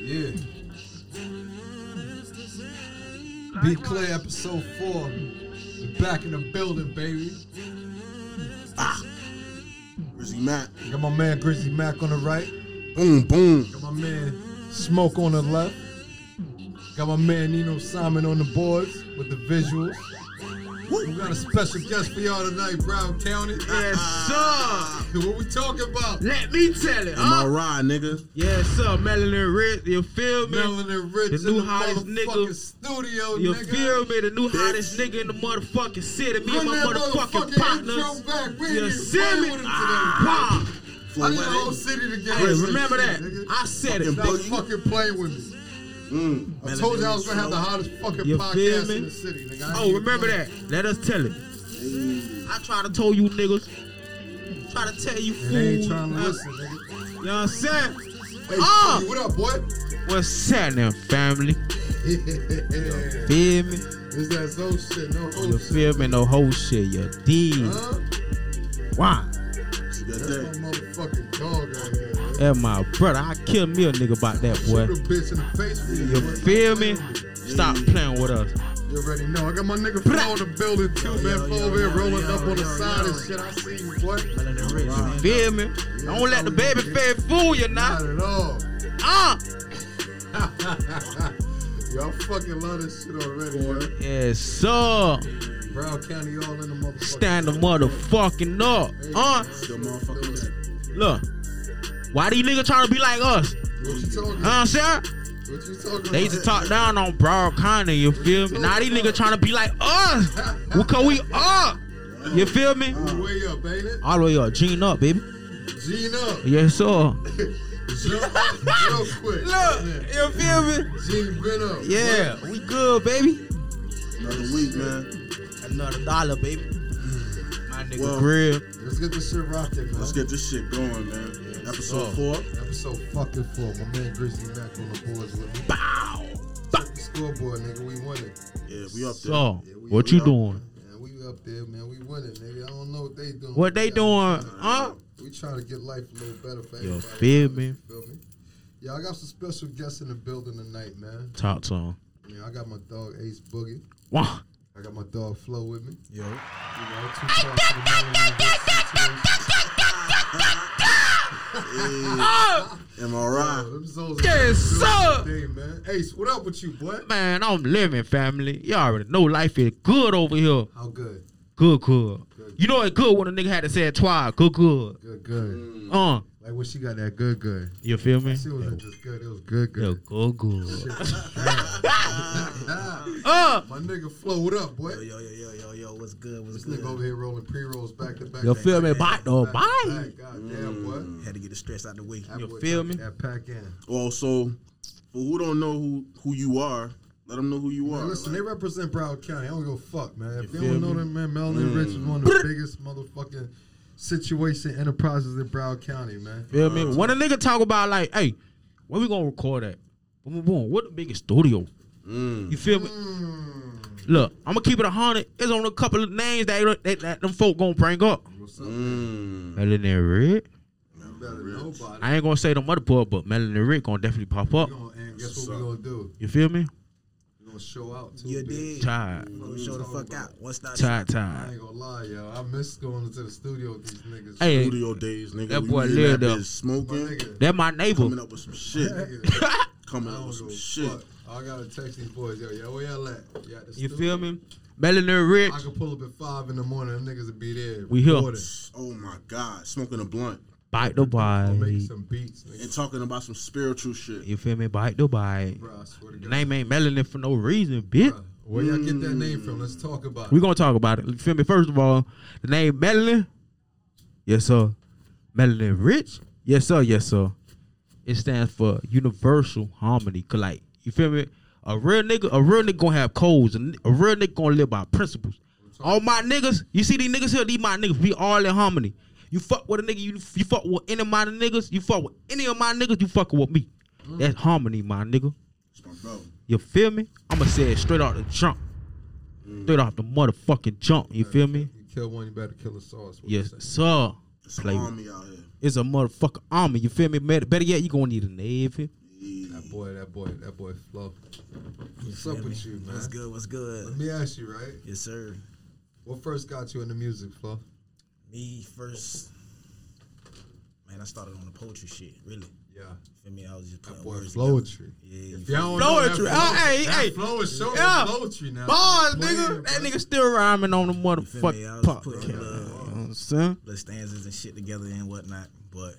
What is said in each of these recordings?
Yeah. Be clear, episode four. We're back in the building, baby. Ah. Rizzy Matt. Got my man Grizzly Mac on the right. Boom, boom. Got my man Smoke on the left. Got my man Nino Simon on the boards with the visuals. We got a special guest for y'all tonight, Broward County. Yes, sir. What we talking about? Let me tell it, Am I huh? right, nigga? Yes, sir. Melanin Rich, you feel me? Melanin Rich The new in the hottest motherfucking nigga. studio, You nigga. feel me? The new hottest nigga in the motherfucking city. Me Run and my motherfucking motherfucking partners. back. We You even see playing me? with him Ah, today. Flow I need the whole Wedding. city to get Hey, this remember shit, that? nigga. I said it. Stop fucking playing with me. Mm. I told you I was gonna have the hottest fucking You feel podcast me? in the city, nigga. I Oh, remember that. Let us tell it. I try to tell you niggas. Try to tell you And they ain't trying to uh, listen, nigga. You know what I'm saying? Hey, Ah! Stevie, what up, boy? What's happening, family? Yeah. Feel me? It's that soul shit, no You whole shit. feel me? No whole shit, you dig. Huh? Why? That's that? my motherfucking dog right here. man. That my brother. I kill me a nigga about that, boy. Shoot a bitch in the face for you. You feel me? Stop playing with us. You already know. I got my nigga Flo in the building too, man. Flo over here rolling up on the side and shit. I see you, boy. Feel me? Don't let the baby face fool you now. Not at all. Uh. Y'all fucking love this shit already, boy. Yes, sir. Broward County all in the motherfucking. Stand the motherfucking up. Uh. Still motherfucking. Look. Why these niggas trying to be like us? What you talking Know what about? I'm saying? What you talking They used to talk down on Broward County, you feel me? Now these niggas trying to be like us. Because we up. You feel me? We way up, ain't it? All the way up. Jean up, baby. Jean up. Yes, sir. Jump up real quick. Look, you feel me? Jean been up. Yeah, we good, baby. Another week, man. Another dollar, baby. My nigga Well- grill. Let's get this shit rocking, man. Let's get this shit going, man. Episode Oh. four. Episode fucking four. My man Grizzly Mac on the boards with me. Bow. Check the scoreboard, nigga. We won it. Yeah, we up there. So, Yeah, we- what we you up. doing? Man, we up there, man. We winning, nigga. I don't know what they doing. What they doing? Huh? We trying to get life a little better for You everybody. feel me? You feel me? Yeah, I got some special guests in the building tonight, man. Talk to him. Yeah, I got my dog Ace Boogie. Wah. I got my dog Flo with me. Yo. You know, two parts of the Maryland West Oh, Am I right? Them souls are Yes, sir. their thing, man. Ace, what up with you, boy? man, I'm living, family. You all already know life is good over here. How good? Good, good. Good. You know it good when a nigga had to say it twice. Good, good. Good, good. Uh, Like when she got that good, good. you feel me? She wasn't just good. It was good, Yeah, good. good, good. Ah, Uh, my nigga Flo, what up, boy? Yo, yo, yo, yo, yo, yo, what's good? What's This good? nigga over here rolling pre rolls back to back. you feel me? back, Bite though, back to back. God damn, boy. Had to get the stress out the way. That You feel me? That pack in. Also, for who don't know who who you are, let them know who you Man, are. listen, they represent Broward County. I don't give a fuck, man. If they don't know me? them, man, Melanin Rich is one of the biggest motherfucking situation enterprises in Broward County, man. feel me? When a nigga talk about like, hey, where we gonna record at? Boom, boom, boom. What the biggest studio? mm, You feel me? Mm. Look, I'm gonna keep it a hundred. It's on a couple of names that, that, that them folk gonna bring up. What's up? mm. Melanin Rich. You better know about it. I ain't gonna say the mother part, but Melanin Rich gonna definitely pop up. Gonna, and guess what we gonna do? You feel me? We gonna show out too. You bitch. did. Tired, Gonna show the fuck out. What's that? tired, I ain't gonna lie, yo. I miss going into the studio with these niggas. Hey, Studio days, nigga. That boy lived up. bitch my smoking, that my neighbor. coming up with some shit. Coming up with some shit. fuck. I gotta text these boys, yo, yo, where y'all at? You, at You feel me? Melanin Rich. I can pull up at five in the morning. Them niggas will be there. We here. Oh my God, smoking a blunt Bite the I'm bite. some beats, nigga. and talking about some spiritual shit. You feel me? Bite the bite. Bro, I swear to God. name ain't Melanin for no reason, bitch. Bruh, Where y'all get that name from? Let's talk about it. We it. gonna talk about it. You feel me? First of all, the name Melanin. Yes, sir. Melanin Rich. Yes, sir. Yes, sir. It stands for Universal Harmony. Cause like, you feel me? A real nigga, a real nigga gonna have codes. A real nigga gonna live by principles. All my niggas, you see these niggas here, these my niggas, we all in harmony. You fuck with a nigga, you you fuck with any of my niggas, you fuck with any of my niggas, you fucking with me. Mm. That's harmony, my nigga. It's my brother. You feel me? I'ma say it straight off the jump. Mm. Straight off the motherfucking jump. You feel me? You kill one, you better kill a sauce. What Yes, you say? sir. Yes, It's an play with. army out here. It's a motherfucking army. You feel me? Better, better yet, you gonna need a navy. That boy, that boy, that boy Flo. What's up me? with you, man? What's good? What's good? Let me ask you, right? Yes, sir. What first got you into music, Flo? Me first. Man, I started on the poetry shit. Really. Yeah. Feel me? I was just putting words together. Yeah. If y'all me? don't know that Flowetry. flow- Ah, hey, hey. flow is showing Yeah. Flowetry now. Bars, nigga. That nigga still rhyming on the feel me? I motherfucking pop. You know what I'm saying? little stanzas and shit together and whatnot. But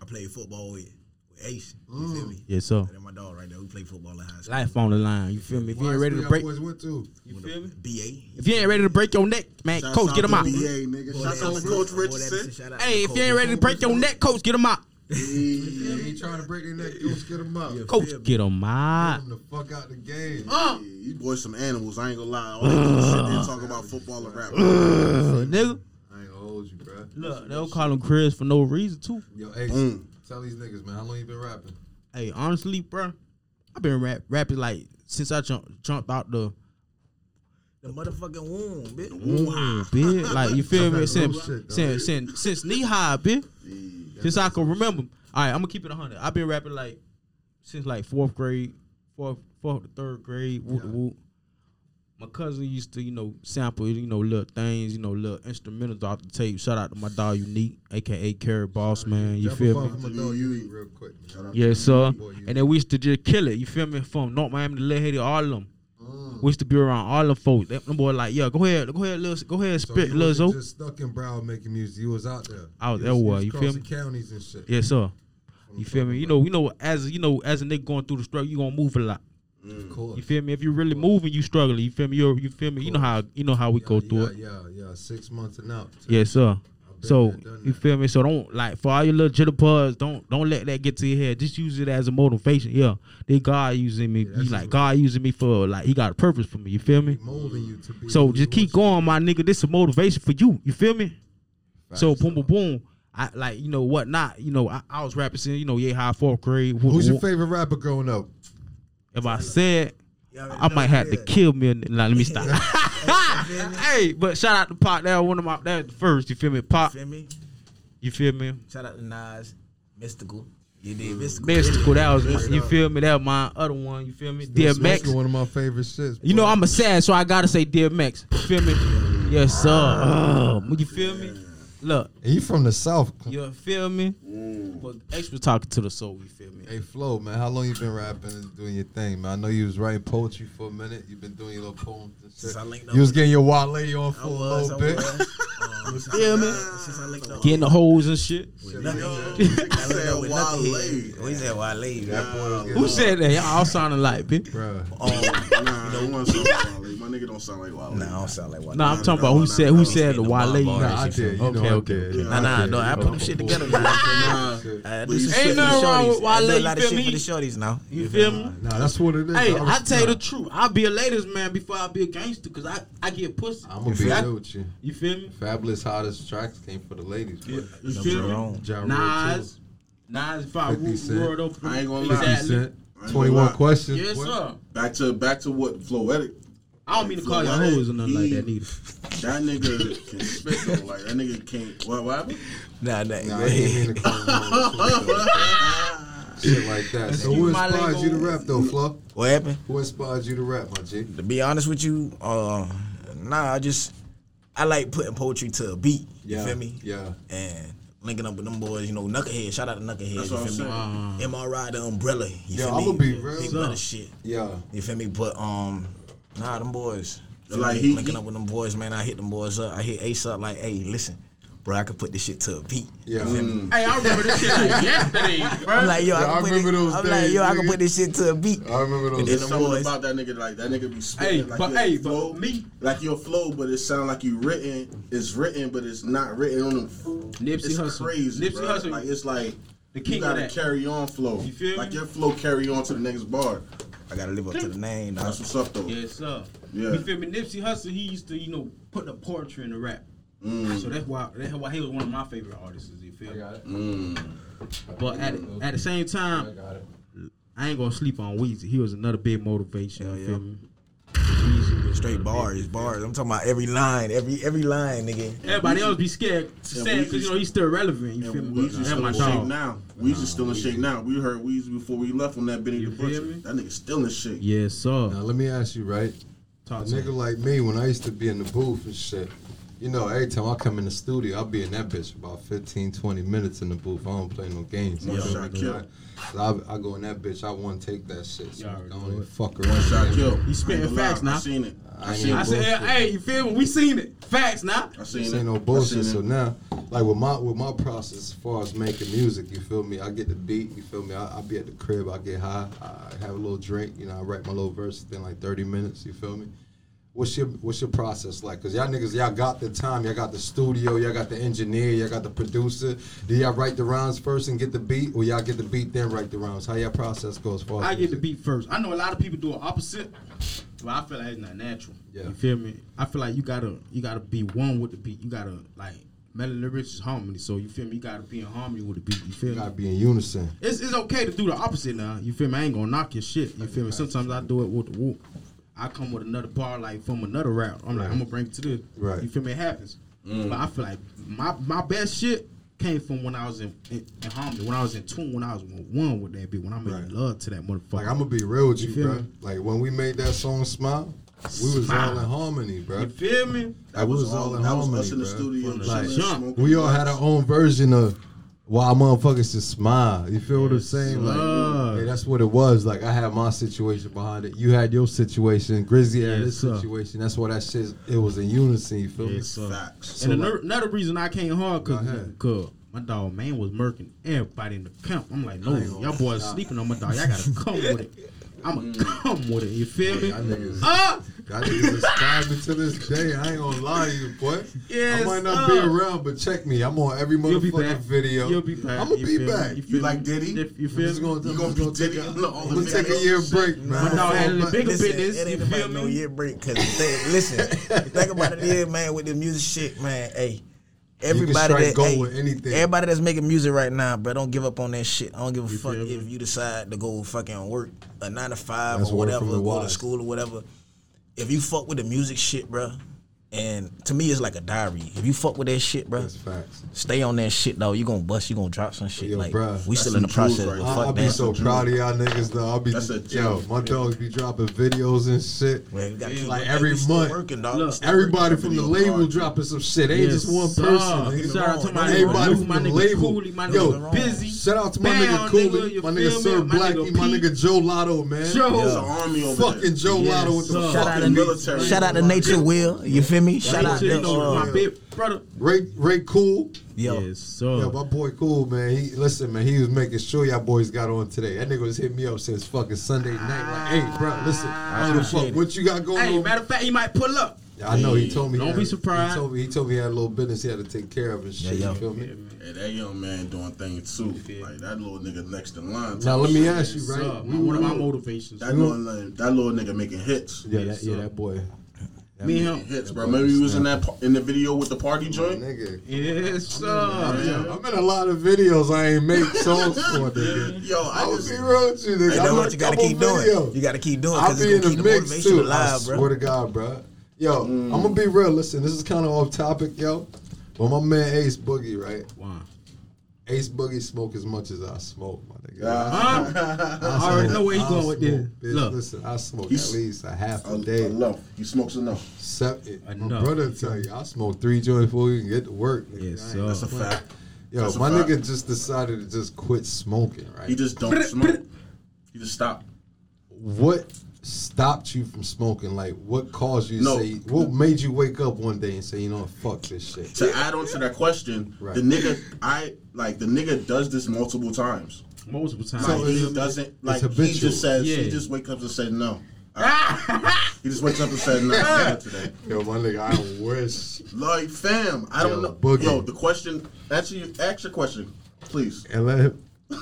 I played football with, with Ace. You feel me? Yes, sir. That my dog right there. We played football in high school. Life on the line. You feel me? If you ain't ready to break, y'all boys went to? you feel me? BA. If you ain't ready to break your neck, man, Shouts coach, get him out. BA, nigga. Shouts out to Coach Richardson. Hey, if you ain't ready to break your neck, coach, get him out. Yeah, he ain't trying to break their neck. Let's get them out. Yeah. Coach, get him out. Get them the fuck out the game. Uh, Yeah, you boys some animals. I ain't gonna lie. All they do is sit there and talk about football and rap. uh, nigga. I ain't gonna hold you, bro. Look, they'll call him Chris for no reason too. Yo, Ace, Mm. Tell these niggas, man, how long you been rapping? Hey, honestly, bro, I've been rap rapping like since I jumped jumped out the The motherfucking womb, bitch. womb, bitch. Like you feel me? Since shit, since since since knee high, bitch. Since I can remember. All right, I'm gonna keep it hundred. I've been rapping like since like fourth grade, fourth fourth to third grade. Whoop, Yeah. whoop. My cousin used to, you know, sample, you know, little things, you know, little instrumentals off the tape. Shout out to my dog Unique, aka Carrot Boss Man. You feel me? from a dog you real quick. Yes, sir. And then we used to just kill it. You feel me? From North Miami to Little Haiti, all of them. Mm. We used to be around all them folks. Them boy like, yeah, go ahead, go ahead, Lil, go ahead, spit, wasn't Zo. just stuck in Broward making music. You was out there. Out You there, was you feel me? Counties and shit. Yes, sir. You feel me? You know, you know, as you know, as a nigga going through the struggle, you gonna move a lot. Of mm. course. You feel me? If you're really moving, you struggling. You feel me? You you feel me? You know how you know how we go through yeah, it. Yeah, yeah, six months and out. Yes, sir. So there, you feel me? So don't like for all your little jitterbugs, don't don't let that get to your head. Just use it as a motivation. Yeah, they God using me. Yeah, you like just- God using me for like He got a purpose for me. You feel me? Molding you to be. So just keep want going, my nigga. This is a motivation for you. You feel me? you. So Facts, boom, though. boom, boom. I like you know what not. You know I, I was rapping since you know yeah high fourth grade. whoop, Who's your favorite rapper growing up? If I said Y'all I might have to kill me. and- Nah, let me stop. hey, but shout out to Pop. That was one of my that was the first. You feel me? Pop. Feel me? You feel me? Shout out to Nas, Mystikal. You did Mystikal. Mystikal. That was Straight you feel me? That was my other one. You feel me? That's DMX. one of my favorite shits. You know. I'm a sad, so I gotta say DMX. You feel me? Yes, sir. Uh, you feel me? Look, And you from the south. you feel me? But X was talking to the soul. You feel me? Hey Flo, man, how long you been rapping and doing your thing, man? I know you was writing poetry for a minute. You've been doing your little poems and shit. Since I linked up You was getting your Wale on I for a was, I little bit. was. Um, feel me? Since I linked up Getting the hoes and shit. with Shit Knucklehead. I Said with Wale. Knucklehead. Oh, he said Wale. That boy was Who said that? Y'all all sounding like, bitch. Bruh. Oh, nah, you don't sound like Wale. My nigga don't sound like Wale. Nah, I don't sound like Wale. Nah, I'm talking about who said who said the Wale. Nah, Nah, I did. Okay, okay, Nah, nah, no, I put them shit together. Nah, I do some Ain't shit for the nothing wrong with shorties. I do Wale, a lot you of feel shit for me? the shorties now. You feel me? Nah, that's what it is. Hey, I I tell you the truth. I'll be a ladies man before I be a gangster, cause I, I get pussy. I'm gonna be feel- real with you. You feel me? Fabolous hottest tracks came for the ladies. You feel me? Nas, Nas, if I 50 rule world open. I ain't gonna lie. too. 50 Exactly. Cent, I ain't 21 questions. Yes, sir. Back to back to what Floetic. I don't mean to call y'all Floetic, hoes or nothing like that neither. That nigga can spit though. Like that nigga can't. What, what happened? Nah, nah, Nah, go I didn't mean to call them hoes. Shit like that. So who Excuse my inspires you to rap though, Flo? What happened? Who inspires you to rap, my G? To be honest with you, uh, nah, I just I like putting poetry to a beat. You feel me? Yeah. And linking up with them boys, you know, Knucklehead. Shout out to Knucklehead. That's you what feel I'm me? MRI, the umbrella. You Yo, feel I'ma be real. Big brother shit. Yeah. You feel me? But um, nah, them boys. Feel Like, he- linking he- up with them boys, man. I hit them boys up. I hit Ace up like, hey, listen, bro, I could put this shit to a beat. Yeah. Mm. Hey, I remember this shit like yesterday, bro. I'm like, yo, Yeah, I, I can put remember it, those I'm like, days, yo, I can nigga. put this shit to a beat. I remember And those. then There's them something boys- about that nigga like that nigga be Hey, spitting like but your hey, flow, but me, like your flow, but it sound like you written. It's written, but it's not written on them. Nipsey it's Hussle. crazy, Nipsey bro. Hussle. Like it's like the you king of gotta that. carry on flow. You feel like me? your flow carry on to the next bar. I gotta live up to the name. Now. That's what's up though. Yes, sir. Yeah. You feel me? Nipsey Hussle, he used to, you know, put the poetry in the rap. Mm. So that's why that's why he was one of my favorite artists. You feel me? it. Mm. But at at the same time, I ain't gonna sleep on Weezy. He was another big motivation. Hell you yeah. me? Weezy was Straight bars, bars. I'm talking about every line, every every line, nigga. Everybody else be scared to Yeah, say because you know he's still relevant. You feel And me? Weezy That's still my in shape dog. now. Weezy still in shape now. We heard Weezy before we left on that Benny You the Butcher. me? That nigga still in shape. Yes, sir. Now let me ask you, right? A Talk to nigga me. like me, when I used to be in the booth and shit, you know, every time I come in the studio, I'll be in that bitch about 15, 20 minutes in the booth. I don't play no games. One You shot kill. I, I go in that bitch, I want to take that shit. So Yeah, I already don't know even it. fuck One around. shot kill. You spitting I ain't facts lie, now. I seen it. I I seen ain't I it. said, hey, you feel me? We seen it. Facts now. I seen This it. ain't no I bullshit. seen So it. now, like with my with my process as far as making music, you feel me? I get the beat, you feel me? I, I be at the crib, I get high, I have a little drink, you know, I write my little verse within like 30 minutes, you feel me? What's your what's your process like? Cause y'all niggas, y'all got the time, y'all got the studio, y'all got the engineer, y'all got the producer. Do y'all write the rhymes first and get the beat, or y'all get the beat then write the rhymes? How y'all process goes as I get the beat first. I know a lot of people do it opposite, but I feel like it's not natural. Yeah. You feel me? I feel like you gotta you gotta be one with the beat. You gotta like Melanin Rich is harmony. So you feel me? You gotta be in harmony with the beat. You feel You me? gotta be in unison. It's, it's okay to do the opposite now. You feel me? I ain't gonna knock your shit. You feel me? Sometimes I do it with the whoop. I come with another bar like from another route. I'm like, Right. I'm gonna bring it to this. Right. You feel me? It happens. Mm. But I feel like my my best shit came from when I was in, in, in harmony, when I was in tune, when I was one with that beat, when I made Right. love to that motherfucker. Like I'm gonna be real with You you, bro. me? Like when we made that song "Smile," we was Smile. all in harmony, bro. You feel me? That was, all all. in That was harmony, us in the studio. From the chilling, jump. smoking We all had our own version of why motherfuckers just smile. You feel what I'm Yes, saying? Like, hey, that's what it was. Like I had my situation behind it. You had your situation. Grizzly had Yes, his sir. situation. That's why that shit. It was in unison. You feel Yes, me? sir. Facts. And So, another, like- another reason I came hard cause, cause my dog man was murking everybody in the camp. I'm like, no, I ain't gonna- y'all boys sleeping on my dog. Y'all gotta come with it. I'ma come with it. You feel me? Y'all niggas- Ah, Y'all niggas subscribing to this day. I ain't gonna lie to you, boy. Yes, I might not be around, but check me. I'm on every you'll be motherfucking video. You'll be back. I'm gonna You be feel me? back. You, feel like me? Diddy? If you I'm feel me? gonna, You gonna just gonna take Diddy a, on all I'm gonna take a year and break, shit? man. My dog had a But- bigger Listen, business. it ain't You about feel no year break. Cause they, listen, think about it is, man, with the music shit, man, hey, everybody that hey, with anything. everybody that's making music right now, bro, don't give up on that shit. I don't give a You fuck if you decide to go fucking work a nine to five That's or whatever, go to school or whatever. If you fuck with the music shit, bro, and to me it's like a diary. If you fuck with that shit, bro, That's facts. stay on that shit though. You gonna bust, you gonna drop some shit. Yo, like bruh, we still in the process. right but. I, fuck I'll be so That's proud of y'all niggas though. I'll be That's a yo, joke. my dogs be dropping videos and shit. Man, we gotta Like every month. working, dog. Look, Everybody from the label hard. dropping some shit. Ain't Yes, just one sir. person. Shout nigga. out to my Everybody from my the nigga label. Cooley, my Yo, Busy. Shout out to my nigga Cooley, my nigga? Sir My Blackie, my nigga Joe Lotto, man. Joe. Army over Fucking. Joe Lotto with the sir. Shout out fucking military. Shout out to Natyah Will. You feel me? Shout out to uh, my big brother. Ray Ray Cool. yo. Yes, sir. Yo, my boy Cool, man. He listen, man. He was making sure y'all boys got on today. That nigga was hitting me up since fucking Sunday night. Like, hey, bro, listen, I don't fuck appreciate what you got going Hey, on. matter of fact, he might pull up. I know he told me. Don't he be surprised. He told me he told me he had a little business he had to take care of and shit. Yeah, yo. You feel me? Hey, that young man doing things too. Like that little nigga next in line. Now let me ask you, Yes, right? sir. One of my motivations. That little, that little nigga making hits. Yeah, Yes, that, yeah, that boy. That Me boy- and him. Hits, bro. Remember he was in that in the video with the party joint. Nigga. Yes, I'm sir. in, I'm in a lot of videos I ain't make songs for, nigga. Yo, I I would just be real with you, nigga. Hey, I'm that's in what you gotta couple keep doing. videos. You gotta keep doing I'll because be it's in gonna the keep the mix motivation too. I alive, bro. swear to God, bro. Yo, I'm gonna be real. Listen, this is kind of off topic, yo. But my man Ace Boogie, right? Wow. Ace Boogie smoke as much as I smoke, my nigga. Huh? I I already know where he I going with this. bitch. Look. Listen, I smoke He's- at least a half a day. I love. He smokes enough. Seven, eh, my Enough. brother tell you, I smoke three joints before you can get to work. Nigga. Yes, I sir. That's a fact. Yo, That's my fact. nigga just decided to just quit smoking, right? He just don't smoke. He just stopped. what stopped you from smoking? Like, what caused you to No. say? What made you wake up one day and say, you know, what, fuck this shit? To add on to that question, Right. the nigga, I like the nigga does this multiple times. Multiple times. So Like he it's- doesn't like he just says Yeah. Uh, he just wakes up and says no. he just wakes up and says no not today. Yo, my nigga, I wish. Like fam, I don't know. Boogie. Yo, the question. Answer you. Ask your question, please. And let him. See,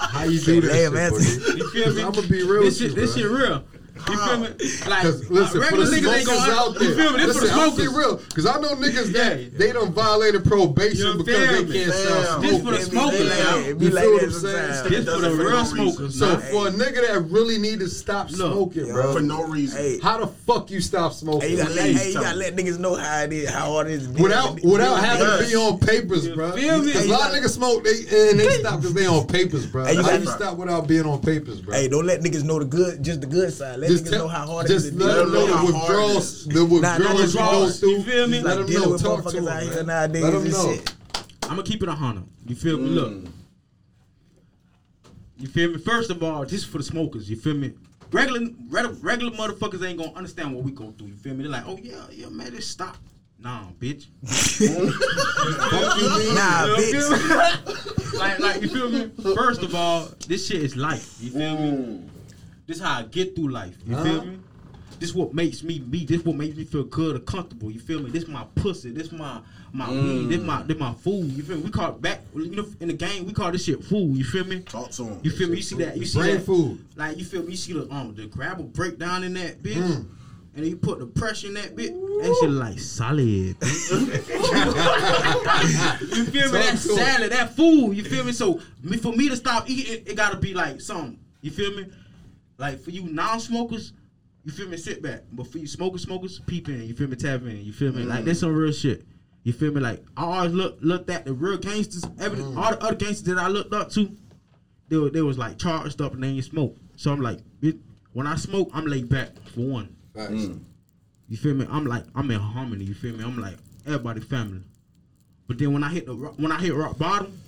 How you do that Damn, shit, Anthony. You feel me? I'm gonna be real This with shit, you, this bro. shit real. You feel me? Like Cause listen, regular niggas ain't gonna. out there, You feel me? This for the listen, I'll be smokers. real, cause I know niggas that Yeah. they done violated probation You because they me? can't Damn. stop This for the It be smokers, like now. that. It be You feel what I'm saying? This for the For real no smokers. So nah. for a nigga that really need to stop Look. smoking, bro, For no reason. Hey, how the fuck you stop smoking? hey, you gotta let, hey, you gotta let niggas know how it is, how hard it is. Without without having to be on papers, bro. feel me? Cause a lot of niggas smoke they and they stop because they on papers, bro. How you stop without being on papers, bro? Hey, don't let niggas know the good, just the good side. Let niggas tell- know how hard it is just to let them with know how the hard it withdrawals, the Nah, withdrawals you go through. you feel me? Let like them know. Talk to them, out here man. nowadays Let them know. shit. I'm gonna keep it a hundred. You feel me? Look. Mm. You feel me? First of all, this is for the smokers. You feel me? Regular, regular, regular motherfuckers ain't gonna understand what we go through. You feel me? They're like, oh yeah, yeah, man, just stop. Nah, bitch. Nah, bitch. like, like you feel me? First of all, this shit is life. You feel me? Mm. This how I get through life. You feel me? This what makes me me. This what makes me feel good and comfortable. You feel me? This my pussy. This my my weed. This my this my food. You feel me? We call it back. You know, in the game, we call this shit food. You feel me? Talk to him. You feel me? You see that? You see Brain that? food. Like you feel me? You see the um the grab break down in that bitch, Mm. and then you put the pressure in that bitch. That shit like solid. you feel me? That salad, that food. You feel me? So me for me to stop eating, it, it gotta be like something. You feel me? Like for you non-smokers, you feel me? Sit back. But for you smokers, smokers, peep in. You feel me? Tap in. You feel me? Like that's some real shit. You feel me? Like I always look looked at the real gangsters. Every mm. all the other gangsters that I looked up to, they were, they was like charged up and they ain't smoke. So I'm like, bitch, when I smoke, I'm laid back for one. Facts. Mm. You feel me? I'm like, I'm in harmony. You feel me? I'm like everybody family. But then when I hit the when I hit rock bottom,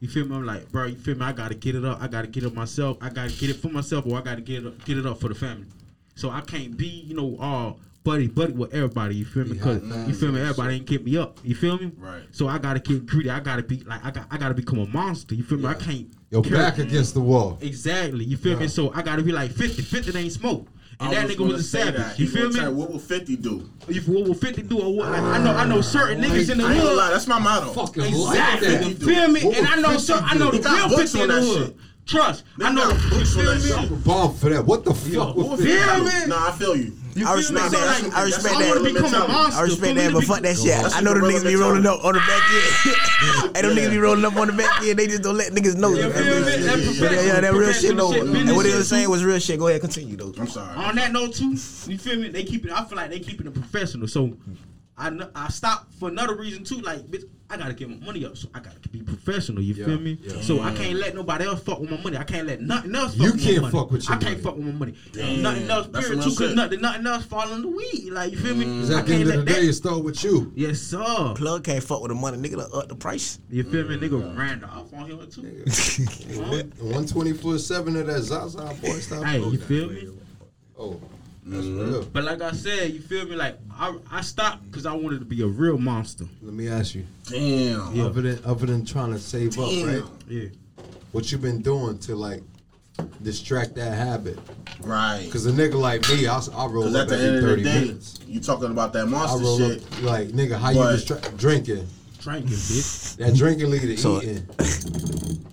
you feel me? I'm like, bro, you feel me? I gotta get it up. I gotta get it myself. I gotta get it for myself, or I gotta get it up, get it up for the family. So I can't be, you know, all buddy buddy with everybody. You feel me? Cause you feel me? Everybody ain't keep me up. You feel me? Right. So I gotta get greedy. I gotta be like, I got, I gotta become a monster. You feel me? I can't. Your back against the wall. Exactly. You feel me? So I gotta be like 50. 50 ain't smoke. And I that nigga was a say savage. that. You He feel me? tell you, What will Fifty do? If what will 50 do or what? Like, I know I know certain niggas in the I ain't lie. hood. That's my motto. Fucking like Exactly. that. You feel me? And I know 50 so I know the do? He real 50 in on the that hood. shit. Trust. I know got you books on feel that me? shit. I'm a bomb for that. What the fuck what feel me? Nah, I feel you. You I respect me? that. So, I like, respect I that. wanna become a mentality. monster. I respect that, but be- fuck that shit. I know the super niggas be rolling up on the back end. hey, them niggas be rolling up on the back end. They just don't let niggas know. You That feel real me? shit. That Yeah, yeah, yeah, that real shit though. And what they business was saying was real shit. Go ahead, continue though. I'm sorry. On that note too, you feel me? They keep it. I feel like they keeping it professional. So I kn- I stopped for another reason too. Like bitch, I gotta get my money up, so I gotta be professional. You Yeah, feel me? yeah. So I can't let nobody else fuck with my money. I can't let nothing else. Fuck You with can't my money. fuck with your I can't fuck with my money. Damn. Nothing else. That's Period. some Too, real cause nothing, nothing else fall in the weed. Like you feel me? Because I at can't of the let day, that. it start with you. Yes sir. Plug can't fuck with the money. Nigga done up the price. You feel me? Mm. Nigga ran off on here too. One twenty foot seven of that Zaza boy. Stop. Hey, you feel me? Oh, that's Mm-hmm. But like I said, you feel me? Like I, I stopped because I wanted to be a real monster. Let me ask you. Damn. Yeah. Other than other than trying to save up, right? Yeah. What you been doing to like distract that habit? Right. Because a nigga like me, I, I roll Because up at the every end of the thirty day, minutes. you talking about that I monster roll shit. up like nigga, how But- you distract drinking? Drinking, bitch. That drinking lead to So- eating,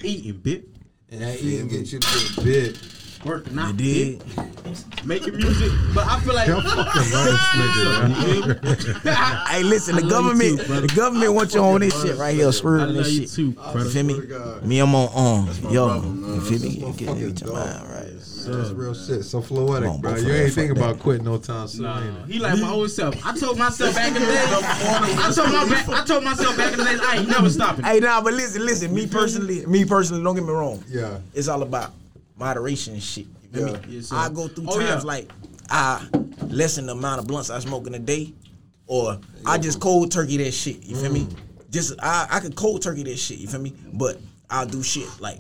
Eating, bitch. and that eating get you to the bed. Working out, You did. Making music. But I feel like. Y'all fucking love this nigga, man. Hey, listen, the I you government, too, the government want you on this shit right here, I swerving love this you shit. too, You feel me? Swear. Me, I'm on um, my yo. brother. You feel me? That's You my get fucking to dog. mind, right? That's real shit. So Come floetic, on, bro. both You of ain't that, thinking about quitting no time soon. Nah, ain't he like my old self. I told myself back in the day. I told my back, I told myself back in the day, I ain't never stopping. Hey, nah, but listen, listen. Me personally, me personally, don't get me wrong. Yeah. It's all about moderation shit. You feel Yeah. me? Yes. I go through Oh, times yeah. like I lessen the amount of blunts I smoke in a day, or I just cold turkey that shit. You feel me? Mm. Just I I could cold turkey that shit. You feel me? But I'll do shit like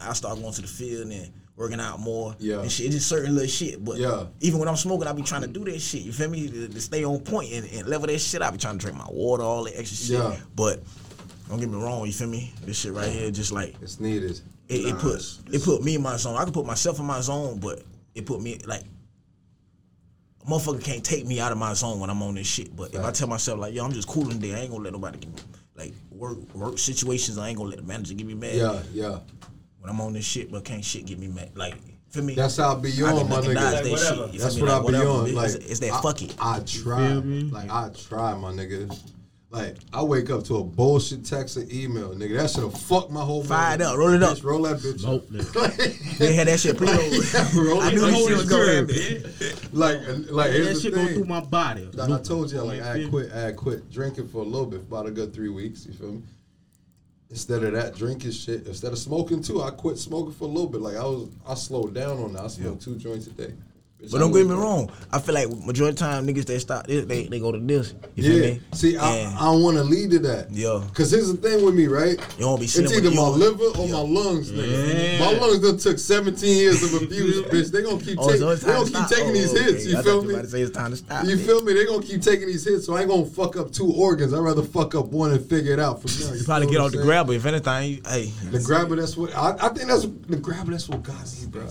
I start going to the field and working out more. Yeah. And shit. It's just certain little shit. But Yeah. even when I'm smoking, I be trying to do that shit. You feel me? To, to stay on point and, and level that shit. I be trying to drink my water, all that extra shit. Yeah. But don't get me wrong. You feel me? This shit right here, just like It's needed. It, it put it's- it put me in my zone. I can put myself in my zone, but it put me like a motherfucker can't take me out of my zone when I'm on this shit. But if I tell myself like, yo, I'm just cooling today, I ain't gonna let nobody give me like work work situations. I ain't gonna let the manager get me mad. Yeah, yeah. When I'm on this shit, but can't shit get me mad. Like for me? That's how I be on, can my recognize nigga. they Whatever. shit. You That's feel me? what I Like, be whatever, on. Like it's, it's that I, fuck it. I try. feel? Like I try, my nigga. Like I wake up to a bullshit text or email, nigga. That should have fucked my whole. Fire it morning. up, roll it up. Bitch, roll that bitch. Smoke, up. nigga. They had that shit played. Yeah, I knew up. this shit was gonna happen. Like, and- like that shit the go through my body. Like I told you, like I had quit, I had quit drinking for a little bit, about a good three weeks. You feel me? Instead of that drinking shit, instead of smoking too, I quit smoking for a little bit. Like I was, I slowed down on that. I smoke two joints a day. Bitch, But don't get me wrong. I feel like majority of the time niggas that stop this, they, they go to this. You feel Yeah. me? See, I, And I don't want to lead to that. Yeah. Cause here's the thing with me, right? You don't be It's either my you liver or Yeah. my lungs, nigga. Yeah. My lungs done took 17 years of abuse, bitch. They gonna keep Oh, taking, so they gonna to keep taking Oh, these hits. You I feel thought you me? say it's time to stop. You bitch. feel me? They gonna keep taking these hits, so I ain't gonna fuck up two organs. I'd rather fuck up one and figure it out from there. You probably get what off the grabba. If anything, you, hey. The grabba, that's what I, I think that's the grabba. That's what got me, bro. Yo,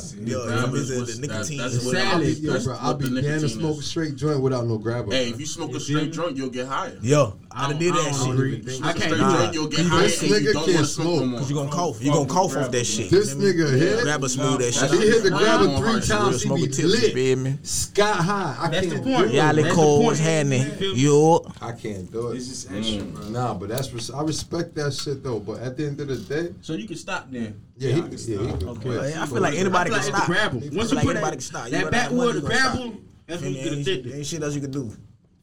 grabba it's is the, what's- the that- nicotine. That's is what what- I I'll be, That's yo, bro, I'll be the down to nicotine smoke a straight joint without no grabba. Hey, bro. if you smoke You a straight me? joint, you'll get higher. Yo, I I done did that shit. agree. Smoke I a can't straight do Nah. you'll get This nigga and you don't can't wanna smoke no smoke. more. Cause you gonna cough. You gonna cough off that shit. This nigga hit. Grabba smooth that shit. He hit the Nah, grabba three times. He be a tip, you me? lit, sky high. I That's can't the point. do Yeah, it. That's the cold point. was happening. You feel me? Yo, I can't do it. It's just extra, bro. Nah, but that's res- I respect that shit though. But at the end of the day, So you can stop then. yeah, Yeah, he, I can yeah, stop. he could Okay. quit. I feel like anybody I feel can stop. it's grabble. Once you like put anybody that, can stop. That run out of backwood money, you gonna stop. grabble, that's when Feel you me? get Ain't, addicted. ain't shit else you can do.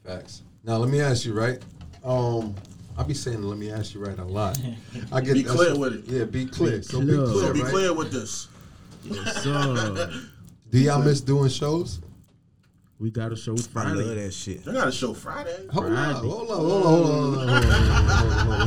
Facts. Now let me ask you, right? Um, I be saying let me ask you right a lot. I get Be clear with it. Yeah, be clear. so clear. be clear, So be right? clear with this. Yes, sir. Do y'all miss doing shows? we got a show Friday. I love that shit. I got a show Friday. Hold on, Friday. hold on, hold on, hold on,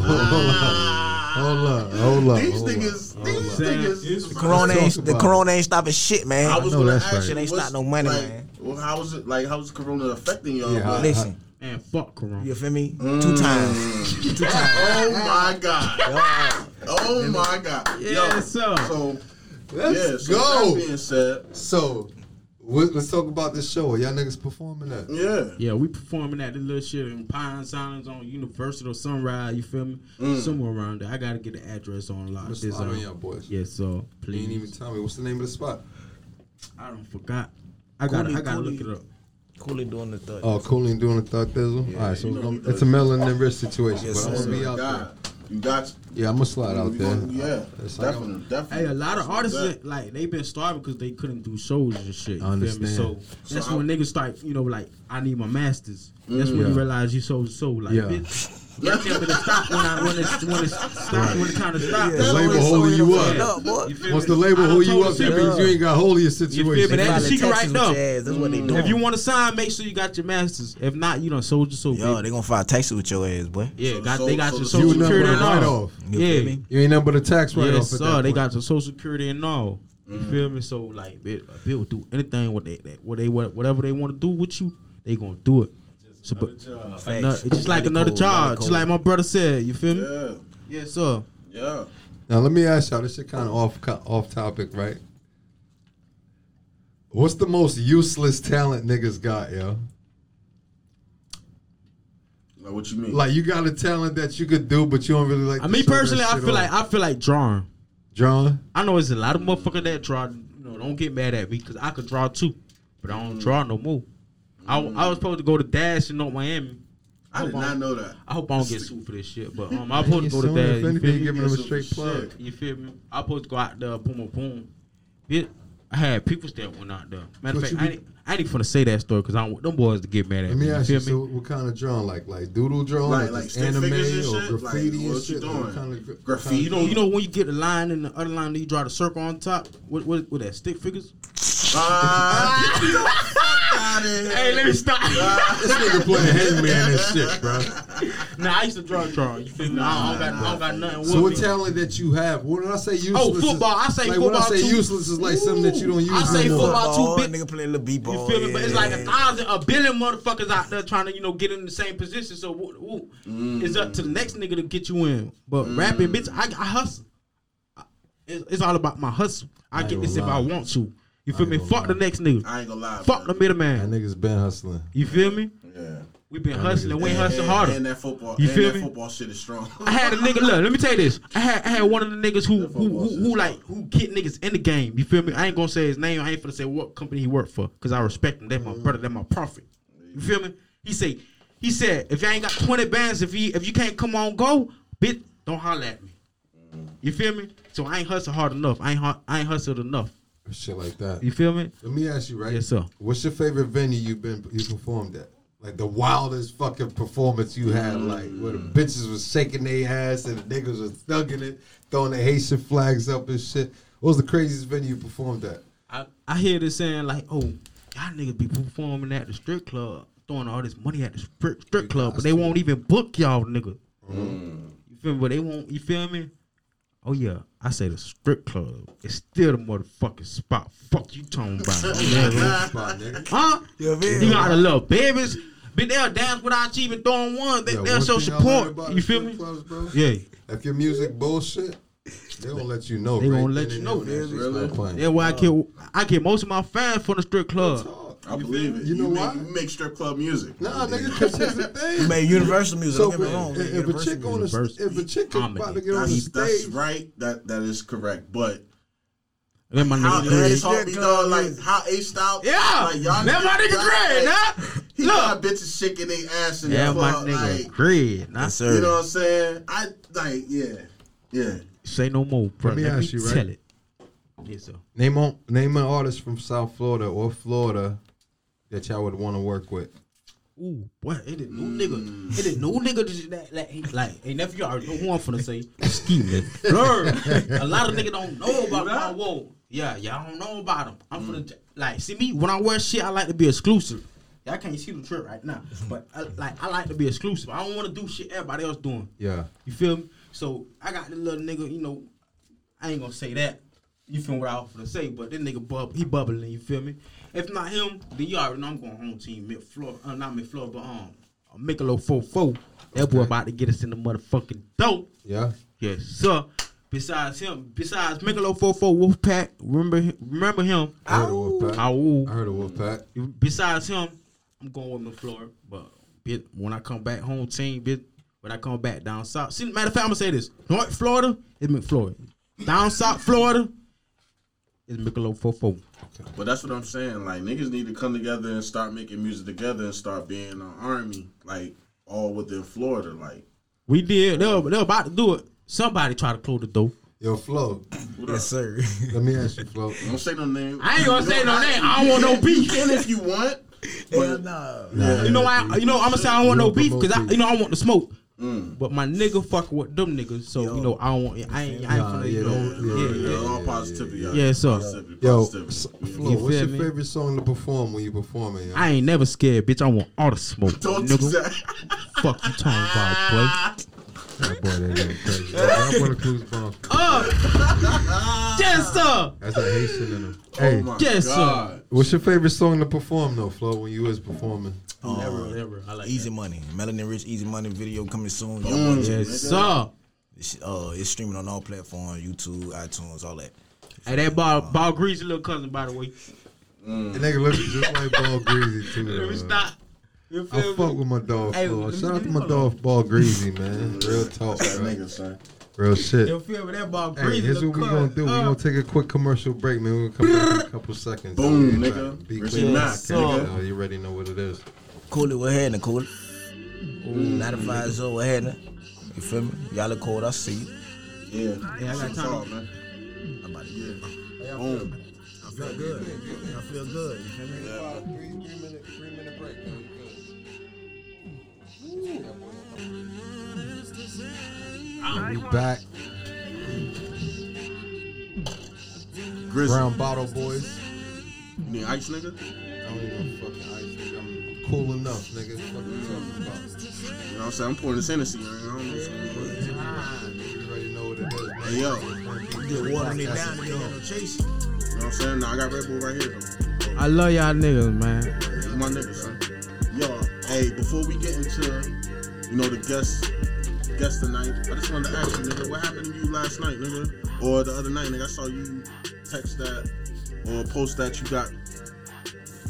hold on, hold on, hold on. These hold niggas, these on. niggas. The corona ain't the corona ain't stopping shit, man. I was know gonna ask right. you, Shit ain't what's- stop no money, like, man. Well, how is it? Like, how's the Corona affecting y'all? Yeah, I- Listen, And fuck Corona. you feel me? Two times. Two times. Oh my god. Yo, Oh my god. Yes, sir. So Let's yeah. So go. that being said, So, let's talk about this show. Are y'all niggas performing at? yeah. Yeah, we performing at the little shit in Pine Silence on Universal Sunrise. You feel me? Somewhere around there. I gotta get the address on lock. Let's This slide on uh, y'all boys. yes, sir. You Please. ain't even tell me what's the name of the spot. I don't forgot. I gotta, Cooley, I gotta Cooley. look it up. Cooley doing the third. Oh, Cooling doing the thug thizzle. Yeah, All right, so you it's, know it's a Melanin Rich situation, Yes, but I'm gonna be out God, there. you got. Yeah, I'm gonna slide out there. gonna- yeah, It's like definitely, definitely. Hey, a lot of artists that. like they've been starving because they couldn't do shows and shit. You I feel me? understand. So that's So when niggas start, you know, like I need my masters. That's when mm. Yeah. you realize you so so like Yeah. bitch. You tell me to stop when I when it's when it's stop when it's time to stop. The label so holding you up. fucked up, boy. You feel Once me? the label I done hold you up, the that means you ain't got hold of your feel me? situation. That's the Probably secret right now. your. That's what they mm. doing. If you want to sign, make sure you got your masters. If not, you done sold your soul. Yo, they gonna file taxes with your ass, boy. yeah, So- got so- they got your the- social You security and all. write-off. You feel Yeah. You ain't nothing but a tax write-off. Yes, sir. They got your social security and all. You feel me? So like, they will do anything what they, that, what they what, whatever they want to do with you, they gonna do it. So, but another, it's just like another cold, job, just like my brother said. You feel me? Yeah, Yes, sir. yeah. Now let me ask y'all. This shit kind of off off topic, right? What's the most useless talent niggas got, yo? Like what you mean? Like you got a talent that you could do, but you don't really like. I to mean, show that personally, I feel off. like I feel like drawing. Drawing. I know it's a lot of motherfuckers that draw. You know, don't get mad at me because I could draw too, but I don't mm. draw no more. I, I was supposed to go to Dash in North Miami. I did not know that. I hope I don't get sued for this shit, but um, I'm supposed to go to If Dash. You anything, feel me? giving them a straight plug. shit. You feel me? I supposed to go out there, boom, boom, boom. It, I had people that went out there. Matter of fact, I be- ain't, I ain't even finna say that story because I don't want them boys to get mad at Let me me. ask you you, feel so me? what kind of drawing? Like like doodle drawing, Like- like, like stick anime figures and or shit? Like, graffiti and what you shit? Like, doing? what kind of, Graffiti? kind You know, you know when you get the line and the other line, then you draw the circle on top. What, what, what that stick figures? Ah, get the fuck out of here. Hey, let me stop. This nigga playing hangman and shit, bro. nah, I used to draw, draw. You feel me? I, don't got, I don't got nothing with So what me. talent that you have? When I say useless, Oh, football. I say like, When I football say too. useless is like something that you don't use I say no more. football. Too big. nigga playing little b-ball. You feel me? But it's like a thousand, a billion motherfuckers out there trying to, you know, get in the same position. So woo, woo, it's up to the next nigga to get you in. But rapping, bitch, I, I hustle. It's, it's all about my hustle. I, ain't get this gonna if I want to. You feel me? gonna Fuck the next nigga. I ain't gonna lie. Fuck the middle man. That middleman. nigga's been hustling. You feel me? Yeah. We been Y'all hustling. niggas- We ain't hustling harder. And that football, You and feel that me? football shit is strong. I had a nigga. Look, let me tell you this. I had I had one of the niggas who That who who, shit who is like who get niggas in the game. You feel me? I ain't gonna say his name. I ain't gonna say what company he worked for because I respect him. That's my mm-hmm. brother. That's my prophet. You feel me? He say he said if I ain't got twenty bands, if you if you can't come on go, bitch, don't holler at me. Mm-hmm. You feel me? So I ain't hustle hard enough. I ain't I ain't hustled enough. Shit like that. You feel me? Let me ask you, right? Yes, sir. What's your favorite venue you've been you performed at? Like the wildest fucking performance you had, mm. like where the bitches was shaking their ass and the niggas was thugging it, throwing the Haitian flags up and shit. What was the craziest venue you performed at? I, I hear this saying like, oh, y'all niggas be performing at the strip club, throwing all this money at the strip, strip club, but they won't even book y'all nigga. Mm. You feel me? But they won't. You feel me? Oh yeah, I say the strip club is still the motherfucking spot. Fuck you talking about, nigga. Spot, nigga. huh? You feel You me? got the little babies. But they'll dance without you even throwing one. They, Yo, they'll show thing I learned support. You feel strip me? clubs, bro, Yeah. If your music bullshit, they won't let you know. They right gonna let you know, there when that shit's really? not playing. That's why I get I get most of my fans from the strip club. Talk. I believe it. You know make, why? You make strip club music. Nah, nigga, because here's the You made universal music. So don't get me wrong. if, if a chick on music. the if a chick about to get on the That's, that's right. That that is correct. But Then my nigga that Craig. is hard, like how A style. Yeah, like y'all that my nigga got, nah. He Look, got bitches shaking their ass in yeah, the my club. nigga Like, Craig. Nah, Yes, sir. you know what I'm saying? I like, yeah, yeah. say no more, bro. Let me ask you, right? tell it. Yes, sir. name on name an artist from South Florida or Florida that y'all would want to work with. Ooh, boy, it is new nigga. Mm. It is new nigga just that like, he- like hey nephew, you already know who I'm finna say. Ski nigga. Blur. A lot of niggas don't know about my whoa. Yeah, y'all don't know about him. I'm finna mm. j- like see me when I wear shit. I like to be exclusive. Y'all can't see the trip right now, but I, like I like to be exclusive. I don't want to do shit everybody else doing. Yeah, You feel me? So I got the little nigga. You know, I ain't gonna say that. You feel what I was gonna say, but this nigga bub, he bubbling. You feel me? If not him, then you already know I'm going home team mid floor, uh, not mid floor, but um, Michelob four four. That boy about to get us in the motherfucking dope. yeah. Yes, sir. Besides him, besides Michelob four four Wolfpack, remember him- remember him? I heard of Wolfpack. I heard of Wolfpack. Besides him, I'm going with McFlora. But bit when I come back home team, bit when I come back down south. See, matter of fact, I'm gonna say this: North Florida is McFlorida. Down south Florida is Michelob 44. But that's what I'm saying. Like niggas need to come together and start making music together and start being an army, like all within Florida. Like We did. They were, they were about to do it. Somebody try to close the door. Yo, Flo, what Yes, up? sir. let me ask you, Flo. Don't say no name. I ain't gonna say no name. I don't want no You beef. can if you want. Hell nah. Yeah. You know why? You know I'm gonna say I don't want no beef because I, you know I want the smoke. Mm. But my nigga fucking with them niggas, so Yo. you know I don't want. I ain't. I ain't Nah, finna, yeah, you know. Yeah, yeah, yeah. Yeah, all positivity. Yeah, Yeah, so- Positivity, Yo, positivity. s- Yeah. Flo, You what's your me? favorite song to perform when you performing? Yo? I ain't never scared, bitch. I want all the smoke, Don't do nigga. that. Fuck you talking about, boy. That boy, that nigga crazy. That boy, Cruz Bump. Uh, yes, sir. That's a Haitian in him. Oh Hey, my Yes, sir. What's your favorite song to perform though, Flo? When you was performing? Never, never. I like Easy money. Melanin Rich Easy Money video coming soon. Y'all Mm. watch. Yes, sir. It's, uh, it's streaming on all platforms, YouTube, iTunes, all that. Hey, that ball, ball greasy little cousin, by the way. That nigga look just like Ball Greasy too. Let me stop. You I feel fuck with my dog Hey, Flo. let me- Shout out to my dog Ball Greasy, man. Real talk, That bro. nigga, son. Real shit. You feel me? That ball Hey, greasy here's what we cousin. gonna do. We Uh, gonna take a quick commercial break, man. We're gonna come back in a couple seconds. Boom, Yeah, nigga. Be Richie quick. Mack, nigga. Oh, you already know what it is. Cool it, what happening, cool it? 95 Zo, what happening? You feel me? Y'all look cold, I see you. Yeah. Yeah, I got time. man. I'm about to Yeah. Boom. I feel good. I feel good. You feel me? Three minute, three minute break. We back. Grizzly. Brown Bottle Boys. You need ice, nigga? I don't even fucking ice, nigga. I'm cool enough, nigga. What you talking about? You know what I'm saying? I'm pouring this Hennessy. man. I don't know what's going on. You already know what it is. Hey, yo. Did water it down and then no chase. You know what I'm saying? Nah, I got Red Bull right here, though. I love y'all niggas, man. You my nigga, son. Yo, hey, before we get into, you know, the guest guest tonight, I just wanted to ask you, nigga, what happened to you last night, nigga? Or the other night, nigga, I saw you text that or post that you got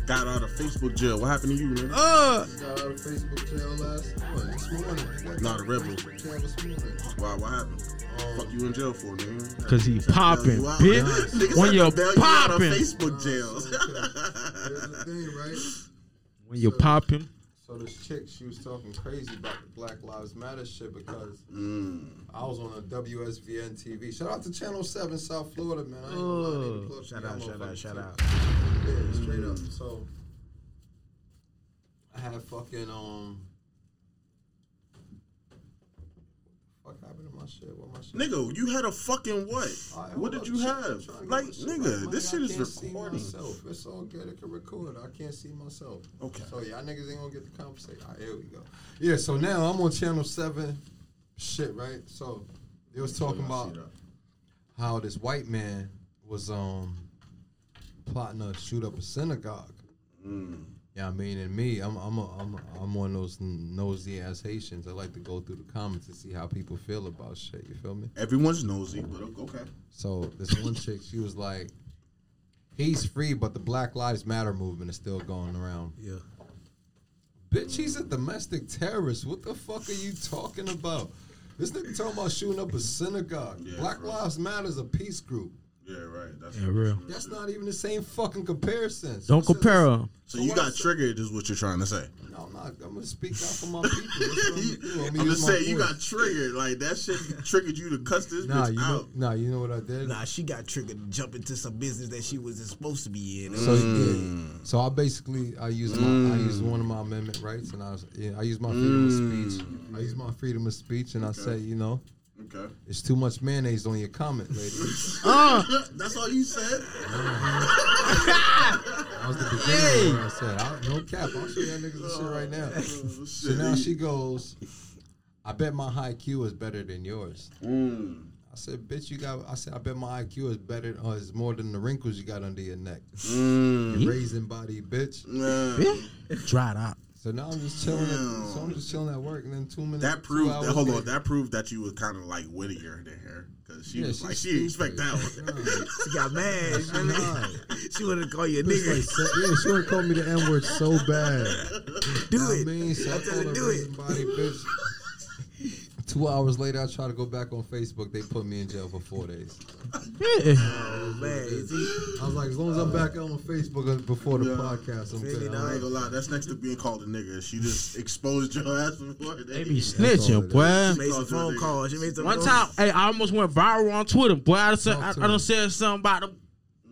got out of Facebook jail. What happened to you, nigga? Uh, Got out of Facebook jail last what, this morning. I got Nah, the of rebel. Facebook jail this morning. Why? What happened? Um, Fuck you in jail for, nigga? Cause he popping, bitch. Niggas When had you're out of popping. Facebook jails. Here's the thing, right? When you're popping. So this chick, she was talking crazy about the Black Lives Matter shit because Mm. I was on a WSVN TV. Shout out to Channel 7 South Florida, man. I ain't gonna lie, they plug Shout out, shout out, shout too. out. Yeah, straight up. So I had fucking um. Fuck happened to my shit? What my shit? Nigga, you had a fucking what? Right, what did you have? I'm trying to Like, get my shit nigga, right. this shit is recording. myself. It's all good. It can record. I can't see myself. Okay. So y'all niggas ain't gonna get the conversation. All right, here we go. Yeah. So now I'm on channel seven. Shit, right? So they was talking about how this white man was um plotting to shoot up a synagogue. Mm. Yeah, I mean, and me, I'm I'm a, I'm a, I'm one of those nosy ass Haitians. I like to go through the comments and see how people feel about shit. You feel me? Everyone's nosy, but okay. So this one chick, she was like, "He's free, but the Black Lives Matter movement is still going around." Yeah. Bitch, he's a domestic terrorist. What the fuck are you talking about? This nigga talking about shooting up a synagogue. Yeah, Black. Lives Matter is a peace group. Yeah, right. That's Yeah, real. That's not even the same fucking comparison. Don't So- compare them. So So you got triggered, is what you're trying to say. No, I'm not. I'm gonna speak out for my people. That's what I'm, gonna do. I'm just saying, you got triggered. Like that shit triggered you to cuss this Nah, bitch you know, out. nah, you know what I did? Nah, she got triggered to jump into some business that she wasn't supposed to be in. So Mm. yeah, so I basically I use my I use one of my amendment rights, and I was, yeah, I use my freedom of speech. I use my freedom of speech, and I say, you know, Okay. it's too much mayonnaise on your comment, lady. Uh, That's all you said. That was the beginning of what I said. I, no cap, I'll show y'all niggas the shit right now. Oh, So now she goes, I bet my high Q is better than yours. Mm. I said, bitch, you got. I said, I bet my IQ is better, uh, is more than the wrinkles you got under your neck. Mm. You raisin body, bitch. Yeah. dried out. So now I'm just chilling. At, so I'm just chilling at work, and then two minutes. That proved. That, hold on. That proved that you was kind of like wittier than her because she Yeah, was like she expect that one. She got mad. She, she wanted to call you a It's like, nigga. se- yeah, she would call me the N word so bad. Do You know it. I mean, so I I her her do it. body, bitch. Two hours later, I try to go back on Facebook. They put me in jail for four days. Oh man. I was like, as long as I'm back on Facebook uh, before the Yeah. podcast, I'm Really good. I ain't gonna lie. That's next to being called a nigga. She just exposed your ass before. They They be That's all snitching, boy. She made some phone calls. She made some One phone- time, hey, I almost went viral on Twitter, boy. I, said, I, I done me. said something about them,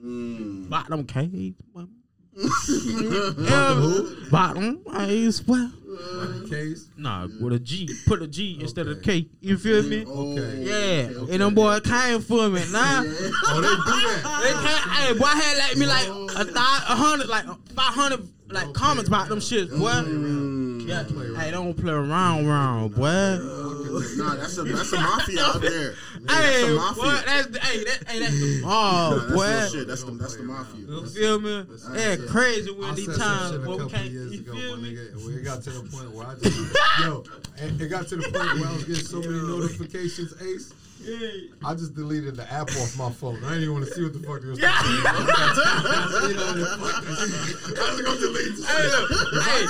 Mm. about them caves. boy. yeah, about them. I swear. Like case. Nah, with a G. Put a G instead of K. You feel me? Oh, okay. Yeah, and them boys came for me. Nah, Oh, they do that. they can't. Hey, boy, had like me like a oh. thou- a hundred, like five hundred, like comments about them shits, boy. Mm. Yeah, hey, don't play around, around, boy. Nah, that's a that's a mafia out there. Hey, that's a boy, mafia. that's the, hey, that, hey, that's the, Nah, oh, that's boy. real shit. That's the that's the mafia. You feel me? Yeah, crazy with these times, shit. We can't. You ago, feel me? nigga. Where it got to the point where I just, yo, it, it got to the point where I was getting so many notifications, Ace. I just deleted the app off my phone. I didn't even want to see what the fuck it was. I was gonna delete the Hey, look, hey,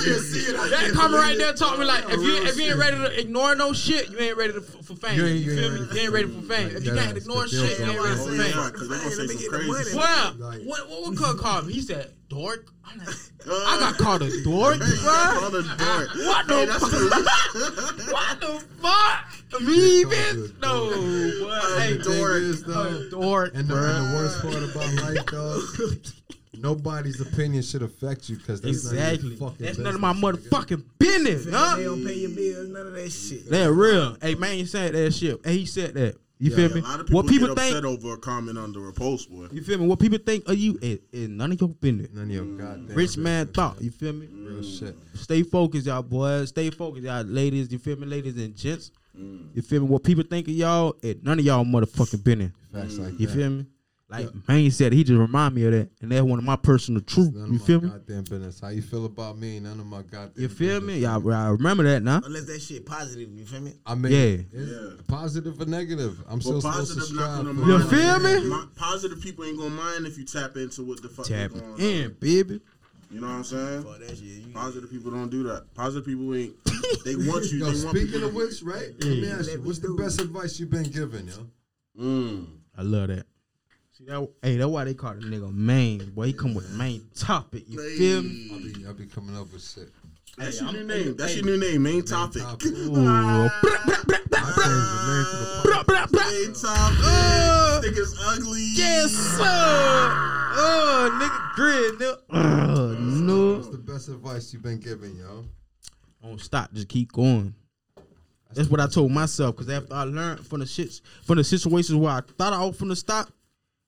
that comment right there taught me like if you if you ain't ready to ignore no shit, you ain't ready to, for fame. You You, ain't- you feel ain't me? ready. You ain't ready for fame. If you can't ignore shit, you ain't ready for fame. right, because they gonna Hey, let say me some get the crazy money. shit. Well, Like- what what what Cuz called me? He said dork. I'm like, I got called a dork, bro. Call the dork. What Hey, the that's fuck? What the fuck? Me, called bitch? No, boy. Hey, dork. is, though, A dork, And the, and the worst part about life, dog, nobody's opinion should affect you because that's Exactly. None of your fucking That's none of my business, nigga. motherfucking business, huh? They don't pay your bills, none of that shit. That real. Hey man, you said that shit. Hey, he said that. You Yeah, feel me? A lot of people, What people get think? over a comment under a post, boy. You feel me? What people think of you is, is none of your business. None of your goddamn Rich man business, thought. You feel me? Real shit. Stay focused, y'all boys. Stay focused, y'all ladies. You feel me, ladies and gents. Mm. You feel me? What people think of y'all, it none of y'all motherfucking business. Facts like You that. feel me? Like man said, he just remind me of that, and that's one of my personal truth. None You of feel me? goddamn business. How you feel about me? None of my goddamn. You feel me? business. Y'all, I remember that now. Unless that shit positive, you feel me? I mean, Yeah. it's Yeah. positive or negative. I'm still But supposed to positive not gonna for You mind. it. feel me? Mi- Positive people ain't gonna mind if you tap into what the fuck Tap is going on. in, baby. You know what I'm saying? Fuck that shit. You- Positive people don't do that. Positive people ain't. They want you. Yo, they want speaking people of which, right? Let me ask you, what's the best advice you've been given, yo? Mm. I love that. See that? Hey, that's why they call the nigga main. Boy, he come with main topic. You feel me? I be, I be coming up with shit. That's Hey, your new I'm- name. That's hey, your new name. Main Main topic. the the. Main topic. Uh, Niggas ugly. Yes, sir. Oh, nigga, grid, nigga. Oh, no. What's the best advice you've been given, yo? Don't stop. Just keep going. That's what I told myself. Cause after I learned from the shits, from the situations where I thought I was finna stop,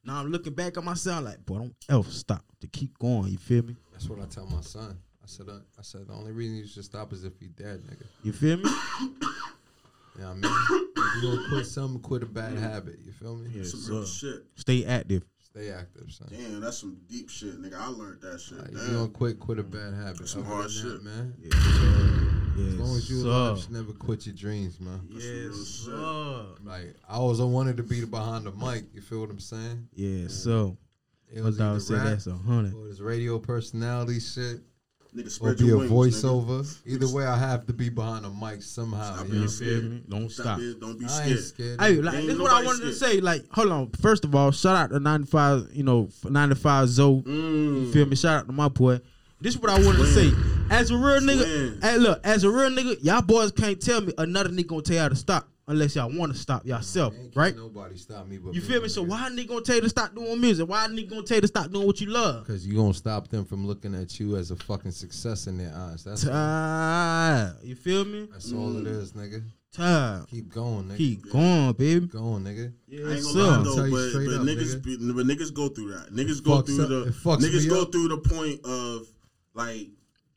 now I'm looking back at myself like, boy, don't ever stop. To keep going. You feel me? That's what I tell my son. I said, uh, I said the only reason you should stop is if you dead, nigga. You feel me? You know I mean? if you gonna quit something, quit a bad habit. You feel me? Yes, Some real shit. Stay active. Stay active, son. Damn, that's some deep shit, nigga. I learned that shit. Like, if you gonna quit, quit a bad habit. some Other hard shit. that, man. Yes, sir. Yes, As long as you sir. alive, you should never quit your dreams, man. That's some real Yes, shit. sir. Like I always wanted to be behind the mic. You feel what I'm saying? Yes, So. It was dog either said rap that's a hundred. or this radio personality shit, Nigga, or spread be a your wings. nigga. voiceover. Either way, I have to be behind the mic somehow. Stop you being know? You feel me? Don't Stop stop. Don't be I scared. ain't scared. Hey, like Ain't this is what I nobody wanted to say. Like, hold on. First of all, shout out to 95, you know, 95 Zoe. You Mm. feel me? Shout out to my boy. This is what I wanted to say. As a real nigga, hey, look, as a real nigga, y'all boys can't tell me another nigga gonna tell y'all to stop unless y'all want to stop yourself, Ain't right? Nobody stop me, but You feel me? So why a nigga gonna tell you to stop doing music? Why a nigga gonna tell you to stop doing what you love? Because you gonna stop them from looking at you as a fucking success in their eyes. That's Time. You feel me? that's all it is, nigga. Time. Keep going, nigga. Keep going, baby. Keep going, nigga. Yeah, I ain't gonna lie though, Tell you but, straight but up, niggas, nigga. be, but niggas go through that. Niggas go through up- the it niggas go up. through the point of like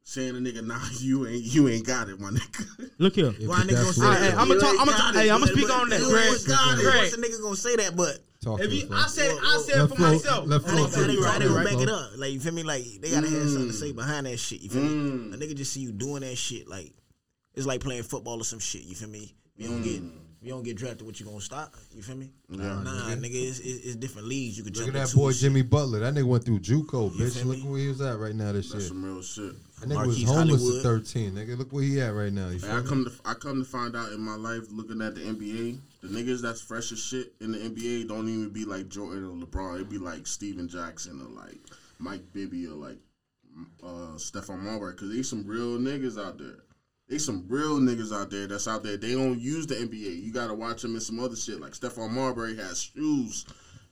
saying a nigga, nah, you ain't you ain't got it, my nigga. Look here. Why nigga gonna say that? I'ma talk- I'ma talk- hey, I'ma speak on that, you Greg. ain't got it. Greg. Once a nigga gonna say that, but Talk If to you, I man. said, I Well, said it Left for flow- myself. left I flow think to the they, right, they gonna back it up. Like you feel me? Like they gotta have something to say Mm. behind that shit. You feel me? Mm. A nigga just see you doing that shit. Like it's like playing football or some shit. You feel me? If you don't get Mm. if you don't get drafted, what you gonna stop? You feel me? Yeah. Nah, nigga, it's, it's, it's different leagues. You could Look jump at that boy and shit. Jimmy Butler. That nigga went through JUCO, You bitch. Look where he was at right now. This That's shit. some real shit. That nigga was homeless Hollywood. at 13. Nigga, look where he at right now. You feel I come to I come to find out in my life, looking at the NBA, the niggas that's fresh as shit in the NBA don't even be like Jordan or LeBron. It'd be like Stephen Jackson or like Mike Bibby or like uh, Stephon Marbury because they some real niggas out there. They some real niggas out there that's out there. They don't use the NBA. You gotta watch them in some other shit. Like Stephon Marbury has shoes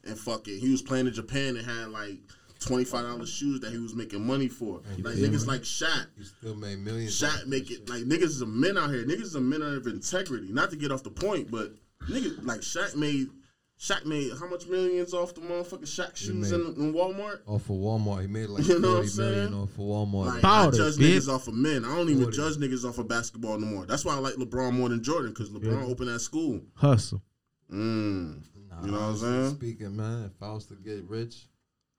and fucking he was playing in Japan and had like twenty five dollars shoes that he was making money for. Like niggas like Shaq. You still made millions. Shaq make it like niggas is a men out here. Niggas is a men of integrity. Not to get off the point, but niggas like Shaq made Shaq made how much millions off the motherfucking Shaq shoes in, in Walmart? off of Walmart. He made like You know what I'm 40 million off of Walmart. Like About I it, judge bitch. niggas off of men. I don't even 40. judge niggas off of basketball no more. That's why I like LeBron more than Jordan because LeBron Yeah. opened that school. Hustle. Mm. Nah, You know what I'm saying? Speaking, man, if I was to get rich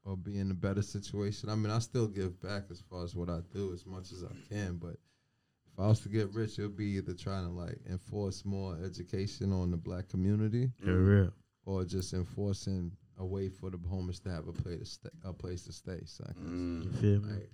or be in a better situation, I mean, I still give back as far as what I do as much as I can. But if I was to get rich, it would be either trying to like enforce more education on the black community Yeah, real. Or just enforcing a way for the homeless to have a place to stay. A place to stay. So, Mm. You feel me? like,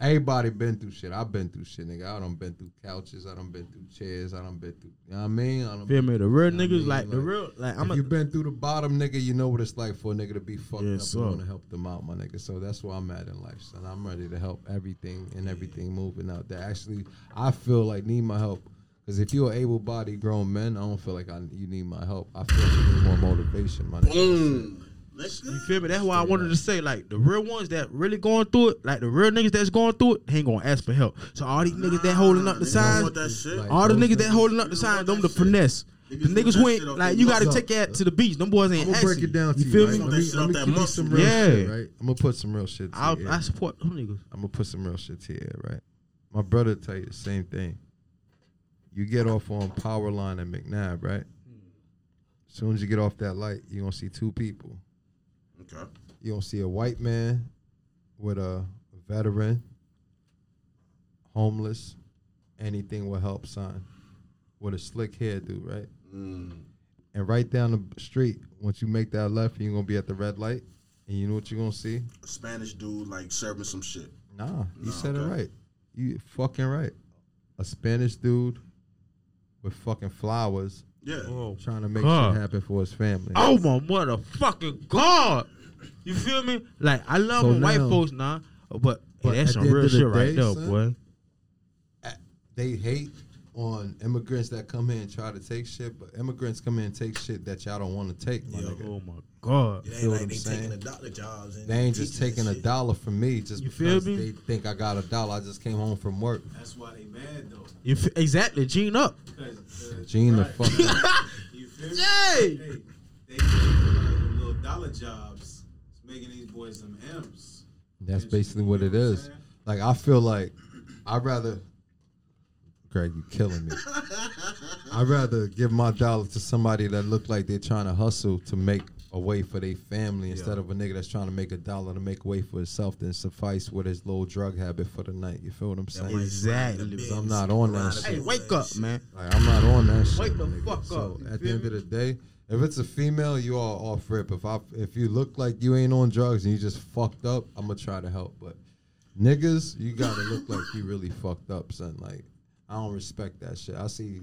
everybody been through shit. I've been through shit, nigga. I done been through couches. I done been through chairs. I done been through. You know what I mean? I done Feel me? The real I niggas, mean, like, the real, like, I'm if a, you been through the bottom, nigga, you know what it's like for a nigga to be fucked Yes, up sir. and want to help them out, my nigga. So that's where I'm at in life, son. I'm ready to help everything and everything moving out there. Actually, I feel like need my help. Because if you're able-bodied grown men, I don't feel like I, you need my help. I feel like you need more motivation, my nigga. You feel me? That's why I wanted to say, like, the real ones that really going through it, like the real niggas that's going through it, they ain't gonna ask for help. So all these niggas that holding up the Niggas signs, want that shit. Like- all the niggas that holding up the Niggas signs, them the finesse. Niggas The niggas that who ain't shit off like you got to take that to the beach. Them boys ain't I'm break it down to You you. feel right? me? Let me, let me that give you some real Yeah. shit, right? I'm gonna put some real shit to I, you. I support them niggas. I'm gonna put some real shit to you, right? My brother tell you the same thing. You get off on Powerline and McNab, right? As soon as you get off that light, you're gonna see two people. Okay. You're gonna see a white man with a veteran, homeless, anything will help sign, with a slick hairdo, right? Mm. And right down the street, once you make that left, you're gonna be at the red light, and you know what you're gonna see? A Spanish dude like serving some shit. Nah, you No, said it right. You fucking right. A Spanish dude with fucking flowers Yeah. Oh, trying to make God. shit happen for his family. oh my motherfucking god! You feel me? Like I love So when white now- folks now, but, But hey, that's at some real of the shit right day, there, boy. They hate on immigrants that come here and try to take shit, but immigrants come in and take shit that y'all don't want to take, my Yeah. nigga. Oh my god! It ain't feel what like I'm they saying? taking the doctor jobs. And They ain't just taking a shit. dollar from me just You feel because me? they think I got a dollar. I just came home from work. That's why they mad though. You f- exactly, Jean up. Uh, Jean the fuck. You feel me? Yay! Hey, they take a lot of them little dollar jobs. It's making these boys some M's. That's You basically know what it I'm saying? Like I feel like I'd rather Greg, you killing me. I'd rather give my dollar to somebody that look like they're trying to hustle to make a way for their family instead of a nigga that's trying to make a dollar to make a way for himself than suffice with his little drug habit for the night. You feel what I'm saying? Exactly. ride I'm not on that ride shit. Hey, wake up, man. Like I'm not on that shit. Wake the nigga. fuck so up, you at the end me? of the day, if it's a female, you are off rip. If I if you look like you ain't on drugs and you just fucked up, I'm gonna try to help. But niggas, you gotta look like you really fucked up, son. Like I don't respect that shit. I see.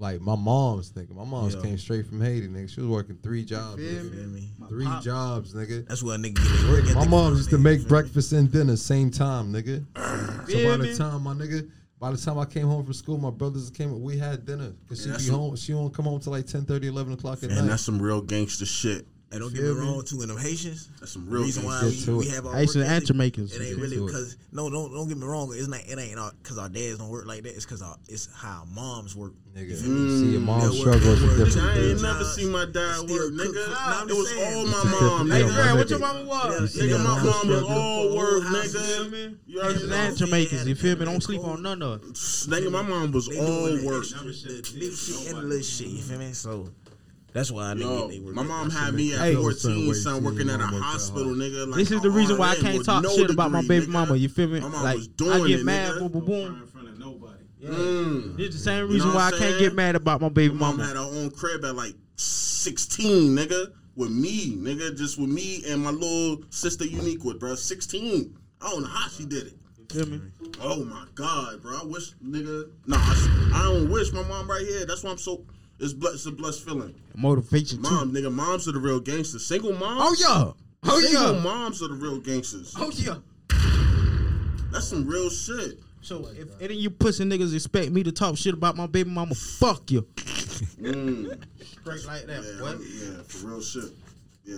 Like my mom's thinking, my mom's Yeah. came straight from Haiti, nigga. She was working three jobs, feel nigga. Me? three pop- jobs, nigga. That's what a nigga get their My mom used to make you feel me? breakfast and dinner same time, nigga. so by the time my nigga, by the time I came home from school, my brothers came. We had dinner because she be some- home. She won't come home till like 10, 30, 11 o'clock at And night. that's some real gangster shit. Hey, don't get me me? wrong, too. In them Haitians, That's some real reason why Get we, we have our Haitian work ethic, makers. It ain't really because no, don't don't get me wrong. It's not it ain't because our dads don't work like that. It's because it's how moms work. Nigga, You feel see your mom They'll work- struggle is they'll a work different I thing. ain't never seen my dad still work, nigga. cook- Nah, I'm it was saying. all my mom, different- nigga. Yeah, what your mama was? Yeah, Nigga, my mom mom was all work, Whole house, nigga. feel me? You already Haitian makers. You feel me? Don't sleep on none of it. Nigga, my mom was all work. extra, the big shit and little shit. You feel me? So that's why I Yo, nigga they work. my mom had me at Hey. 14, son, Wait, working at a mom worked that hospital, nigga. Like This is the reason why I can't talk no shit about my baby nigga. mama. You feel me? My mom Like was doing I get it, mad, nigga. boom, boom, Don't boom. in front of nobody. Mm. It's the same You reason know why I can't get mad about my baby My mom mama. had her own crib at like 16, nigga, with me, nigga, just with me and my little sister Unique with, bro. 16. I don't know how she did it. You feel me? Oh my god, bro. I wish, nigga. Nah, I, I don't wish my mom right here. That's why I'm so. It's, ble- it's a blessed feeling. Motivation too. Mom, nigga, moms are the real gangsters. Single moms. Oh yeah. Oh Single yeah. moms are the real gangsters. Oh yeah. That's some real shit. So if any of you pussy niggas expect me to talk shit about my baby mama, fuck you. Mm. Straight like that, Yeah, boy. yeah, for real shit. Yeah.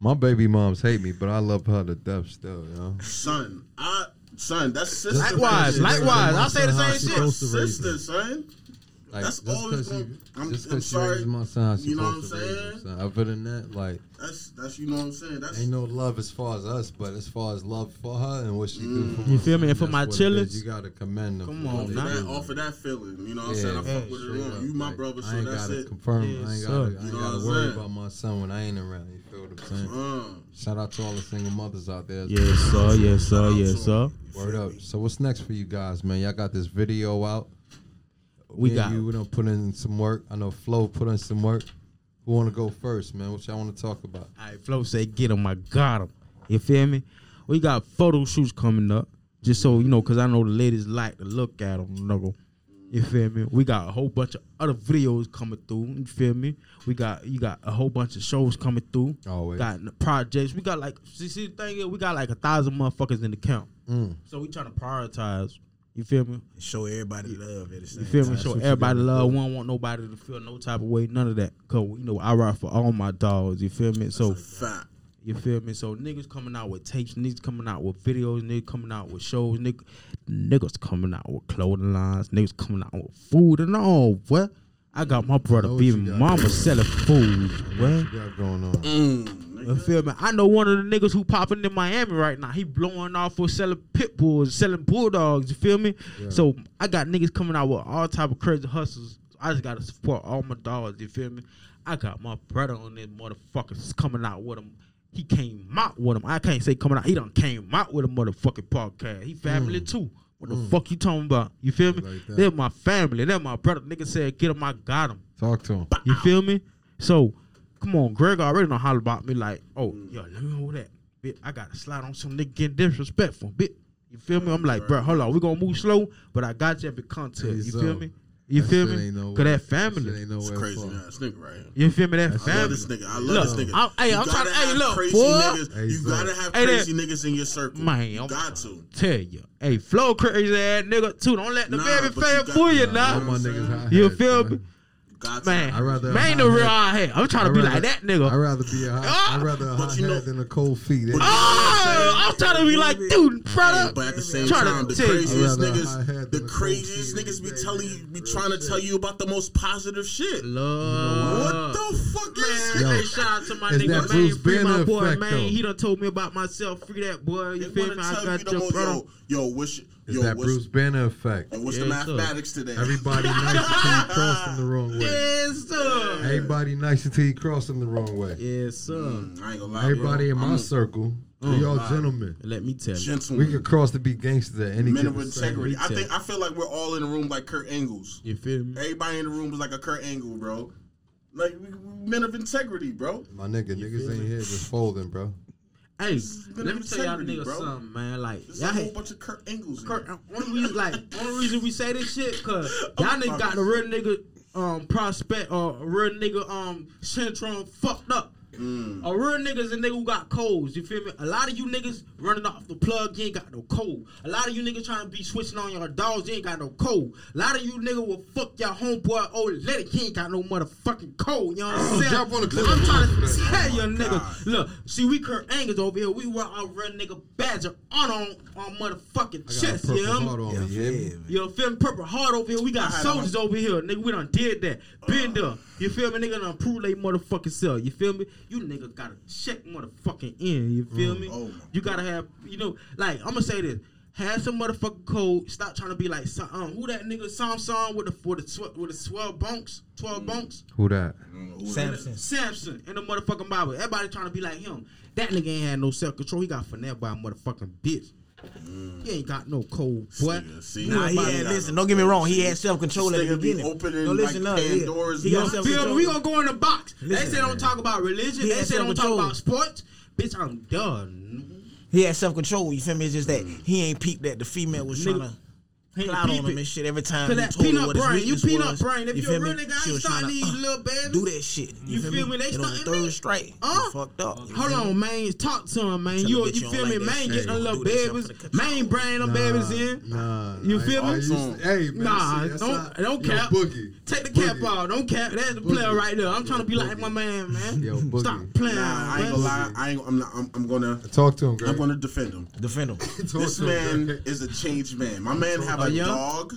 My baby moms hate me, but I love her to death still, you know. Son, I son, that's sister. Likewise, likewise. I say the same shit. supposed to raise Sister, son. Like, That's just always 'cause gonna- you- I'm- just I'm 'cause she sorry. raises my son, You know what I'm supposed saying? son. Other than that, like, That's that's you know what I'm saying. That's ain't no love as far as us, but as far as love for her and what she do mm. for You feel me? And for my what it chillers, you gotta commend them. come on, what that, off of that feeling. You know what I'm saying? I hey, fuck with it straight on. up. You my Like, brother, I so ain't that's gotta it. confirm. Yes, I ain't gotta, I ain't gotta worry saying? about my son when I ain't around. You feel what I'm saying? Shout out to all the single mothers out there. Yes, sir. Yes, sir. Shout Yes, sir. Word up. So what's next for you guys, man? Y'all got this video out. We got you. We done put in some work. I know Flo put in some work. Who want to go first, man? What y'all want to talk about? All right, Flo say "Get him, I got him." You feel me? We got photo shoots coming up, just so you know, cause I know the ladies like to look at them. Nigga. You feel me? We got a whole bunch of other videos coming through. You feel me? We got you got a whole bunch of shows coming through. Always. Got projects. We got like see, see the thing is, we got like a thousand motherfuckers in the count. Mm. So we trying to prioritize. You feel me? Show everybody love at the You feel me? time. Show what everybody love. do. We don't want nobody to feel no type of way. None of that. Cause you know I ride for all my dogs. You feel me? So fat. you feel me? So niggas coming out with tapes, niggas coming out with videos, niggas coming out with shows, niggas, niggas coming out with clothing lines, niggas coming out with food and all. What? I got my brother know what you baby mama selling food. What? What you got going on? Mm, You feel me? I know one of the niggas who popping in Miami right now. He blowing off for selling pit bulls, selling bulldogs. You feel me? Yeah. So I got niggas coming out with all type of crazy hustles. I just gotta support all my dogs. You feel me? I got my brother on this motherfuckers coming out with him. He came out with him. I can't say coming out. He done came out with a motherfucking podcast. He family too. What the fuck you talking about? You feel me? Mm. Like. They're my family. They're my brother. Nigga said, get him. I got him. Talk to him. You feel me? So, come on, Greg already know how about me. Like, oh, mm. yo, let me hold that. Bit, I gotta slide on some nigga getting disrespectful. Bit, You feel me? I'm like, bro, hold on, we gonna move slow, but I got you every content. You so, feel me? You That feel me? ain't no- Cause that that shit family. ain't It's crazy far. ass nigga right here. You feel me? That I love family. this nigga. I love Look, this nigga. I'm- hey, You I'm trying gotta hey, look, crazy boy. niggas. Hey, you son. gotta have Hey, crazy niggas in your circle. Man, you I'm got to. tell you. Hey, flow crazy ass nigga too. Don't let the Nah, baby fail got- fool you nah, now. All my niggas hot You feel me? Got. Man, I'd rather man, a the real hot hot head. I'm trying to I'd be rather- like that nigga. I'd rather be a hot. Ah! I'd rather a hot you know- head than a cold feet. But- Oh, I'm trying to be like, dude, brother. But at the same time, the craziest niggas, the craziest niggas be telling you, be trying to tell you about the most positive shit. Love. What the fuck is Man, hey, shout out to my nigga, man. Free my boy, man. He done told me about myself. Free that boy. You feel me? I got your most, brother. yo, yo, what's It's yo, that Bruce Banner effect. yo, what's the Yeah, sir. mathematics today? Everybody nice until you cross them the wrong way. Yes, sir. Everybody nice until you cross them the wrong way. Yes, sir. Mm, I ain't gonna lie. Everybody yo, in my I'm a circle, we all gentlemen. Let me tell you. Gentlemen. We can cross to be gangsters at any men of integrity. I think I feel like we're all in the room like Kurt Angles. You feel me? Everybody in the room is like a Kurt Angle, bro. Like we, we men of integrity, bro. My nigga, niggas ain't here just folding, bro. Hey, let me tell y'all niggas bro. something, man. Like, There's y'all a whole had, bunch of Kurt Angles. Kurt, only reason, like, only reason we say this shit, cause y'all niggas got the real nigga um prospect or a real nigga um syndrome fucked up. Mm. A real nigga is a nigga who got colds. You feel me? A lot of you niggas running off the plug, you ain't got no cold. A lot of you niggas trying to be switching on your dogs, you ain't got no cold. A lot of you niggas will fuck your homeboy old lady, he ain't got no motherfucking cold. You know what I'm saying? Drop on the clip. I'm trying to tell you God. niggas. Look, see, we Kurt Angles over here. We wear our real nigga badger on on, on motherfucking I got a chest. You hear me? heart on me, you? You feel me? Purple heart over here. We got soldiers over here, nigga. We done did that. Been there. You feel me? Nigga done prove they motherfucking self. You feel me? You nigga gotta check motherfucking in. You feel me? Oh you gotta have, you know, like I'm gonna say this. Have some motherfucking code. Stop trying to be like um, who that nigga Samson with the with the tw- with the twelve bunks, twelve bunks. Who that? Samson. Samson in the motherfucking Bible. Everybody trying to be like him. That nigga ain't had no self control. He got finessed by a motherfucking bitch. He ain't got no cold, boy. Nigga, see? Nah, he had got listen. Don't get me wrong. He had self control at the beginning. opening, no, listen, like, no, he- Pandora's he got box. feel self-control. me? We gonna go in the box. they Listen, say don't talk about religion. They had say don't talk about sports. Bitch, I'm done. He had self control. You feel me? It's just that mm. he ain't peeped that the female was trying to He clout on him and shit every time. Cause he that told her peanut what his brain, you peanut was. brain. If You you're a feel real me? nigga, I ain't starting these uh, little babies. do that shit. You feel me? They and on the starting third me? strike, Huh? you fucked up. Hold feel on, man. Talk to him, man. You, you you feel me? like man, shit. getting them little do that shit babies. for the control. Man, bringing them babies in. Nah. You feel me? hey, man. Nah, don't don't cap. Take the cap off. Don't cap. That's the player right there. I'm trying to be like my man, man. Yo, Stop playing. Nah, I ain't gonna lie. I ain't. I'm not. I'm, I'm gonna. Talk to him, Greg. I'm gonna defend him. Defend him. This to him, man is a changed man. My man have a yeah? dog.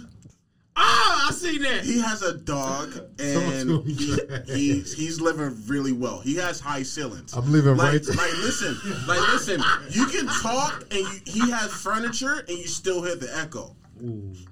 Ah, I see that. He has a dog, and he, he's he's living really well. He has high ceilings. I'm leaving like, right. like listen, like listen. You can talk, and you, he has furniture, and you still hear the echo.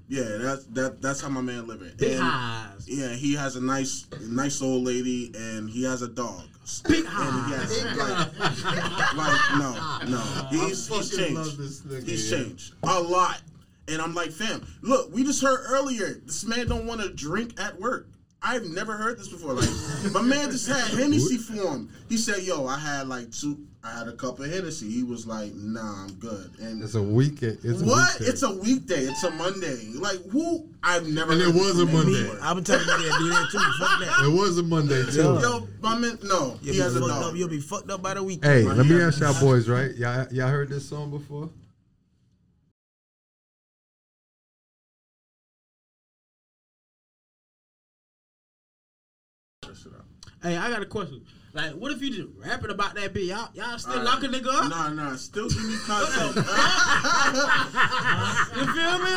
Yeah, that's that. That's how my man living. Big And, highs. Yeah, he has a nice, nice old lady, and he has a dog. Big highs. has, like, like, no, no, he's, he's changed. this nigga, He's changed a lot. And I'm like, fam, look, we just heard earlier, this man don't want to drink at work. I've never heard this before. Like, my man just had Hennessy for him. He said, yo, I had like two, I had a cup of Hennessy. He was like, nah, I'm good. And It's a weekend. It's a what? weekday. It's a weekday. It's a Monday. Like, who? I've never And it was a Monday. I've been telling you to do that too. Fuck that. It was a Monday too. Yo, my man, no, You'll he has be a fucked dog. up. You'll be fucked up by the weekend. Hey, Right let me ask y'all boys, right? Y'all, y'all heard this song before? Hey, I got a question. Like, what if you just rapping about that bitch? Y'all, y'all still Alright. lock a nigga up? Nah, nah, still give me content. You feel me?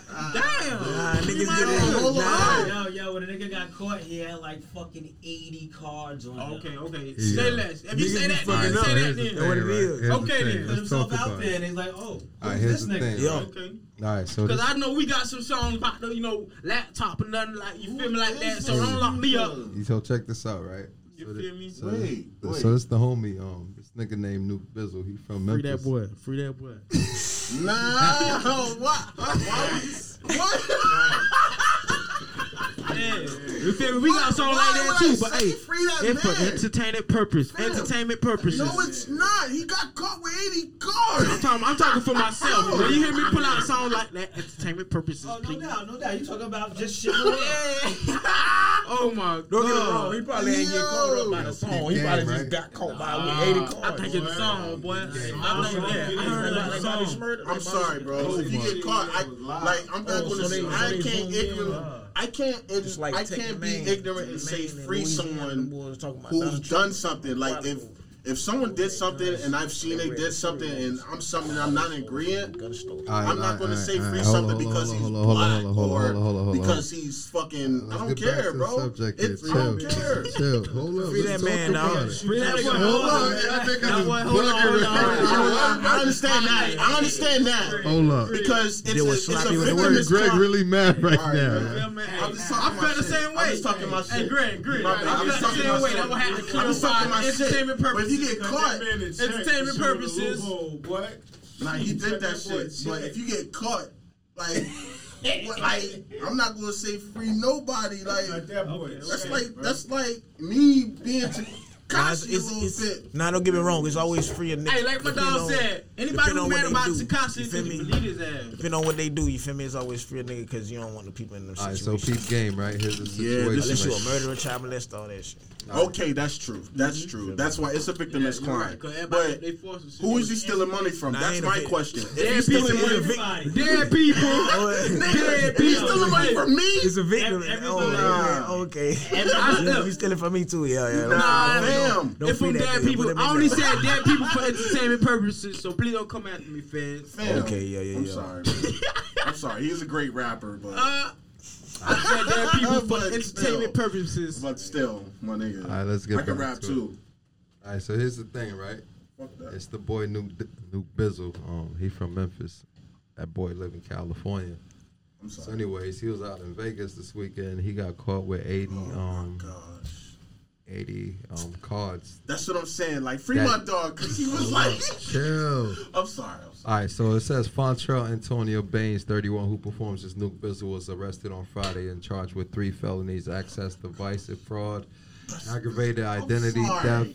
Damn. Nah, niggas You might get wanna it. hold on. Yo, yo, when a nigga got caught, he had like fucking 80 cards on him. Okay, okay. Yeah. Say less. If you Niggas say that, fucking then up. say here's that the then. thing, what it right? is. Here's the Okay, thing. then. Put Let's himself out there, it. and he's like, oh, who's Alright, here's this the nigga? thing. Yo. Okay. All right, so Cause I know we got some songs about the, you know, laptop and nothing like you feel me like that. So don't lock me up. You so check this out, right? You so feel thi- me? So, Wait, this, wait. so this the homie, um, this nigga named Nuke Bizzle. He from Memphis. Free that boy. Free that boy. nah, what? What? What? You feel me? We got a song like that too, but hey, free that it's for man? entertainment purpose. Fam. Entertainment purposes. No, it's not. He got caught with 80 I'm cars. talking, I'm talking for myself. When you hear me pull out a song like that, entertainment purposes. Oh, no please. doubt, no doubt. You talking about just shit. around. Oh my Don't get me wrong. god. He probably ain't get caught up by the song. He Game, probably right? just got caught by with 80 I cars. think it's the song, boy. I think Yeah. yeah. I heard about the Bobby song. Shmurda, I'm sorry, bro. If you get caught, I like I'm not Oh, gonna. say, I can't zoomed in, ignorant. I can't. It's like I can't be ignorant and say free someone boys talking about who's done something. Like if if someone did something and I've seen they did something and I'm something I'm not in agreement. I'm not going to say free something because he's on, hold on, black hold on, hold on, or hold on, hold on, hold on. because he's fucking. I don't care, bro. the subject here. It's, I don't care. Hold up. Free that man, dog. Free that boy. Hold on. I think I That just boy, hold on, bugging hold right on, now. hold on. I understand that. I understand that. Hold up. Because it's They a, was it's a sloppy with the victim. Greg really mad right now. man. Yeah, man. I'm just I talking my feel the same way. I'm just talking my shit. Hey. Greg, Greg. My. I I'm feel just the talking same my way. shit. I'm gonna have to just talking my clarify shit. entertainment But if you get caught, Entertainment purposes. What? Like he did that shit. But if you get caught, like, like I'm not gonna say free nobody. Like Like that boy. that's Okay, like bro. that's like me being Nah, it's, Tekashi a it's, little it's, bit. nah, don't get me wrong. It's always free a nigga. Hey, like my Depend dog on- said, anybody depend who on mad about they do. Tekashi, You feel can me? delete his ass. Depending on what they do, you feel me? It's always free a nigga because you don't want the people in them All right, so situations. peep game, right? Here's the Yeah, situation. this Unless you a right? murderer, child molester, all that shit. Okay, that's true. That's true. That's why it's a victimless You're right, crime. 'cause everybody- But they force us to who do is he stealing money from? Nah, That's my vic- question. If Dead he's stealing people. money, Everybody. Dead people. Nigga, Dead he's people. stealing money from me. It's a victim. Every- oh, everybody- okay. I- Yeah, you stealing from me too, yeah, yeah. Nah, Nah, damn. If free I'm dead people, put him in I only said dead people for entertainment purposes, so please don't come after me, fans. Okay, yeah, yeah, I'm sorry. I'm sorry. He's a great rapper, but Uh, I said dead people for But entertainment still. purposes. but still, my nigga. All right, let's get I can back rap to too. All right, so here's the thing, right? Fuck that. It's the boy Nuke, Nuke Bizzle. Um, he from Memphis. That boy live in California. I'm So, sorry. anyways, he was out in Vegas this weekend. He got caught with 80, Oh um, Gosh. 80 um cards. That's what I'm saying. Like free That- my dog because he was like. Chill. I'm sorry. I'm sorry. All right, so it says Fontrell Antonio Baines, 31, who performs as Nuke Bizzle, was arrested on Friday and charged with three felonies: access, device, and fraud, aggravated identity sorry.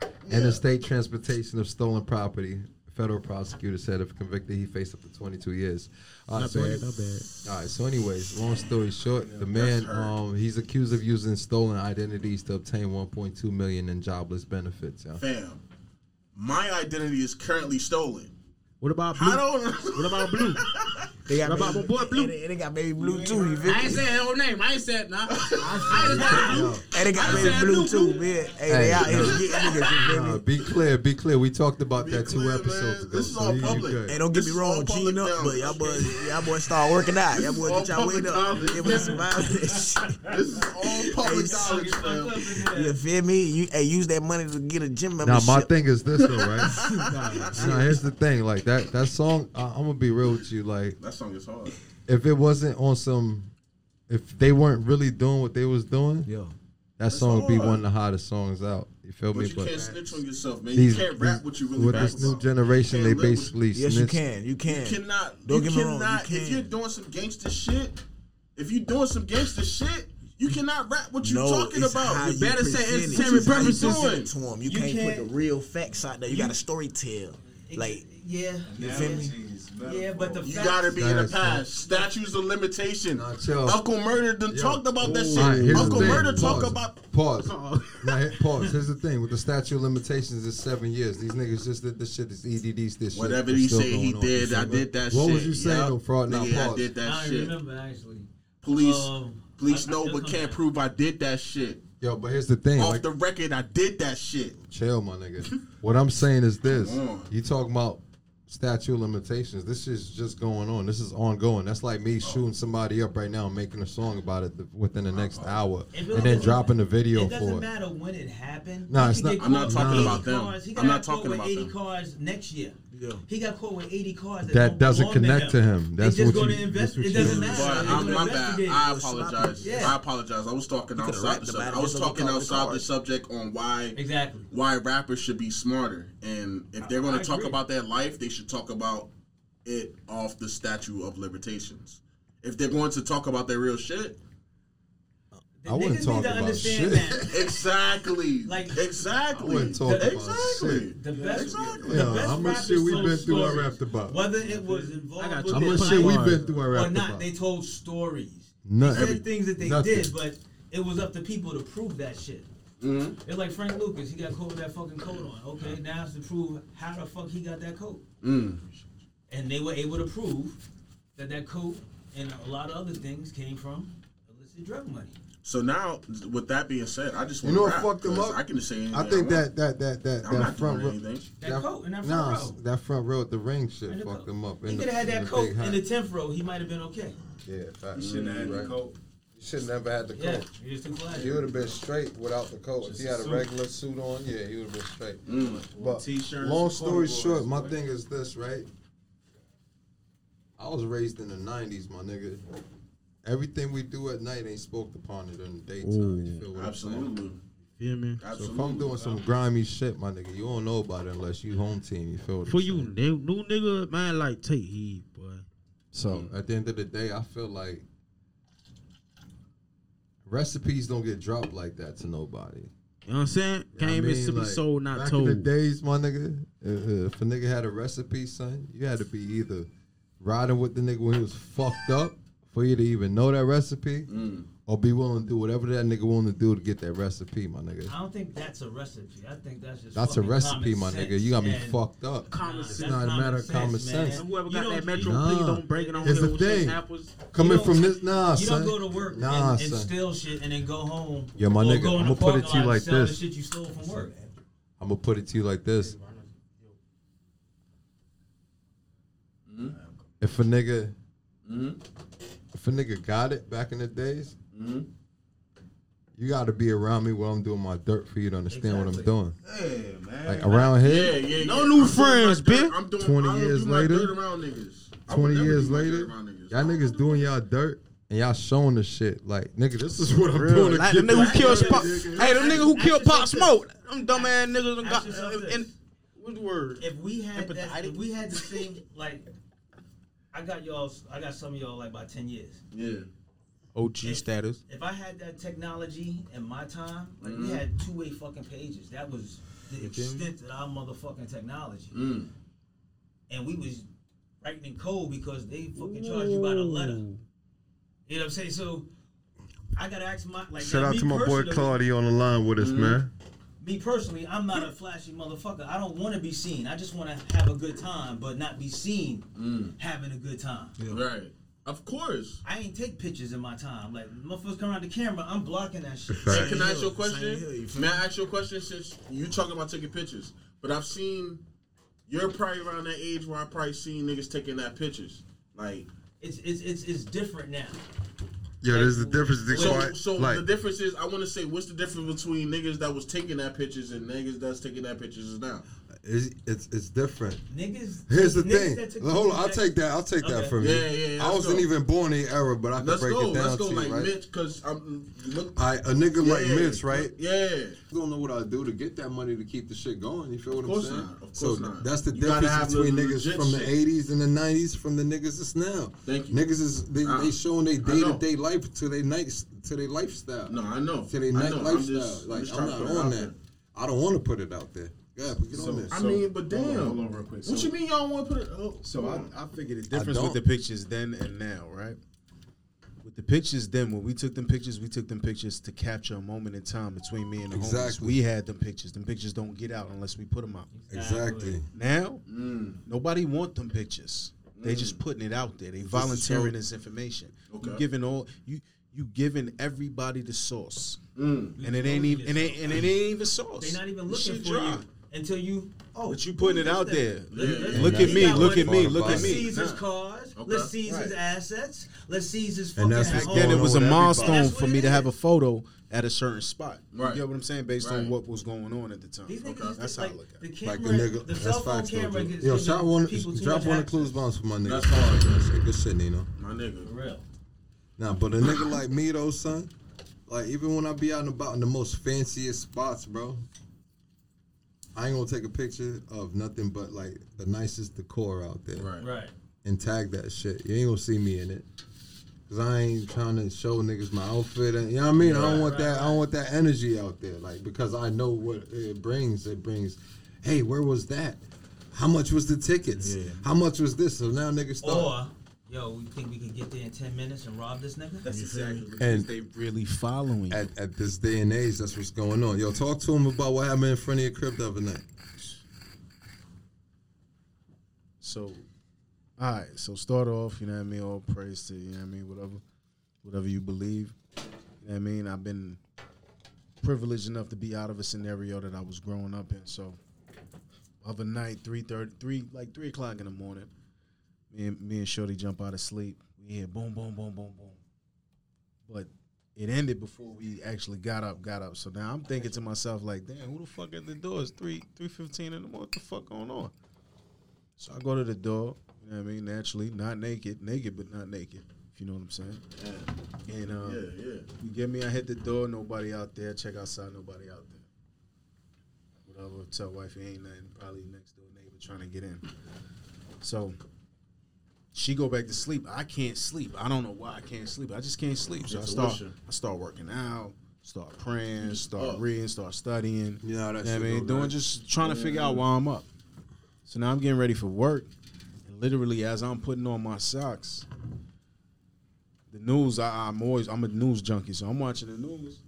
theft, interstate transportation of stolen property. Federal prosecutor said if convicted, he faced up to 22 years. All right, Not so bad, not bad. All right, so anyways, long story short, the man um he's accused of using stolen identities to obtain 1.2 million in jobless benefits. Yeah. Fam, my identity is currently stolen. What about blue? I don't. What about blue? They got about baby- my boy Blue? And they, they got baby blue too. You feel I ain't me? saying his whole name. I ain't said nah. I ain't said blue. And they got baby blue blue, too, man. Hey, Hey, they out here getting niggas. You feel me? be clear, be clear. We talked about that two episodes man. ago. This is all you- you public. Hey, don't get me wrong, all cheating up, but y'all boys, y'all boys start working out. Y'all boys get y'all weight up. knowledge. Give us some violence. This is all public knowledge, fam. You feel me? You hey, use that money to get a gym membership. Now my thing is this though, right? now here's the thing, like that that song. I'm gonna be real with you, like That song is hard. if it wasn't on some, if they weren't really doing what they was doing, Yeah. that song would be one of the hottest songs out. You feel But me? you But can't snitch on yourself, man. these, you can't rap these- what you really with this new generation, they can't live basically Yes, you can. You can. You cannot. Don't you get me wrong, you cannot. If you're doing some gangster shit, if you're doing some gangster shit, you cannot rap what you no, talking it's about. how You you better say present it. entertainment It's how you purposes. present it to 'em. You, You can't, can't- put the real facts out there. You, got to story tell. Like yeah, you feel me? Yeah, but the You gotta be in the That's- past. Statutes of limitation. Uncle Murda done Yo. talked about that shit. here's the Uncle thing. Murder talk Pause. about. Pause. Uh-oh. now, here- pause. Here's the thing. With the statute of limitations, is seven years. These niggas just did this shit. This EDDs. This shit. Whatever It's he still say he on. did, I did that shit. What shit. was you saying, Yup. though, fraud? Now, Nigga, I did that I shit. remember actually. Police, Um, police I- I know but can't back. prove I did that shit. Yo, but here's the thing. Off Like, the record, I did that shit. chill, my nigga. What I'm saying is this: you talking about statute of limitations. This is just going on. This is ongoing. That's like me shooting somebody up right now and making a song about it th- within the next hour, It and then dropping the video It doesn't for it. matter when it happened. Nah, it's not- I'm not talking about 80 them. Cars. He I'm got not talking about 80 them. cars next year. Yeah. He got caught with 80 cars that, That doesn't connect to him. They That's what going you- to invest. that's what It doesn't matter. But I'm, my bad. I apologize. Yeah. I apologize. I was talking could've outside rapped the subject. I was talking get caught with outside the cars. subject on why Exactly. why rappers should be smarter, and if they're going to talk agree. about their life, they should talk about it off the statue of limitations. If they're going to talk about their real shit, The I wouldn't talk need to about understand shit. that. Exactly. Like- exactly. I wouldn't talk about exactly. shit. The best, Exactly. the best how much shit we've been through, I rapped about. Whether it was involved I got. How much shit we fight been through, I or not, they told stories. Nothing. They said things that they Nothing. did, but it was up to people to prove that shit. Mhm. It's like Frank Lucas, he got caught with that fucking coat on. Okay, now it's to prove how the fuck he got that coat. Mm. And they were able to prove that that coat and a lot of other things came from illicit drug money. So now, with that being said, I just You want know to what fucked them up? I can just say anything. I think want. that that that that I'm that front row, anything. That coat in that front nah, row. that front row the ring shit And the fucked coat. them up. He could have had that coat in the tenth row. He might have been okay. Yeah, facts. You shouldn't have had Right. the coat. You should never had the Yeah, coat. he just too flashy. He would have been straight without the coat. If he a had a suit. regular suit on, yeah, he would have been straight. Mm. But T-shirts, long story short, my boy. thing is this, right? I was raised in the '90s, my nigga. Everything we do at night ain't spoke upon it in the daytime. You feel what I'm saying? Absolutely. Feel me? So Absolutely. if I'm doing some grimy shit, my nigga, you don't know about it unless you home team. You feel what For I'm you, new, new nigga, man, like take heed, boy. So at the end of the day, I feel like recipes don't get dropped like that to nobody. You know what I'm saying? You know what I Came mean? Mississippi Like, soul, not back told. in the days, my nigga, if a nigga had a recipe, son, you had to be either riding with the nigga when he was fucked up for you to even know that recipe, Mm. or be willing to do whatever that nigga willing to do to get that recipe, my nigga. I don't think that's a recipe. I think that's just That's a recipe, my sense nigga. You got me and- fucked up. Common sense. that's not a matter of common man. sense. And whoever You got that Metro, Nah. please don't break it on Here's the Hill, thing. apples. Coming from this, nah, You son. don't go to work Nah, and, and steal shit and then go home. Yeah, my or nigga, go I'ma put it to you like this. The shit you stole from work. I'm gonna put it to you like this: if a nigga, Mhm. If a nigga got it back in the days, Mhm. you got to be around me while I'm doing my dirt for you to understand what I'm doing. Yeah, man. Like around here, yeah, yeah. No I'm new friends, bitch. I'm doing 20 years do later? dirt around niggas. 20 years do my dirt later, niggas. y'all niggas doing y'all dirt and y'all showing the shit. Like, nigga, this is what I'm Real. doing. Like the nigga who killed shit, Pop. Hey, the nigga who killed Pop yourself Smoke. Them dumb ass niggas got. And, and what's the word? If we had that, Empathetic? if we had the same like, I got y'all. I got some of y'all like about ten years. Yeah. OG status. If I had that technology in my time, like Mm-hmm. we had two way fucking pages. That was the You extent of our motherfucking technology. Mm. And we was writing in code because they fucking charged you by the letter. You know what I'm saying? So I gotta ask my like Shout out to my boy personally- Claudio on the line with us, man. Me personally, I'm not a flashy motherfucker. I don't want to be seen. I just want to have a good time, but not be seen Mm. having a good time. Right. Of course. I ain't take pictures in my time. Like motherfuckers come around the camera, I'm blocking that shit. Fact. Hey, can I ask you a question? here, you May? I ask you a question since you talking about taking pictures? But I've seen you're probably around that age where I probably seen niggas taking that pictures. Like It's it's it's, it's different now. Yeah, there's the difference. They so, quite- so like, the difference is I want to say what's the difference between niggas that was taking that pictures and niggas that's taking that pictures now? It's, it's it's different. Niggas. Here's the niggas thing. that took Hold on, I'll take that. I'll take that Okay. from you. Yeah, yeah, yeah, I wasn't go. even born in the era, but I can Let's break go. it down Let's go. to you, right? Mitch, because I'm look. I, a nigga like Yeah. Mitch, right? Yeah. You don't know what I do to get that money to keep the shit going. You feel what Of I'm course saying? not. Of so course not. that's the You difference between niggas from the shit. 80s and the 90s from the niggas that's now. Thank you. Niggas is they, Uh, they showing their day to day life to their night to their lifestyle. No, I know. To their I night know. I'm lifestyle. like I'm not on that. I don't want to put it out there. Yeah, but get So- on this. I So- mean, but damn. Hold on, hold on real quick. What So- you mean y'all want to put it? Oh, So I, I figured the difference with the pictures then and now, right? With the pictures then, when we took them pictures, we took them pictures to capture a moment in time between me and the homies. We had them pictures. Them pictures don't get out unless we put them out. exactly. Now, Mm. nobody want them pictures. They just putting it out there. They volunteering so- this information. Okay. You giving all you you giving everybody the source, Mm. and it ain't even and it, and it ain't even sauce. They're not even looking for dry. you until you. Oh, But you putting it out there. Yeah, yeah, Look at me. Look at me. Look at about Let's me. seize his cars. Okay. Let's seize his assets. Let's seize his fucking And that's home. what's Back then, it was a milestone for me to have a photo at a certain spot. Right. You get what I'm saying? Based on what was going on at the time. These Okay. is That's how like, I look at the it. camera, Like a nigga, the that's cell phone facts though. camera Joe. gives Yo, giving shout one, drop one of access. clues bombs for my nigga. That's hard. Good shit, good shit, Nino. My nigga. For real. Nah, but a nigga like me though, son, like even when I be out and about in the most fanciest spots, bro, I ain't gonna take a picture of nothing but like the nicest decor out there Right. Right. and tag that shit. You ain't gonna see me in it. Cause I ain't trying to show niggas my outfit, and you know what I mean. I don't want that. I don't want that energy out there, like because I know what it brings. It brings, hey, where was that? How much was the tickets? Yeah. How much was this? So now niggas start. Or, yo, we think we can get there in 10 minutes and rob this nigga? That's exactly And- they really following. you. at, at this day and age, that's what's going on. Yo, talk to him about what happened in front of your crib the other night. So, all right. So start off. You know what I mean. All praise to you know what I mean. Whatever, whatever you believe. You know what I mean. I've been privileged enough to be out of a scenario that I was growing up in. So, other night, three thirty, three like three o'clock in the morning, me and me and Shorty jump out of sleep. We hear boom, boom, boom, boom, boom. But it ended before we actually got up, got up. So now I'm thinking to myself, like, damn, who the fuck at the door? It's three three fifteen in the morning. What the fuck going on? So I go to the door, you know what I mean? Naturally, not naked, naked but not naked, if you know what I'm saying. And um, Yeah, yeah. you get me, I hit the door, nobody out there. Check outside, nobody out there. Whatever, tell wifey ain't nothing. Probably next door neighbor trying to get in. So she go back to sleep. I can't sleep. I don't know why I can't sleep. I just can't sleep. So I start I start working out, start praying, start up. reading, start studying. You know how that You know what I mean? go, Doing right? just trying to figure out why I'm up. So now I'm getting ready for work. And literally as I'm putting on my socks, the news, I, I'm always I'm a news junkie, so I'm watching the news.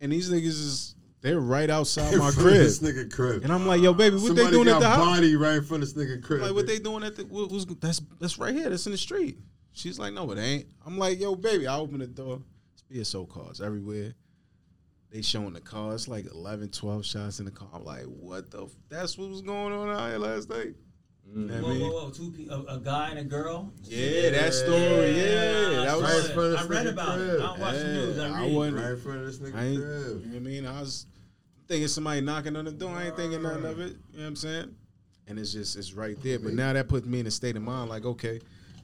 And these niggas is they're right outside my crib. This nigga crib. And I'm like, yo, baby, what Somebody they doing at the house? body right in front of this nigga crib. Like what they doing at the what was that's that's right here. That's in the street. She's like, no, it ain't. I'm like, yo, baby. I open the door. It's BSO cars everywhere. They showing the car. It's like 11, 12 shots in the car. I'm like, what the? F- that's what was going on out here last night. You know Whoa, whoa, whoa. Two pe- a, a guy and a girl? Yeah, that story. Yeah, I that was. Right in front of I this read nigga about it. I don't watch the news. I Yeah, I read. wasn't- right in front of this nigga I ain't, you know what I mean? I was thinking somebody knocking on the door. I ain't thinking nothing of it. You know what I'm saying? And it's just it's right there. But now that puts me in a state of mind like, okay,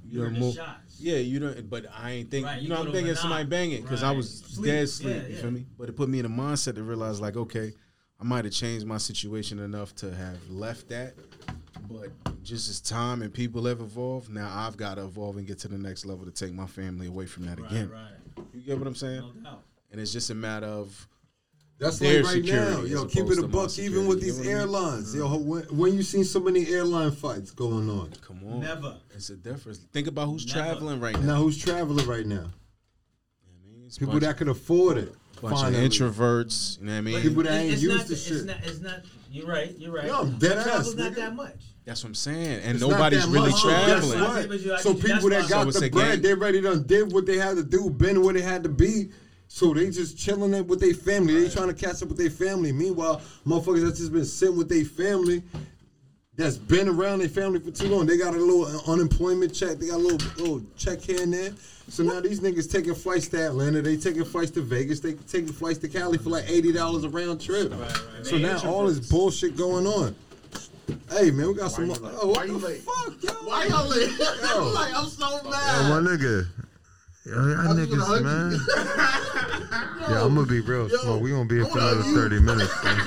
you Heard don't move. shots. Yeah, you don't. But I ain't think. Right, you you know, go I'm to thinking Vanilla. somebody banging because I was Sleep. dead sleep. Yeah, you yeah. feel me? But it put me in a mindset to realize like, okay, I might have changed my situation enough to have left that. But just as time and people have evolved, now I've got to evolve and get to the next level to take my family away from that Right, again. right. You get what I'm saying? No doubt. And it's just a matter of That's their like right security now. as Yo, keep it a buck even with these know what I mean? airlines. Yo, mm-hmm. when, when you seen so many airline fights going on. come on. Never. It's a difference. Think about who's Never. traveling right now. Now who's traveling right now? I mean, People that could afford it. Bunch of introverts. You know what I mean? People that ain't it's used not, to it's shit. Not, it's not. You're right. You're right. Yo, I'm dead Travel's ass, not that much. That's what I'm saying. And It's not nobody's that really much. So traveling. I what? get So people that That's got why- So the it's bread, they ready done did what they had to do, been where they had to be. So they just chilling it with their family. They trying to catch up with their family. Meanwhile, motherfuckers that's just been sitting with their family, that's been around their family for too long. They got a little unemployment check. They got a little little check here and there. So now these niggas taking flights to Atlanta. They taking flights to Vegas. They taking flights to Cali for like eighty dollars a round trip. So now all this bullshit going on. Hey man, we got some. you late? Oh, what Why you the late? fuck, yo? Why y'all late? Yo. like, I'm so Yo, mad. my nigga. Yo, y'all I niggas, man. Yeah, I'm gonna be real Yo, smart. We gonna be here for another you. 30 minutes. Man.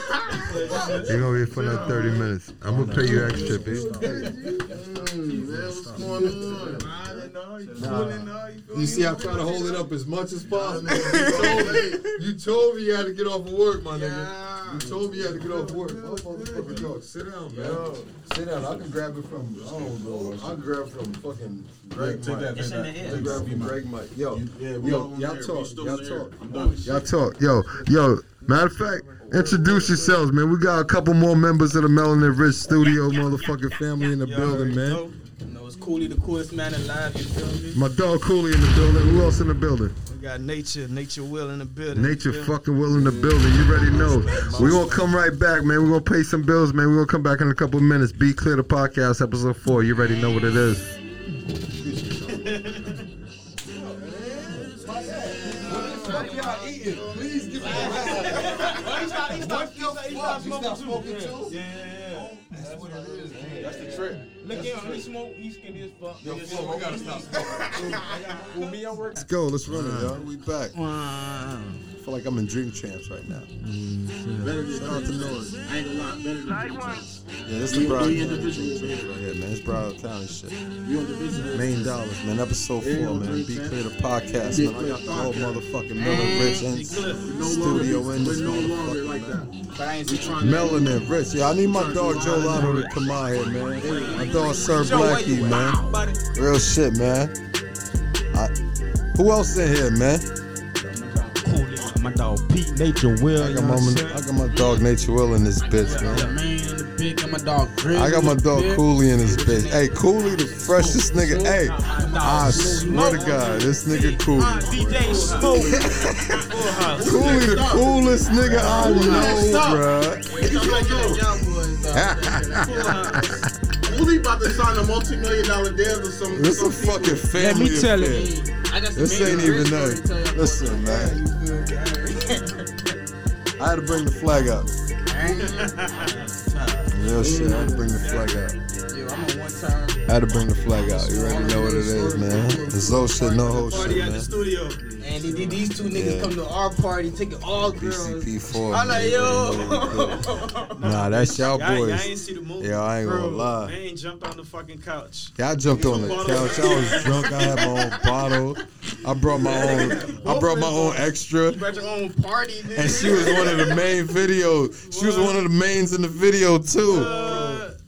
You gonna be here for another 30 minutes. I'm gonna pay you extra, B. Mm, man, what's going on? You see, I'm trying to hold it up as much as possible. You told me, you told me you had to get off of work, my nigga. You told me you had to get off of work. Oh, motherfucker, yo, sit down, man. Sit down. I can grab it from. I don't know. I can grab it from fucking Greg Mike. It's in the I air. can grab it from Greg Mike. Yo, Yeah, we yo, y'all talk. Y'all talk. Y'all talk. Yo, yo. Matter of fact, introduce yourselves, man. We got a couple more members of the Melanin Rich Studio motherfucking family in the building, man. Know, you know, it's Cooley, the coolest man alive. You feel me? My dog Cooley in the building. Who else in the building? We got Natyah, Natyah Will in the building. Natyah you fucking will in the building. You already know. We're gonna come right back, man. We're gonna pay some bills, man. We're gonna come back in a couple of minutes. Be clear the podcast, episode four. You already know what it is. That's the trick. Look at him, he smoke, he skinny as fuck. Yo, we gotta stop. Well, me, I work. Let's go. Let's run it, y'all. We back. I feel like I'm in Dream Champs right now. Mm, better than Shout out to Noise. I ain't gonna lie, better than Yeah, this We- the Broward County shit right here, man. It's Broward County shit. We on the business. Main dollars, man. Episode four, man. Be clear the podcast, man. I got the whole motherfucking Melanin Rich in studio longer, in this no longer motherfucker. like that. But I ain't We see trying to Melanin Rich. Yeah, I need my dog Joe Lotto to come out here, man. My dog Sir Blackie, man. Real shit, man. I, who else in here, man? My dog Pete Natyah Will. I got know what I'm my. I got my dog Natyah Will in this bitch, man. man, the big, got my dog Chris. I got my dog Cooley in this bitch. Hey, Cooley, the freshest nigga. Hey, I swear to God, this nigga Cooley. Cooley, the coolest nigga I know, bruh. Who's about to sign a multi-million dollar deal or some? This some a fucking Let me tell affair. you. I got some This man ain't Chris even story to nothing. Listen, man. I had to bring the flag out. Real shit, I had to bring the flag out. Yo, I'm on one time. I had to bring the flag out. You already know what it is, man. The Zo shit, no whole shit, man. Studio. And they, did these two niggas Yeah. come to our party, taking all girls. BCP4. I'm like, man. yo. Nah, that's y'all Y'all, y'all boys. ain't see the movie. Yeah, I ain't gonna Bro, lie. They ain't jumped on the fucking couch. Yeah, I jumped on the couch. I was drunk. I had my own bottle. I brought my own. I brought my own extra. You brought your own party, nigga. And she was one of the main videos. She was one of the mains in the video too.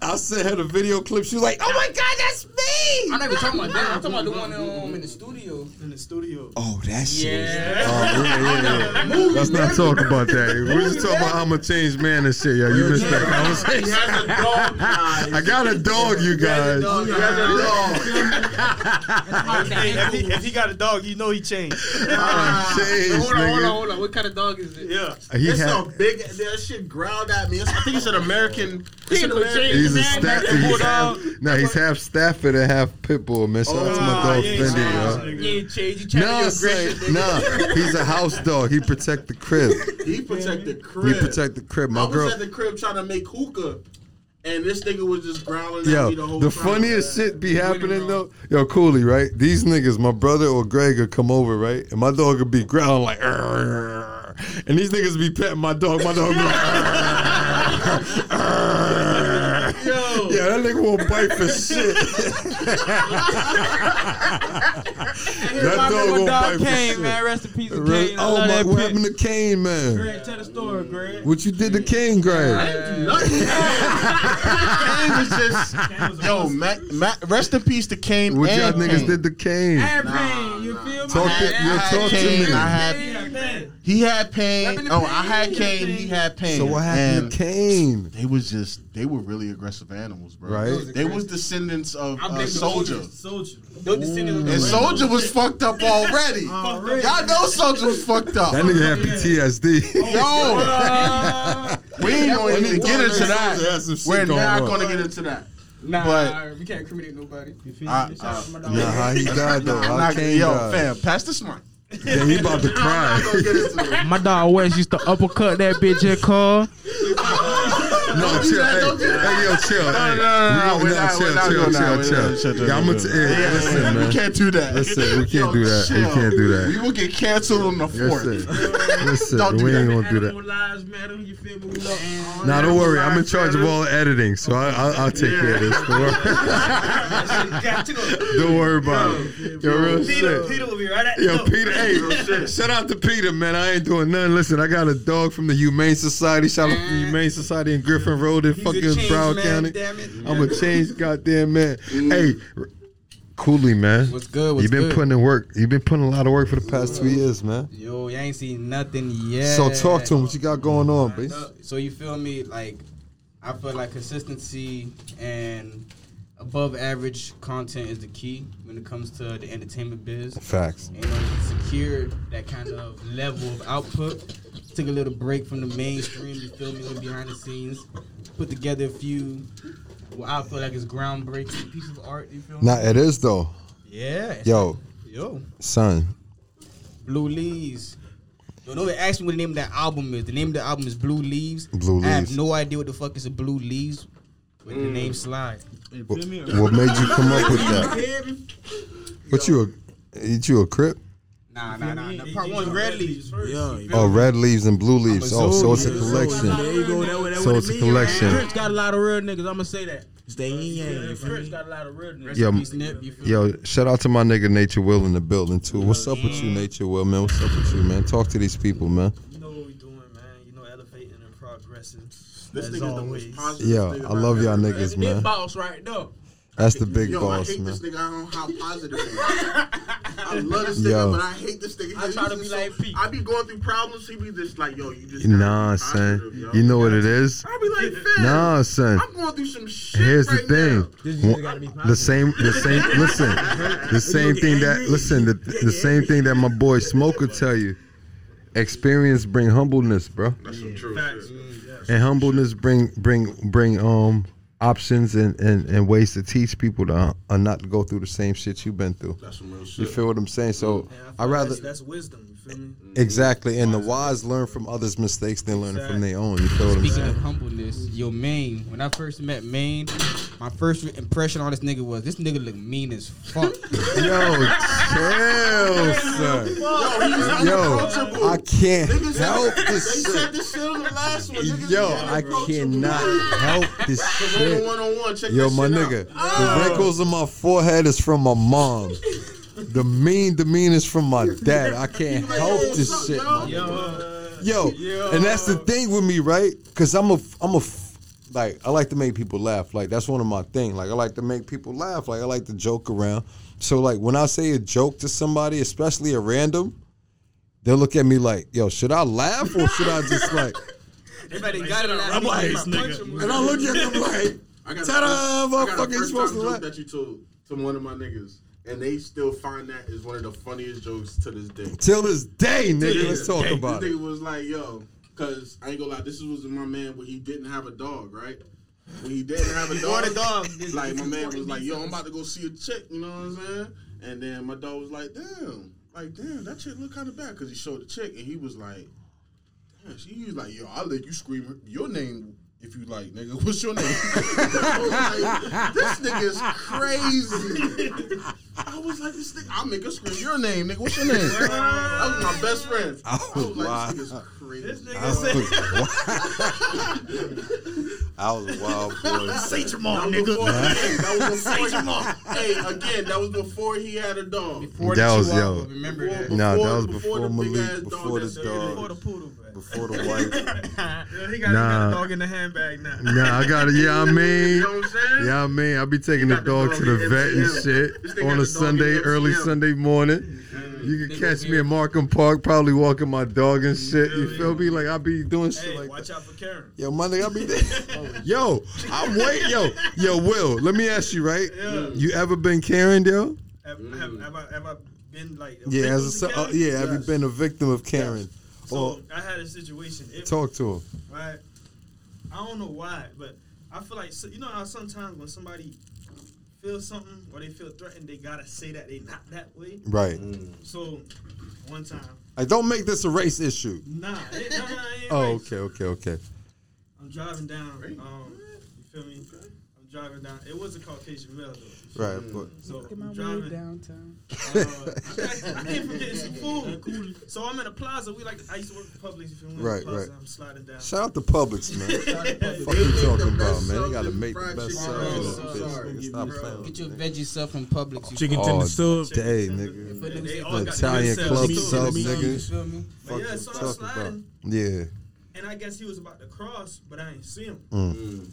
I sent her the video clip. She was like, "Oh my god, that's me!" I'm not even talking about that. I'm talking about the one um, in the studio. In the studio. Oh, that shit. Yeah. Oh, yeah, yeah, yeah. Let's not talk about that. We're just talking about how I'm a changed man and shit. Yeah, you missed that He conversation. has a dog. guys. I got a dog, you guys. He has a dog. Hey, if, he, if he got a dog, you know he changed. I'm ah. changed, Hold on, hold on, hold on. What kind of dog is it? Yeah. Uh, he It's had, a big. That shit growled at me. It's- I think it's an American. It's an American. he's a staff. He's half, no, he's half Stafford and half Pitbull, man. Shout out to my Oh, dog you ain't Fendi, changed, yo. nigga. You ain't changed. You trying Nah, to say, be aggressive, nigga. nah, he's a house dog. He protect the crib. He protect the crib. He protect the crib. I My was girl. at the crib trying to make hookah, and this nigga was just growling at me the whole the time. funniest shit be happening though. Yo, Cooley, right? These niggas, my brother or Greg would come over, right? And my dog would be growling like, "Arr." and these niggas be petting my dog. My dog would be like, "Arr." Arr. Yo. yeah, that nigga won't bite for shit. that dog won't bite for Kane, shit. man. Rest in peace to Really? Kane. I Oh my, that what pic. happened to Kane, man? Greg, tell the story, Greg. What you did to Kane, Greg? Kane was just yo, Matt, Matt, rest in peace to Kane. What y'all and niggas did to Kane? Air pain, you feel me? Talk to, I yo, had talk to Kane, me. I had, Pain. he had pain. Oh, I had Kane. He had pain. Oh, so what happened And to Kane? They was just they were really aggressive animals, bro. Right. They was descendants of I uh, blame Soldier. Soldier. Don't descend in the And Soldier was fucked up already. Y'all know Soldier was fucked up. That nigga had PTSD. Yo, we ain't going to get into that. We're going not on. going to get into that. Nah, But- we can't incriminate nobody. I, uh, Nah, how he died though? I'm not, gonna, Kane yo, died? fam, pass the smart. Yeah, he about to cry. Don't get into it. My dog West used to uppercut that bitch in car. No, chill. Hey, Don't do that. hey, yo, chill. No, Hey, no, no, no, we- we're nah, chill, chill, chill, chill. chill, chill, Yeah, I'm gonna hey, Yeah, listen, we can't do that. Listen, we can't do that. We can't do that. We will get canceled on the fourth. Listen, listen, Don't do we ain't gonna do that. Animal lives matter, you feel me? We love Nah, don't worry. I'm in charge of all the editing, so I, I'll, I'll take care of this. Don't worry, don't worry about it. Yo, real Peter. Peter will be right at Yo. Peter, hey, shout out to Peter, man. I ain't doing nothing. Listen, I got a dog from the Humane Society. Shout out to the Humane Society in Griffin Road in fucking Broward County. I'm a changed goddamn man. Mm. Hey, Cooley, man. What's good? What's You've been good? putting in work. You've been putting a lot of work for the past two years, man. Yo, you ain't seen nothing yet. So talk to him. What you got going on, please? So you feel me? Like, I feel like consistency and above average content is the key when it comes to the entertainment biz. Facts. You know, secure that kind of level of output. Took a little break from the mainstream. You feel me? Went behind the scenes, put together a few. What I feel like is groundbreaking pieces of art. You feel me? Nah, it is though. Yeah. Yo, Yo. son. Blue Leaves. Yo, no, they asked me what the name of that album is. The name of the album is Blue Leaves. Blue Leaves. I have no idea what the fuck is a Blue Leaves. But the mm. name slide. What, what made you come up with that? What you a? Ain't you a crip? Nah, nah, nah. nah. Part one's red Red leaves. Leaves. Yeah. Oh, red leaves and blue leaves. Oh, so it's a collection. There you go. That that So it's a collection. man. Prince got a lot of real niggas. I'm gonna say that. Stay in Yeah, yeah. Got a lot of real niggas. Yo, in peace, Nip. You feel me? Yo, shout out to my nigga Natyah Will in the building too. What's up with you, mm. Natyah Will, man? What's up with you, man? Talk to these people, man. You know what we doing, man. You know, elevating and progressing. This As nigga's the always. most positive. Yeah, I love y'all niggas, met. man. boss right there. That's the big Yo, boss, I hate man. this nigga. I don't know how positive he is. I love this Yo. nigga, but I hate this nigga. I He's try to be so- like Pete. I be going through problems. He be just like, yo, you just. Nah, be son. positive, yo. You know what it is? I be like, fam. Nah, son. I'm going through some shit. Here's the right thing. now. This nigga gotta The same, the same. Listen, the same thing that. Listen, the, the same thing that my boy Smoker tell you. Experience bring humbleness, bro, That's some true Facts. shit. and humbleness bring bring bring um options and and, and ways to teach people to uh, not to go through the same shit you've been through. That's some real You feel what I'm saying? So And I feel I like rather that's, that's wisdom. You feel me? Mm-hmm. exactly, and the wise learn from others' mistakes than learning from their own. You feel what I'm saying? Speaking saying? of humbleness, yo, Maine. When I first met Maine, my first impression on this nigga was this nigga look mean as fuck. Yo, chill, son. Yo, I can't help They this said shit. this shit on the last one. Yo, I cannot help this shit. one on one. Check Yo, my nigga, the oh. wrinkles on my forehead is from my mom. The mean demeanor is from my dad. I can't help this up, shit, yo? my nigga. Yo, and that's the thing with me, right? Cause I'm a, I'm a, f- like I like to make people laugh. Like that's one of my thing. Like I like to make people laugh. Like I like to joke around. So like when I say a joke to somebody, especially a random, they'll look at me like, "Yo, should I laugh or should I just like?" Everybody got it. I'm like, this nigga. And I look at them like, I got Ta-da, I motherfucker, first supposed time to joke laugh. that you told to one of my niggas, and they still find that is one of the funniest jokes to this day. till this day, nigga. Let's talk Hey, about this it. nigga was like, yo, cause I ain't gonna lie, this was my man when he didn't have a dog, right? When he didn't have a dog, the dog. like my man was like, yo, I'm about to go see a chick, you know what I'm saying? And then my dog was like, damn, like damn, that chick look kind of bad, cause he showed the chick, and he was like, damn, she was like, yo, I'll let you scream your name. If you like, nigga, what's your name? I was like, this nigga is crazy. I was like, this nigga, I'll make her scream your name, nigga. What's your name? that was my best friend. I was like, this nigga's crazy. This nigga I said, was, I was a wild boy. say your That mom, was nigga. before, hey, that was before he, hey, again, that was before he had a dog. Before That was yo. Remember that? Before- Nah, that was before before Malik, ass dog before that this dog. Before the poodle, bro. Before the white. Yeah, he got, he got Nah. a dog in the handbag now. Nah, I got it. Yeah, I mean, You know what I'm saying? yeah, I mean, I be taking the got the dog dog to the in vet and shit on a dog in Sunday, early Sunday morning. You can catch me at Markham Park, probably walking my dog and shit. You feel me? Like I be doing shit Hey, like watch that. out for Karen. Yo, Monday I be there. Yo, I'm wait. Yo, yo, Will. Let me ask you, right? Yeah. You ever been Karen, yo? Have, have, have, I, have I been like Yeah, as a uh, yeah. Have you been a victim of Karen? So Or I had a situation. It, talk to him. right? I don't know why, but I feel like you know how sometimes when somebody feels something or they feel threatened, they gotta say that they not that way. Right. So one time, I don't make this a race issue. nah, it, nah, nah, it ain't Oh, race. okay, okay, okay. I'm driving down. Um, you feel me? I'm driving down. It was a Caucasian male though. Right, but So I'm driving. downtown. Uh, I came from getting some food. So I'm in a plaza. We like I used to work for Publix. If you want Right, plaza, right. I'm sliding down. shout out to Publix, man. Fuck you talking about, man? They gotta make the best Fried sandwiches. chicken. bitch. Sorry. Nigga, Stop playing. Get your veggie stuff from Publix. You Chicken tender sub. Day, nigga. But niggas They say all got Italian club meat sub, nigga. Feel me? But Fuck yeah, so I'm sliding, Yeah. and I guess he was about to cross, but I ain't see him. Mm.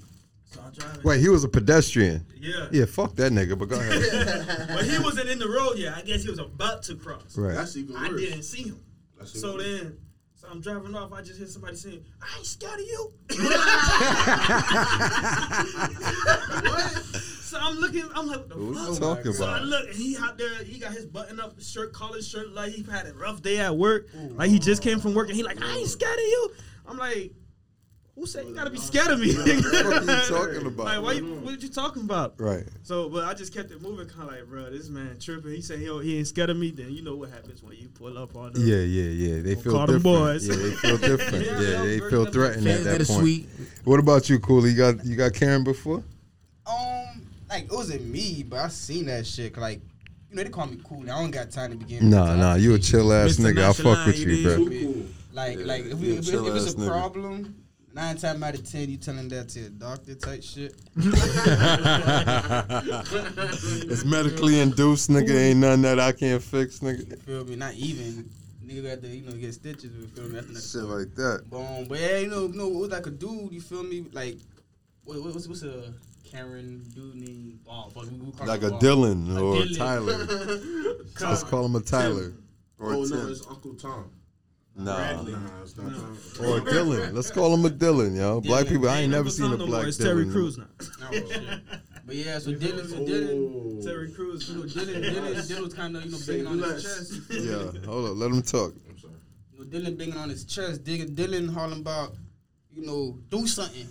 So I'm driving. Wait, he was a pedestrian. Yeah. Yeah, fuck that nigga. But go ahead. But he wasn't in the road yet. I guess he was about to cross. Right. That's even I didn't see him. That's even So worse. then, so I'm driving off. I just hear somebody saying, "I ain't scared of you." So I'm looking. I'm like, what the What fuck? talking So I about? look, and he out there. He got his button up shirt, collar shirt, like he had a rough day at work. Like he just came from work, and he like, I ain't scared of you. I'm like, who said you gotta be scared of me? What are you talking about? Like, why you, what are you talking about? Right. So, but I just kept it moving, kind of like, bro, this man tripping. He said he, he ain't scared of me. Then you know what happens when you pull up on them. Yeah, yeah, yeah. They feel Call them different. boys. Yeah, they feel different. Yeah, yeah, yeah, they feel threatened at that that point. sweet. What about you, Cooley? You got you got Karen before? Um, like it wasn't me, but I seen that shit. Like you know they call me cool. I don't got time to begin. Nah, nah, you a chill ass Mr. nigga. I fuck with you, you bro. Cool. Like, like if, we, you a if, if, it's a nigga. problem, nine times out of ten, you telling that to your doctor type shit. it's medically induced, nigga. Ain't nothing that I can't fix, nigga. You feel me? Not even nigga got to you know get stitches. You feel me? That's Shit like that. Boom. But yeah, you know, you know what like a dude. You feel me? Like what, what- what's what's a Karen dude named? Oh, fuck, we- we call Like a Bob. Dylan A or Dylan. Tyler. Let's call him a Tyler. Or Oh a no, it's Uncle Tom. Nah. Nah, it's not Tom. Or Dylan. Let's call him a Dylan, yo. Black Dylan. people, I ain't Ain't never seen a Tom no It's Dylan. Terry. Crews now. Oh, shit. But yeah, so Dylan, so Dylan, Oh. Terry Crews. you know, Dylan, Dylan, Dylan was kind of you know banging on his chest. Yeah, hold up. Let him talk. I'm sorry. You know, Dylan banging on his chest, digging Dylan hollering about, you know, do something,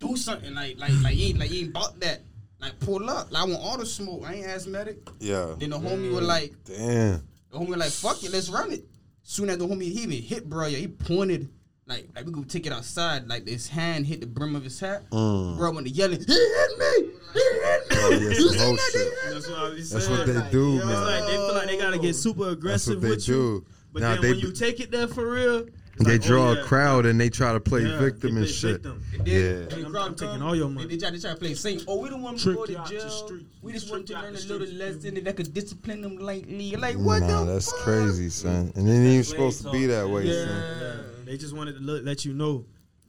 do something like like like he ain't like he ain't bought that. Like pull up, like I want all the smoke. I ain't asthmatic. Yeah. Then the homie was like, Damn. the homie was like, fuck it, let's run it. Soon as the homie he even hit bro, yeah, he pointed like like we gonna take it outside. Like his hand hit the brim of his hat. Mm. Bro went to yelling, he hit me, he hit me. Oh, yeah, You some whole shit. That's what I That's what they do, It's man. like they feel like they gotta get super aggressive what they with you. But Now then they when you take it there for real, it's they like, oh, draw oh, a crowd and they try to play Yeah, victim and shit. victim. And then, Yeah. when the I'm- crowd I'm taking all your they- money. They, try, they try to play saint. Oh, we don't want to Trick go to the jail. street. We just want to learn a little street. lesson that could discipline them lightly. Like what Nah, the that's fuck? crazy, son. And it ain't even supposed to be that way, son. Yeah, they just wanted to let, let you know,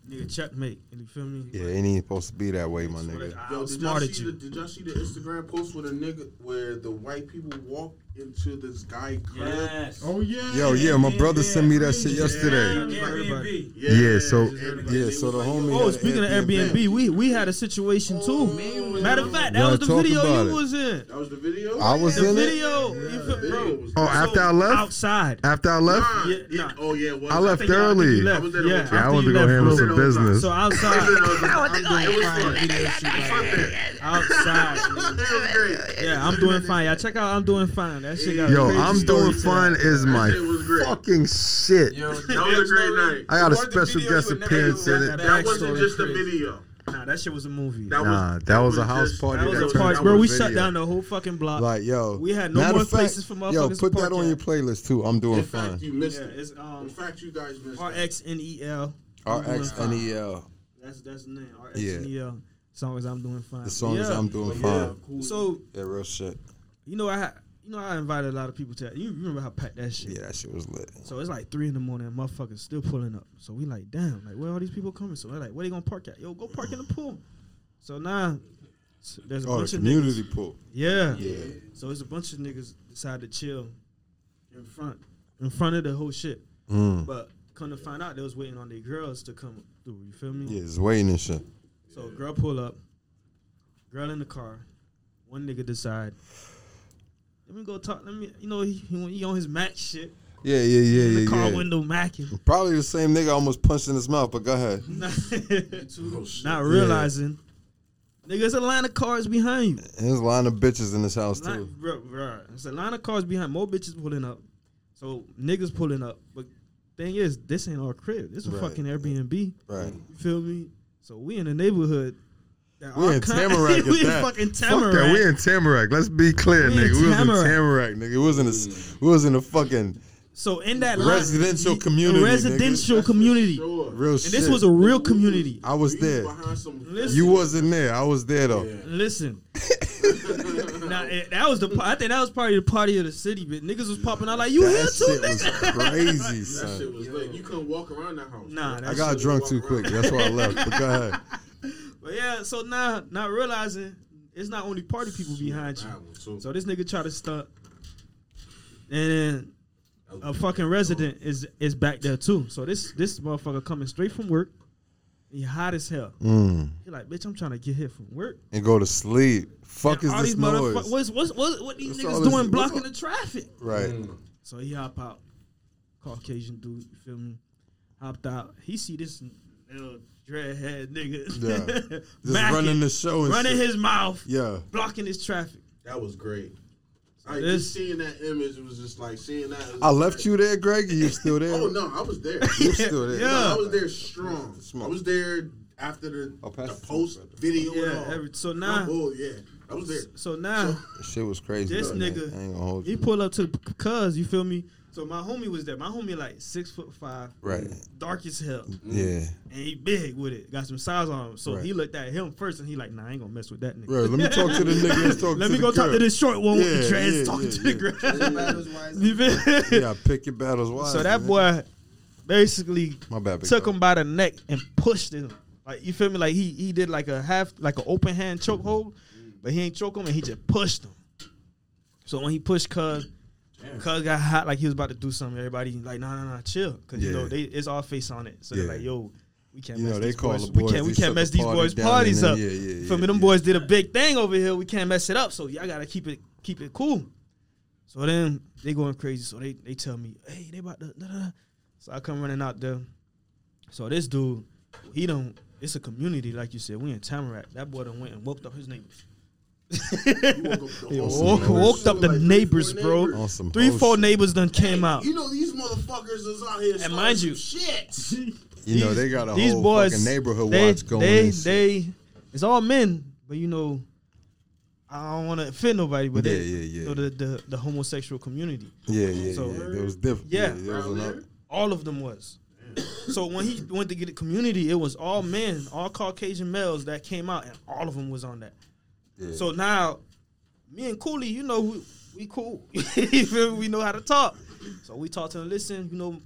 nigga, checkmate. You feel me? Yeah, it ain't even supposed to be that way, my nigga. I Yo, did y'all, see you. the, did y'all see the Instagram post with a nigga where the white people walk into this guy crib? Yes. Oh yeah. Yo, yeah, my brother sent me that shit yesterday. Airbnb. Yeah, so yeah, so the was homie. Oh, had speaking of Airbnb, we we had a situation too. Oh, Matter of fact, that was the video you it. was in. That was the video. I was The in it. video, you feel, video bro. Oh, after I left. outside. After I left, Nah, Yeah, yeah, nah. Oh yeah, it was. I left think- I early. left. I was there Yeah, yeah, I wanted to go handle bro. some business. So outside, It was fine great. video shoot like that. outside. It was great. Yeah, I'm doing fine. Y'all check out. I'm doing fine. That shit got yo, I'm doing fine Is my shit was great. fucking shit. Yo, That was a great night. I got a special guest you would never appearance in it. That wasn't just a crazy. video. Nah, that shit was a movie. That Nah, was that was a house just- party That was that a party, bro. a We shut down the whole fucking block. Like yo, We had no more fact, places for motherfuckers. Yo, put that on at. your playlist too. I'm doing In fact, fine. you missed yeah, it. it's um In fact, you guys missed R it. X N E L. R X N E L. That's that's the name. R X N E L. Song is I'm doing fine. The song is Yeah. I'm doing But fine. yeah, cool. So Yeah, real shit. you know I had you know I invited a lot of people to you remember how packed that shit. Yeah, that shit was lit. So it's like three in the morning, and motherfuckers still pulling up. So we like, damn, like where all these people coming? So we're like, where they gonna park at? Yo, go park in the pool. So now s- there's a Oh, bunch the of community pool. Yeah. Yeah. So it's a bunch of niggas decide to chill in front, in front of the whole shit. Mm. But come to find out, they was waiting on their girls to come through. You feel me? Yeah, it's waiting and shit. So girl pull up, girl in the car. One nigga decide. Let me go talk. Let me, you know, he, he, he on his Mac shit. Yeah, yeah, yeah, in the yeah, car yeah. window macking. Probably the same nigga almost punched in his mouth, but go ahead. Not oh, realizing, nigga, it's a line of cars behind you. And there's a line of bitches in this house Line, too. bro, bro, it's a line of cars behind. More bitches pulling up. So niggas pulling up. But thing is, this ain't our crib. This is Right. fucking Airbnb. Right. You feel me? So we in the neighborhood. That We our in Tamarac at we in that. fucking Fuck Tamarac. that. We in Tamarac. Let's be clear, We nigga. We was in Tamarac. Tamarac, nigga. We was in a, we was in a fucking so in that line, residential a community, residential That's for community, sure. real and shit. this was a real community. I was there. Listen. You wasn't there. I was there though. Yeah. Listen. now eh, that was the I think that was probably the party of the city, but niggas was popping out like you here That too, shit was nigga. crazy, That shit son. was lit. You couldn't walk around that house. Nah, that I got shit- drunk too quick. That's why I left. But go ahead. But yeah, so now not realizing it's not only party people behind you. That one, too. So this nigga try to stunt, and a fucking resident is is back there too. So this this motherfucker coming straight from work. He hot as hell. Mm. He like, bitch, I'm trying to get here from work. And go to sleep. Fuck And is all this these motherfuck- noise? What's, what's, what's, what these What's niggas doing blocking the traffic? Right. So he hop out. Caucasian dude, you feel me? Hopped out. He see this little dreadhead nigga. Yeah. Just macking, running the show and running shit. his mouth, Yeah. blocking his traffic. That was great. Like This- just seeing that image, was just like seeing that. it was I left you there, Greg. Are you still there? Oh no, I was there. You still there? Yeah. No, I was there strong. Smoke. I was there after the, Oh, the the post smoke, video. and Yeah, all. every, so Nah. now, Oh yeah, I was there. so now Shit was crazy. This though, nigga, I ain't gonna hold he you. pulled up to the cuz, you feel me? So my homie was there. My homie like six foot five, Right. dark as hell, mm-hmm. Yeah. and he big with it. Got some size on him. So Right. he looked at him first, and he like, Nah, I ain't gonna mess with that nigga. Right. Let me talk to the nigga. Let's talk Let to me the go talk to this short one with the dreads yeah, talking yeah, to the yeah. ground. You feel You gotta pick your battles wisely. So that man. boy basically My bad. took dog. him by the neck and pushed him. Like you feel me? Like he he did like a half like an open hand choke hold, but he ain't choke him and he just pushed him. So when he pushed Cuz, Cuz got hot like he was about to do something. Everybody like nah nah nah chill because you know they it's all face on it. So Yeah. they're like yo. We can't You mess know, these boys. the we can't we can't mess the these party boys' parties up. yeah, yeah, You feel me? yeah, Them boys did a big thing over here. We can't mess it up. So y'all gotta keep it keep it cool. So then they going crazy. So they they tell me, hey, they about to. Da, da, da. So I come running out there. So this dude, he don't. It's a community, like you said. We in Tamarac. That boy done went and woke up his neighbors. You woke up the woke, neighbors. woke up the Like three, neighbors, four bro. neighbors. On some Three, four shit. neighbors done came out. You know these motherfuckers is out here. starting mind you- shit. You know, they got a these whole boys, fucking neighborhood they, watch going. They, they, it's all men, but you know, I don't want to offend nobody, but Yeah, they, yeah, yeah. You know, the, the the homosexual community, yeah, yeah, So- yeah. It was different. Yeah. there was all of them was. So when he went to get a community, it was all men, all Caucasian males that came out, and all of them was on that. Yeah. So now, me and Cooley, you know, we, we cool. You feel me? we know how to talk. So we talk to them. Listen, you know,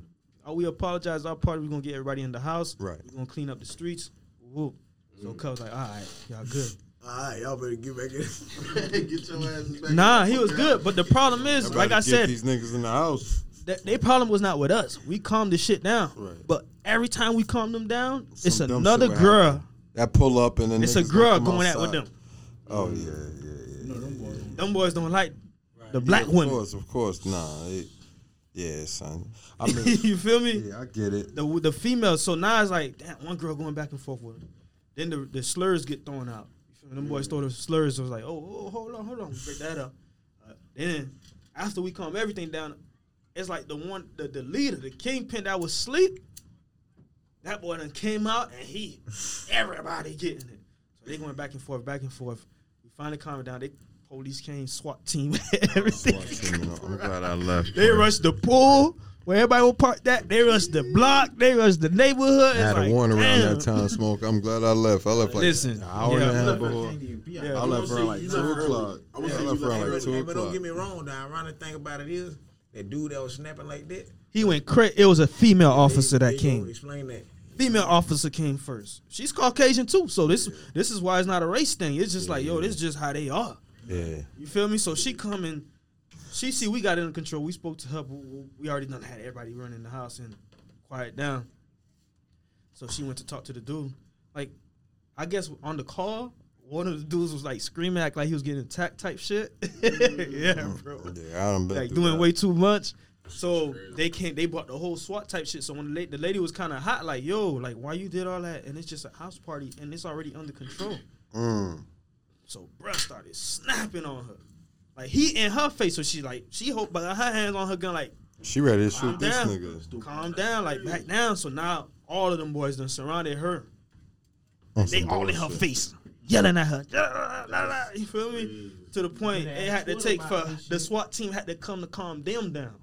we apologize. Our part, we're gonna get everybody in the house. Right. We're gonna clean up the streets. Woo. So mm. Cuz like, all right, y'all good. All right, y'all better get back in. Get your ass back. Nah, he was good. But the problem is, Y'all like I get said, these niggas in the house. that their problem was not with us. We calmed the shit down. Right. But every time we calm them down, Some it's another girl. happen. That pull up and then It's a girl gonna come at with them. Oh yeah, yeah, yeah. Them boys don't like the black yeah, of women. course, of course. Nah, it, yeah, son. I mean, you feel me? yeah, I get it. The the females. So now it's like, damn, one girl going back and forth with her. Then the, the slurs get thrown out. You feel me? Them boys throw the slurs. It was like, oh, oh, hold on, hold on, break that up. Uh, then after we calm everything down, it's like the one, the, the leader, the kingpin that was asleep. That boy done came out and he, everybody getting it. So they going back and forth, back and forth. Finally calm it down. They police came, SWAT team, everything. You know, I'm glad I left. They rushed the pool where everybody will park that. They rushed the block. They rushed the neighborhood. I had like, a warning around that time, smoke. I'm glad I left. I left like Listen, an hour yeah. and a half before. Yeah. I left around like two o'clock. I left around like two Hey, but don't get me wrong. The ironic thing about it is that dude that was snapping like that. He went crazy. It was a female officer There that go, came. Explain that. Female officer came first. She's Caucasian too. So this this is why it's not a race thing. It's just like, yo, this is just how they are. Yeah, You feel me? So she coming. She see we got it under control. We spoke to her. but We already done had everybody running the house and quiet down. So she went to talk to the dude. Like, I guess on the call, one of the dudes was like screaming, act like he was getting attacked type shit. yeah, mm-hmm. bro. yeah. I done been Like doing that. way too much. So they can't. They brought the whole SWAT type shit. So when the, la- the lady was kind of hot, like, yo, like why you did all that? And it's just a house party, and it's already under control. Mm. So bruh started snapping on her. Like he in her face, so she like she hope but her hands on her gun like She ready to calm shoot this down, nigga. calm down, like back down. So now all of them boys done surrounded her. On They all in her bullshit. face, yelling at her. You feel me? To the point it had to take for the SWAT team had to come to calm them down.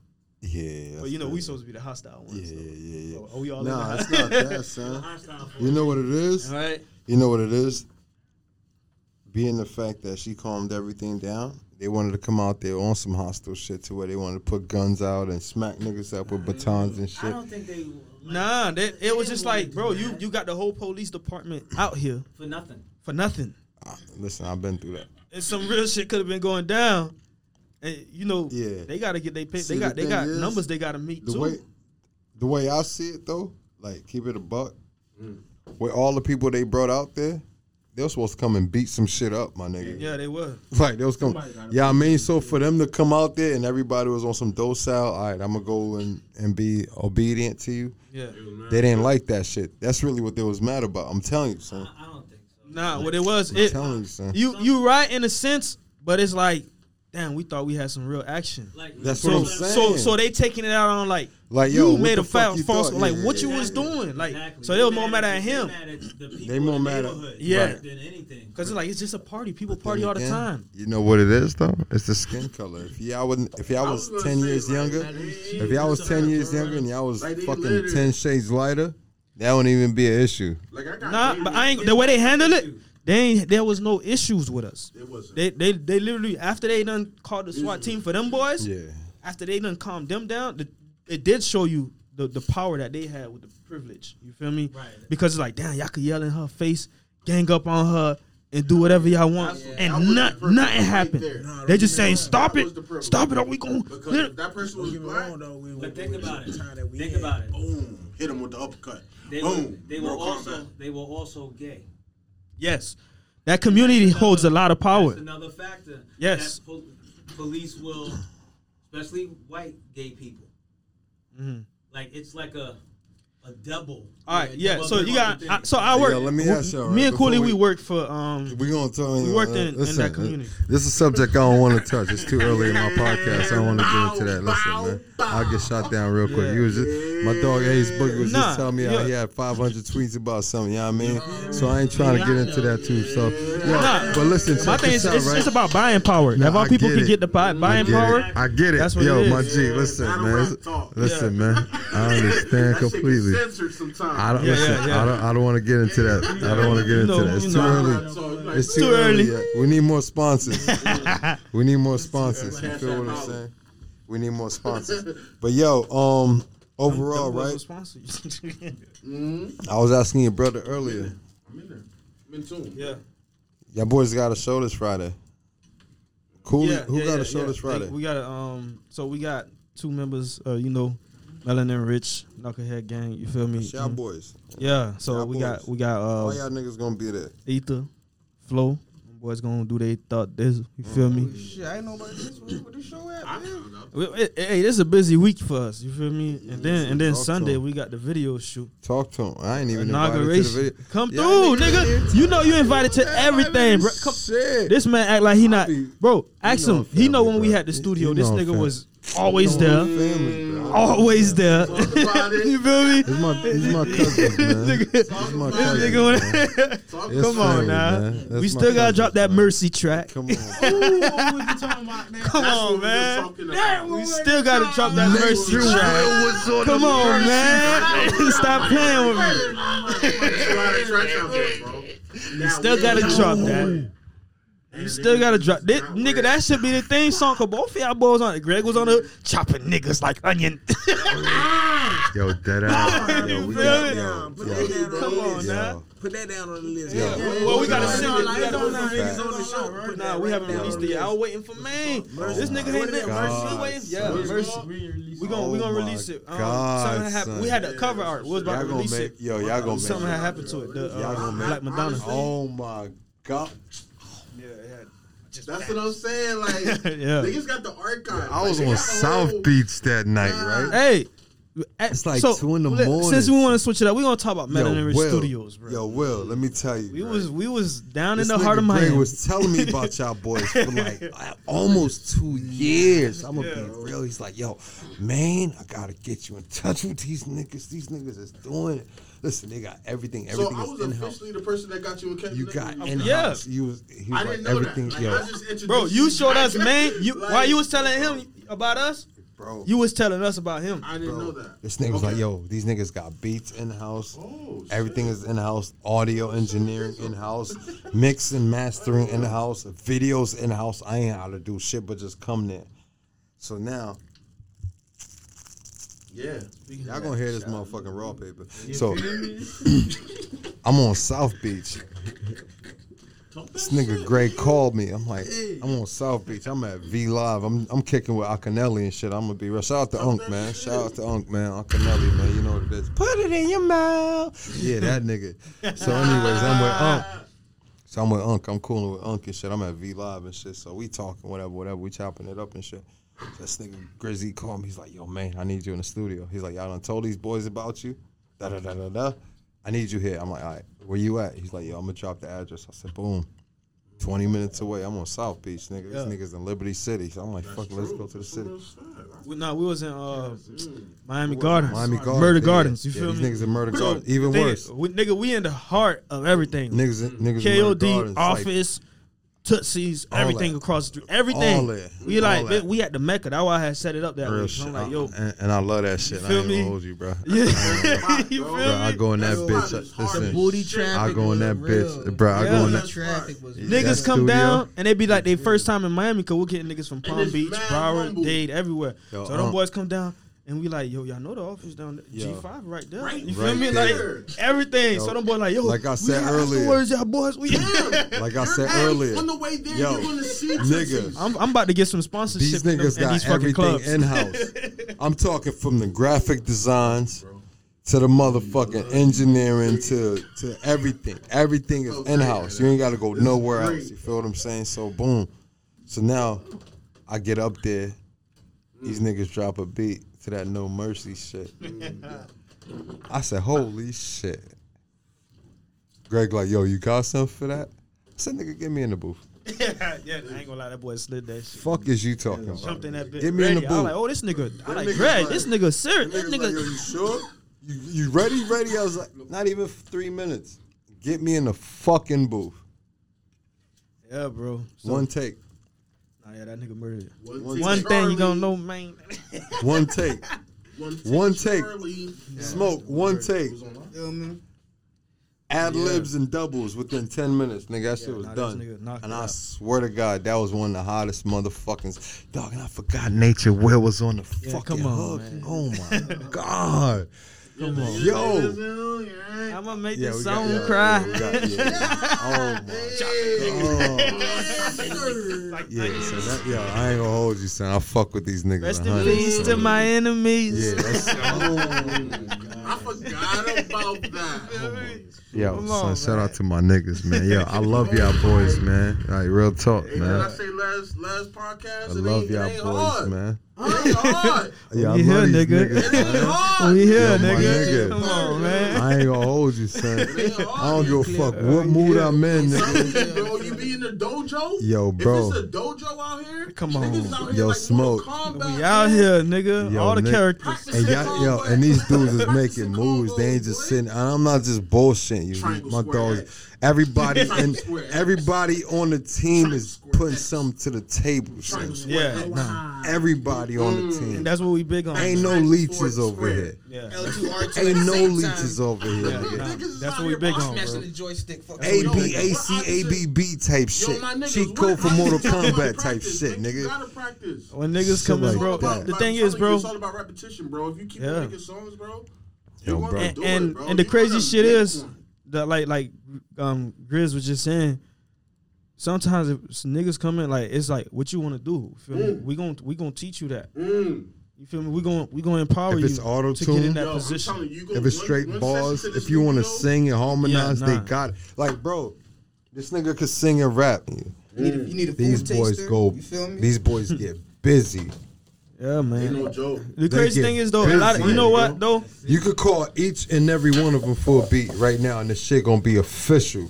Yeah, But you know we supposed to be the hostile ones. Yeah, so. yeah, yeah, yeah. Are we all Nah, in it's not that, son. You know what it is? All right. You know what it is? Being the fact that she calmed everything down, they wanted to come out there on some hostile shit to where they wanted to put guns out and smack niggas up with batons and shit. I don't think they Nah, that, it was just like, bro, you you got the whole police department out here for nothing. for nothing. Ah, Listen, I've been through that. and some real shit could have been going down. And you know, Yeah. they gotta get they pay, See, they got the they got is, numbers they gotta meet The too. way, the way I see it though, like keep it a buck. Mm. With all the people they brought out there, they were supposed to come and beat some shit up, my nigga. yeah, they were. Like they was coming. Yeah, I mean, so for them to come out there and everybody was on some docile. All right, I'm gonna go and, and be obedient to you. Yeah. They didn't like that shit. That's really what they was mad about. I'm telling you, son. I don't think so. Nah, what it was, I'm it telling you, son. you you right in a sense, but it's like damn, we thought we had some real action. Like That's So, what I'm so, saying. so so they taking it out on like, Like, you yo, what made a foul, false, thought? like Yeah, what you yeah, was doing, like, Exactly. so they were They more mad at they him. mad at the They more in the mad at- neighborhood Yeah. than anything. Cause it's like it's just a party. People party all the again, time. You know what it is though? It's the skin color. If y'all would if y'all I was was ten say, years like, younger, if y'all was ten years younger and y'all was Like, fucking ten shades lighter, that wouldn't even be an issue. Like Nah, but I ain't the way they handle it. They ain't. There was no issues with us. It wasn't. They they they literally after they done called the SWAT team for them boys. Yeah. After they done calmed them down, the, it did show you the the power that they had with the privilege. You feel me? Right. Because it's like, damn, y'all could yell in her face, gang up on her, and do whatever y'all want, That's- that and was the not, nothing right happened. there. Nah, They're just that saying, was stop the it, stop it, or we going. Because if that person was get me black, wrong though. We, But we- think we- about it. time that we Think had. about it. boom, hit him with the uppercut. They boom, were they were also they were also gay. Yes, that community holds a lot of power. That's another factor. Yes. that po- police will, especially white gay people. Mhm. Like it's like a a double. All right, a yeah. So you got. I, so I work. Yo, let me ask y'all, me and Cooley, we we- worked for um. We gonna tell you. We worked uh, in- in listen, that uh, community. This is a subject I don't want to touch. It's too early in my podcast. I don't want to get into that. Listen, man. I'll get shot down real quick. Yeah. You was just, my dog Ace Boogie was Nah, just telling me how yeah. he had 500 tweets about something. You know what I mean? So I ain't trying to get into that too. So, yeah. Nah, but listen, My thing this is, out, it's, right? it's about buying power. Nah, if all people get can it. get the buy, buying I get power, It. I get it. That's what Yo, it my. G, listen, Battle man. rap talk. Listen, man. I understand That completely. get sometimes. I don't Yeah, listen. yeah, yeah. I don't. I don't want to get into that. I don't want to get into know, that. It's too early. It's too, Too early. early. We need more sponsors. we need more sponsors. You feel what I'm saying? We need more sponsors. But yo, um, overall, Them boys right? mm-hmm. I was asking your brother earlier. I'm in there. I'm in tune. yeah. Your boys got a show this Friday. Cool. yeah, Who yeah, got yeah, a show yeah. this Friday? Like, we got um. So we got two members. Uh, you know, Melanin Rich, Knucklehead Gang. You feel me? Y'all Mm. boys. Yeah. So Y'all we boys. got we got Why uh y'all niggas gonna be there? Ether, Flow. Them Boys gonna do they thought this. You feel me? Oh, shit, I ain't know about this. What, what this show at, I man? found out. Eh, hey, this is a busy week for us. You feel me? And then and then Talk Sunday we got the video shoot. Talk to him. I ain't even invited to the inauguration. video. Come Yeah, through, nigga. nigga. You know you invited to everything, bro. Come, Shit. this man act like he not, bro. Ask know him. I'm He know family, when we had the studio. he This nigga family. was always You there, know I'm family, bro. always there. Talk about it. you feel me? He's my, he's my cousin, man. Nigga- He's my this cousin. nigga wanna- Talk It's Come on family, now. man. We still gotta cousin, drop that man. mercy track. Come on. Come what on, we was man. talking about. We still gotta drop that mercy track. Come on, man. Stop playing with me. You Still gotta drop that. You still gotta drop this, nigga. That should be the theme song. Cause both of y'all boys on it. Greg was on the chopping niggas like onion. Yo, dead ass. Yo, we got, yo, Put yo, that down on Come on now. Put that down on the list. Yo. Well, we gotta send it. We gotta put some niggas niggas on the show. Put Nah, we haven't released it the yet. I list. was waiting for Maine. This nigga ain't is that, Mercy? Waiting. Yeah, Mercy. Mercy? We gonna we Oh gonna release it. Um, God, something happened. We had the cover art. We was about to release it. yo, y'all gonna Something make. had happened to it. The Y'all uh, gonna make- Black Madonna. Oh my god. Yeah, That's what I'm saying. Like, yeah. niggas got the archive. I was Like, on South whole- Beach that night, right? Hey. It's like so, two in the morning. Since we want to switch it up, we gonna talk about Yo, Melanin Studios, bro. Yo, Will, let me tell you. we right? was we was down This in the heart nigga of Greg Miami. was telling me about y'all boys for like almost two years. I'm gonna be real. He's like, yo, man, I gotta get you in touch with these niggas. These niggas is doing it. Listen, they got everything. So Everything I is was in house. officially the person that got you in Kendrick. You got Lamar. in Yeah. house. You was. He was I didn't know everything. that. Like, yo, I just Bro, you showed us, Like, man. You while you was telling him about us, bro. you was telling us about him. I didn't bro, know that. This nigga was like, yo, these niggas got beats in house. Oh, shit. Everything is in house. Audio engineering in house. Mix and mastering in house. Videos in house. I ain't how to do shit but just come there. So now, Yeah. y'all gonna hear this motherfucking raw paper. So I'm on South Beach. This nigga Gray called me. I'm like, I'm on South Beach. I'm at V Live. I'm I'm kicking with Akinelli and shit. I'm gonna be real. Shout out to Unk, man. Shout out to Unk, man. Akinelli, man. You know what it is. Put it in your mouth. Yeah, that nigga. So, anyways, I'm with Unk. So I'm with Unc. I'm cooling with Unc and shit. I'm at V Live and shit. So we talking, whatever, whatever. We chopping it up and shit. So this nigga Grizzy called me. He's like, yo, man, I need you in the studio. He's like, y'all done told these boys about you. Da da da da da. I need you here. I'm like, all right, where you at? He's like, yo, I'm gonna drop the address. I said, boom. 20 minutes away. I'm on South Beach, nigga. Yeah. These niggas in Liberty City. So I'm like, fuck, let's go to the city. We, nah, we was in uh, Miami Gardens. Miami Gardens. Murder yeah, Gardens. You yeah, feel these me? These niggas in Murder Gardens. Even thing worse. we, nigga, we in the heart of everything. Niggas, in- niggas in Murder KOD, Gardens. like, Office, Tootsies, All everything that. across the street. Everything. All that. We like that. we at the Mecca. That's why I had set it up that real way. shit. So I'm like, yo, and, and I love that shit. I feel ain't me? gonna hold you, bro. yeah, you feel Bro, I go in that Yo, bitch. that is hard. Listen, The booty traffic. I go in that real. bitch, bro. I Yeah. go in that. traffic was Niggas that come studio. down and they be like they first time in Miami because we're getting niggas from Palm Beach, Broward. Dade, everywhere. Yo, so them boys come down and we like, yo, y'all know the office down there, Yo. G5 right there. Right you feel right me? there. Like everything. Yo, so them boys like, yo, like I said got earlier. Words, y'all boys. We Like I said Hey, earlier, On the way there, Yo, you're gonna see nigga. I'm, I'm about to get some sponsorship. these in them- niggas in these got everything in house. I'm talking from the graphic designs to the motherfucking engineering to to everything. Everything is in house. You ain't got to go nowhere else. You feel what I'm saying? So boom. So now I get up there. These niggas drop a beat to that No Mercy shit. I said, holy shit. Greg like, yo, you got something for that? I said, nigga, get me in the booth. yeah, I ain't gonna lie, that boy slid that shit. Fuck is you talking about? Jumped in that bitch. Get me in the ready. I booth. was like, oh, this nigga. I like nigga's Greg. like- this nigga serious. This Niggas like, yo, nigga. you sure? You, you ready? Ready? I was like, not even three minutes. Get me in the fucking booth. Yeah, bro. So, One take. Nah, yeah, that nigga murdered. One, One take. thing you gonna know, man. One take. One take. One take. Charlie. Smoke. One take. Feel? Ad libs and doubles within ten minutes, nigga. That shit was nah, done. And I out. swear to God, that was one of the hottest motherfuckers. Dog, and I forgot Natyah Will was on the Yeah, fucking come on, hook. man. Oh my God. Come on. Yo. I'm gonna make Yeah, this we got- song yeah, cry. yeah, got- yeah. Oh my God. Yeah, so that, yo, I ain't gonna hold you, son. I fuck with these niggas. Rest a in hundred, peace to my enemies. Yeah, that's, oh, I forgot about that. yo, Come son, on, shout man. out to my niggas, man. Yo, I love y'all boys, man. Like real talk, Hey, did I man. say last last podcast? I It love ain't- it y'all ain't boys, hard. man. Huh? It's hard. Yeah, I We love here, these nigga. niggas, It ain't man. hard. We here, Yo, my nigga. nigga. Come on, man. I ain't gonna hold you, son. Ain't I hard. don't give a fuck what mood I'm in, nigga. bro, you be in the dojo? Yo, bro. If it's a dojo out here, Come on. out here Yo, like smoke. Mortal Kombat, We out man. here, nigga. Yo, All the Nick- characters. And y'all, yo, and these dudes is making moves. They ain't just sitting. and I'm not just bullshitting you. Triangle My square dogs. Everybody and Triangle square X. everybody on the team is putting something to the table. son. Triangle square Yeah, nah. Everybody on the mm. And team. that's what we big on. Ain't no leeches over here. Yeah. Ain't no leeches over here. Yeah, nigga. nah, Niggas is that's what we big on, Smashing bro. the joystick. Fuck A Yo, B what A C A opposite- B B type shit. my niggas, Cheat code for Mortal opposite- y'all gotta Kombat type shit, nigga. gotta practice. When niggas come in, bro. The thing is, bro. it's all about repetition, bro. If you keep Yeah. making songs, bro, Yo, bro. And and, it, bro. and the crazy shit is that like like um Grizz was just saying. Sometimes if niggas come in, like it's like what you want to do. Feel me? Mm. We gon' we gonna teach you that. Mm. You feel me? We gon' we gonna empower If you it's to auto-tune, get in that Yo, position. you, you If it's one- straight one bars, session if you want to sing and harmonize, Yeah, they got it. Like, bro, this nigga could sing and rap. You need a, you need a These boys taster, go. You feel me? These boys get busy. Yeah, Ain't man. no joke. The crazy thing is though, a lot of, you know what though? You could call each and every one of them for a beat right now, and this shit gonna be official.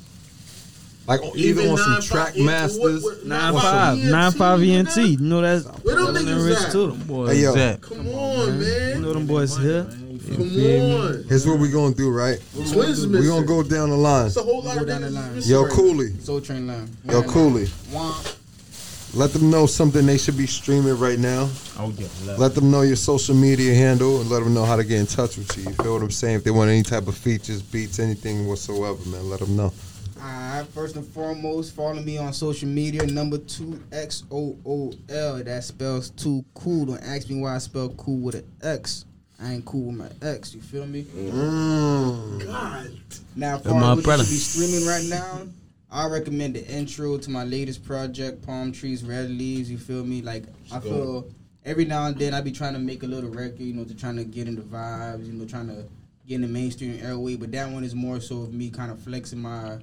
Like on- either Even on some nine track five- what- masters. what- Nine What's five, ENT, nine five nigga? ENT. You know that's Where them Ellen niggas Rich at? too. Them boys. Hey, yo. Zach. Come on, man. You man. know them boys here. Come on. Here's what we gonna do, right? Twins We gonna go down the line. It's a whole lot Go of down the niggas line. missing Yo, right Cooley. Soul Train line. Yo, Cooley. Wah. Let them know something they should be streaming right now. Oh yeah. love. Let them know your social media handle and let them know how to get in touch with you. You feel what I'm saying? If they want any type of features, beats, anything whatsoever, man, let them know. Alright, first and foremost, follow me on social media. Number two X O O L. That spells too cool. Don't ask me why I spell cool with an X. I ain't cool with my ex. You feel me? Mm. God. Now, That's my brother. you be streaming right now, I recommend the intro to my latest project, Palm Trees, Red Leaves. You feel me? Like I feel every now and then I be trying to make a little record, you know, to trying to get into the vibes, you know, trying to get in the mainstream airway. But that one is more so of me kind of flexing my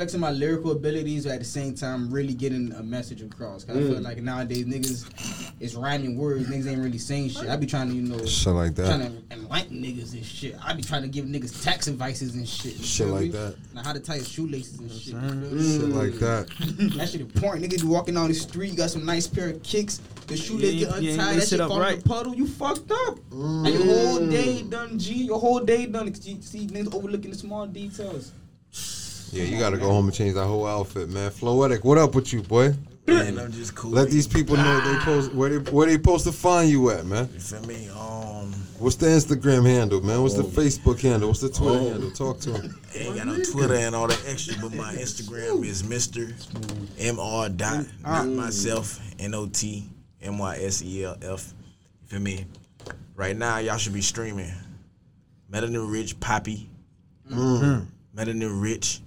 flexing my lyrical abilities but at the same time really getting a message across. Cause I Mm. feel like nowadays niggas is rhyming words, niggas ain't really saying shit. I be trying to, you know, Shit like that. trying to enlighten niggas and shit. I be trying to give niggas tax advices and shit. you Shit feel like me? that. Now how to tie your shoelaces and shit. you feel me? Shit like that. That shit important. Niggas be walking down the street, you got some nice pair of kicks. The shoelace You get ain't- you ain't untied, lace that shit it up fall in right. the puddle. You fucked up. And your whole day done, G. Your whole day done. You See niggas overlooking the small details. Yeah, you gotta go home and change that whole outfit, man. Floetic, what up with you, boy? Man, I'm just cool. Let these people know they post where they where they supposed to find you at, man. You feel me? Um, What's the Instagram handle, man? What's the Facebook handle? What's the Twitter handle? Talk to him. I ain't got no Twitter and all that extra, but my Instagram is Mr. Mr. Dot not myself N O T M Y S E L F. You feel me? Right now, y'all should be streaming Melanin Rich Poppy, Melanin Rich,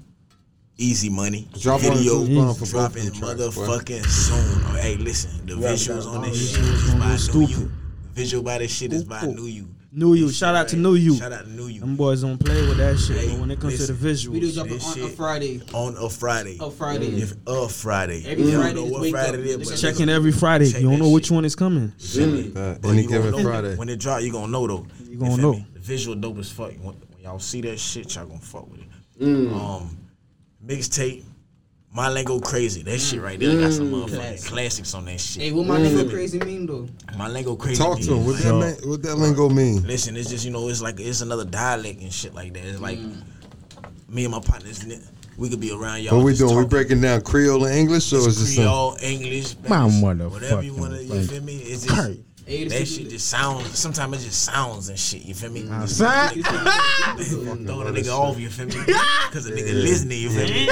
Easy Money Drop video the Tupac for both dropping them tracks, boy. motherfucking soon. Oh, hey, listen, the visuals on this shit is by New You. Visual by this shit is by New You. New you. Shout out to New you. Shout out to New You. Them boys don't play with that shit. Hey, when it comes to the listen. We do visuals, drop it on a Friday. on a Friday. A Friday. If a Friday. Every You don't Friday, know just what Friday up, it is, but checking every Friday. Check You don't know which shit. one is coming. That, But any given Friday. When it drop, you gonna know though. You gonna feel know. me? The visual dope as fuck. When, when y'all see that shit, y'all gonna fuck with it. Mm. Um, mixtape. My lingo crazy. That shit right there got some Mm. motherfucking classics on that shit. Hey, what my nigga crazy mean though? My lingo crazy. Talk to him. means, What like, that man, what that lingo mean? Listen, it's just you know, it's like it's another dialect and shit like that. It's like Mm. me and my partners, we could be around y'all. What we just doing? We talking. breaking down Creole and English, or is this some? Creole, English, My Spanish, whatever you wanna. You feel me? It's just Kurt. Hey, that this shit just sounds. Sometimes it just sounds and shit. You feel me? Just Outside. throwing a nigga off. You feel me? Because a nigga listening. You feel me?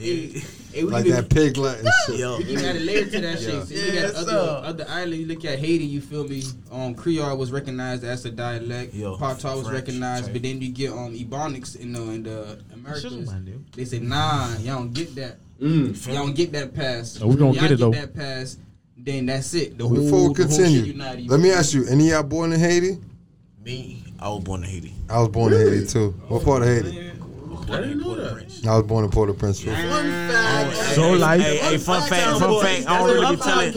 Yeah. Hey, Like be- that pig Latin shit. Yo, You got a layer to that shit. So you look Yes, at other, sir. other islands, you look at Haiti, you feel me? Um, Creole was recognized as a dialect. Patois was recognized, Chinese. but then you get um Ebonics in the in the Americas. They say nah, y'all don't get that. Mm. Y'all don't get that pass. Oh, we gonna Y'all get it, though. that pass. Then that's it. The whole, Before we the whole shit continue, let me ask you: Any of y'all born in Haiti? me, I was born in Haiti. I was born in Haiti too. What part of Haiti? I didn't know that. I was born in Port-au-Prince. too. So like, Hey, hey, fun fact, fun fact. I don't really be telling.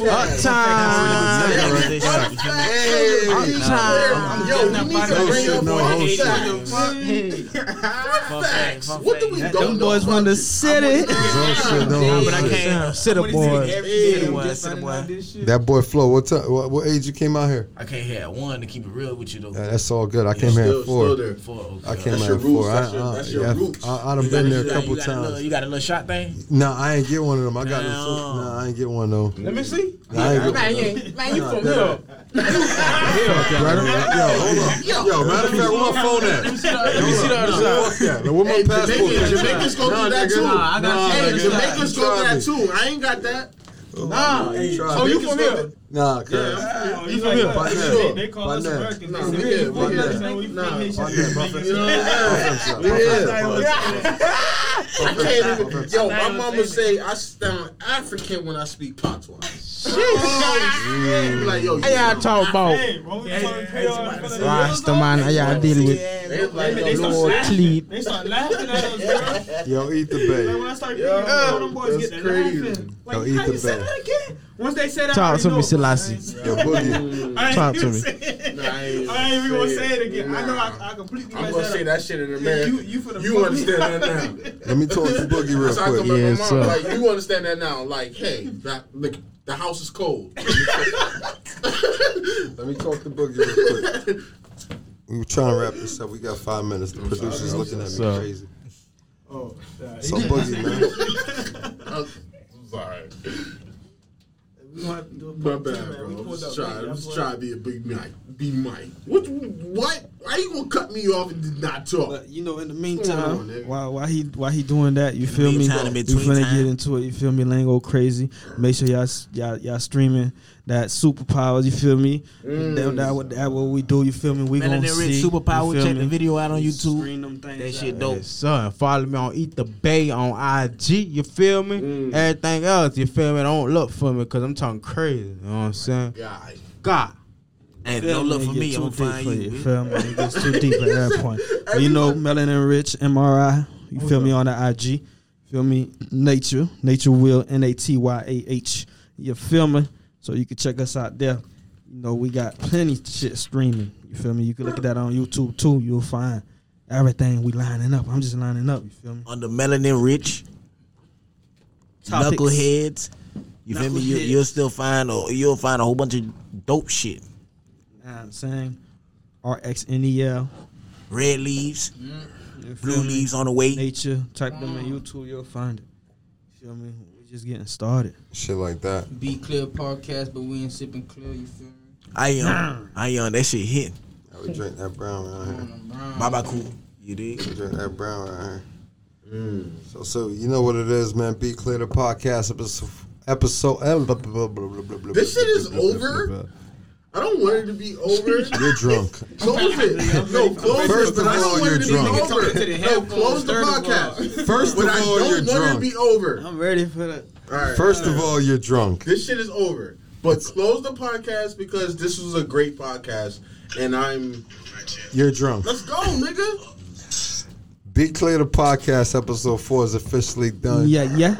Uptown. Yo, we need to bring up no, our. Fun facts. What do we Them don't know? boys from the city. Some shit, no, But I can't. sit up, boy. Sit boy, sit boy. That boy Flo, what, ti what what age you came out here? I can't have one to keep it real with you though. Yeah, that's all good. I came here at four. still there. For, okay. I came That's here at four. That's your- I, that's your yeah, roots. I, I done You been got there a you got- couple you got a little- times. You got a little shot thing? Nah, I ain't get one of them. I got the. No. Nah, I ain't get one though. Let me see. Nah, I ain't get Man, you man, you from Nah, here. Brother, Yo, hold on. Yo, matter of fact, where my phone at? Let me see the other side. Fuck that. Now, where my Hey, passport? Jamaicans, picture? Jamaicans go through that too. Nah, I got Hey. Jamaicans go through that too. I ain't got that. Oh, nah. You try Oh, you from here? Nah, cuz. You from here? They, Sure. they call us not? Americans. Nah, we say, here, "Fuck we here. man, we Nah, Haitian." Fuck that, fuck that. You know what I'm? We here. I can't even. Yo, my mama say I sound African when I speak patois. Sheesh. Like yo, you How y'all talk about Hey, bro, we talking Creole in front of the Rasta man? How y'all deal with They like, They yo, start Lord laughing. They start laughing at us, bro. Yo, eat the Like bay. when I start bringing them boys that's get crazy. laughing. Like, Yo, eat how the you say that again? Once they say that, Talk already to me, know. Selassie. Yo, boogie. I ain't Talk to me. Nah, I ain't even gonna say say it. it again. I know Nah. I, I completely I'm gonna that say up. that shit in Yeah, American. you- you finna You understand that now? Let me talk to Boogie real That's how I come quick. back Yes, my sir. Like you understand that now? Like, hey, that, the, the house is cold. Let me talk to Boogie real quick. We were trying to wrap this up. We got five minutes. The producer's looking at me So- crazy. Oh, nah, So Boogie, man. I'm sorry. We gonna have to do a My bad, bro. We I'm pulled just up, trying. I'm just trying to be a big Mike. Be Mike. What? What? Why you gonna cut me off and did not talk? But you know, in the meantime, nigga? while while he while he doing that, you feel me? meantime, in We finna time. get into it. You feel me? Lingo crazy. Make sure y'all y'all, y'all streaming that superpowers. You feel me? Mm. That, that, what that what we do. You feel me? We gonna Melanin Rich see. Superpower. you feel Check the video out on YouTube. Screen them things. That shit out. dope. Yes, sir. Follow me on Eat the Bay on IG. You feel me? Mm. Everything else, you feel me? Don't look for me because I'm talking crazy. You know what I'm saying? God. God. And Feel don't look for me. I'm gonna find you. you. Feel me? It gets too deep at that point. But you know, Melanin Rich MRI. You feel me on the IG. Feel me? Natyah, Natyah Will, N A T Y A H. You feel me? So you can check us out there. You know, we got plenty shit streaming. You feel me? You can look at that on YouTube too. You'll find everything we lining up. I'm just lining up. You feel me? Under Melanin Rich, Topics. Knuckleheads. You feel me? You, you'll still find you'll find a whole bunch of dope shit. Know what I'm saying RXNEL. Red leaves, mm-hmm. You feel blue leaves on the way. Natyah. Type them in YouTube. You'll find it. You feel me? We're just getting started. Shit like that. Be clear podcast, but we ain't sipping clear. You feel me? I am, I am. That shit hit. I would drink that brown around here. On the brown. Baba cool. You dig? Drink that brown around here. Mm. So, so you know what it is, man. Be clear the podcast episode. Episode. This shit is over? I don't want it to be over. You're drunk. Close it. No, close First it. But of all, you're drunk. be Talking over. to the No, close the third of all. podcast. First But of I all, don't you're want it to drunk. be over. I'm ready for that. All right. First of all, you're drunk. this shit is over. But close the podcast because this was a great podcast, and I'm. You're drunk. Let's go, nigga. Be clear the podcast episode four is officially done. Yeah, yeah.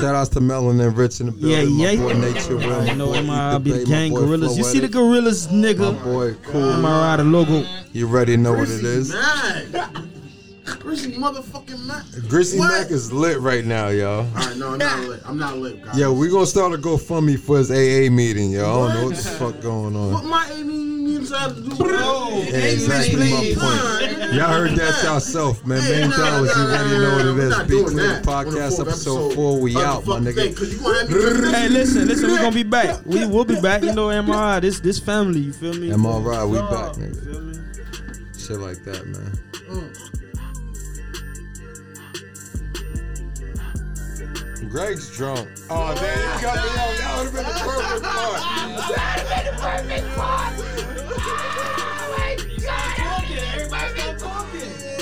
Shout outs to Melanin Rich in the Yeah, building. yeah. My boy Natyah Will. You know, my boy MRI Ether be the gang gorillas. You see the Floetic, gorillas, My nigga. boy Cool. MRI, the logo. You already know what it is. Mad. Chrissy motherfucking mad. Grizzy What? Mac is lit right now, y'all. All right, no, I'm not lit. I'm not lit, guys. Yo, we gonna start a GoFundMe for his AA meeting, yo. I don't know what the fuck going on. What on. my Amy means have to do with Yeah, exactly my point. Y'all heard that yourself, man. Hey, Main nah, dollars, you nah, already know what it is. it we're is. not Be clear the podcast episode four. We out, my fucking thing, nigga. 'cause you gonna have me Hey, listen, listen. We gonna be back. We will be back. You know, MRI. This this family. You feel me? Am I? We back, nigga. feel me? Shit like that, man. Mm. Greg's drunk. Oh, man, you got me out. That would have been the perfect part. That would have been the perfect part. Oh, my God. Talking. Everybody's talking.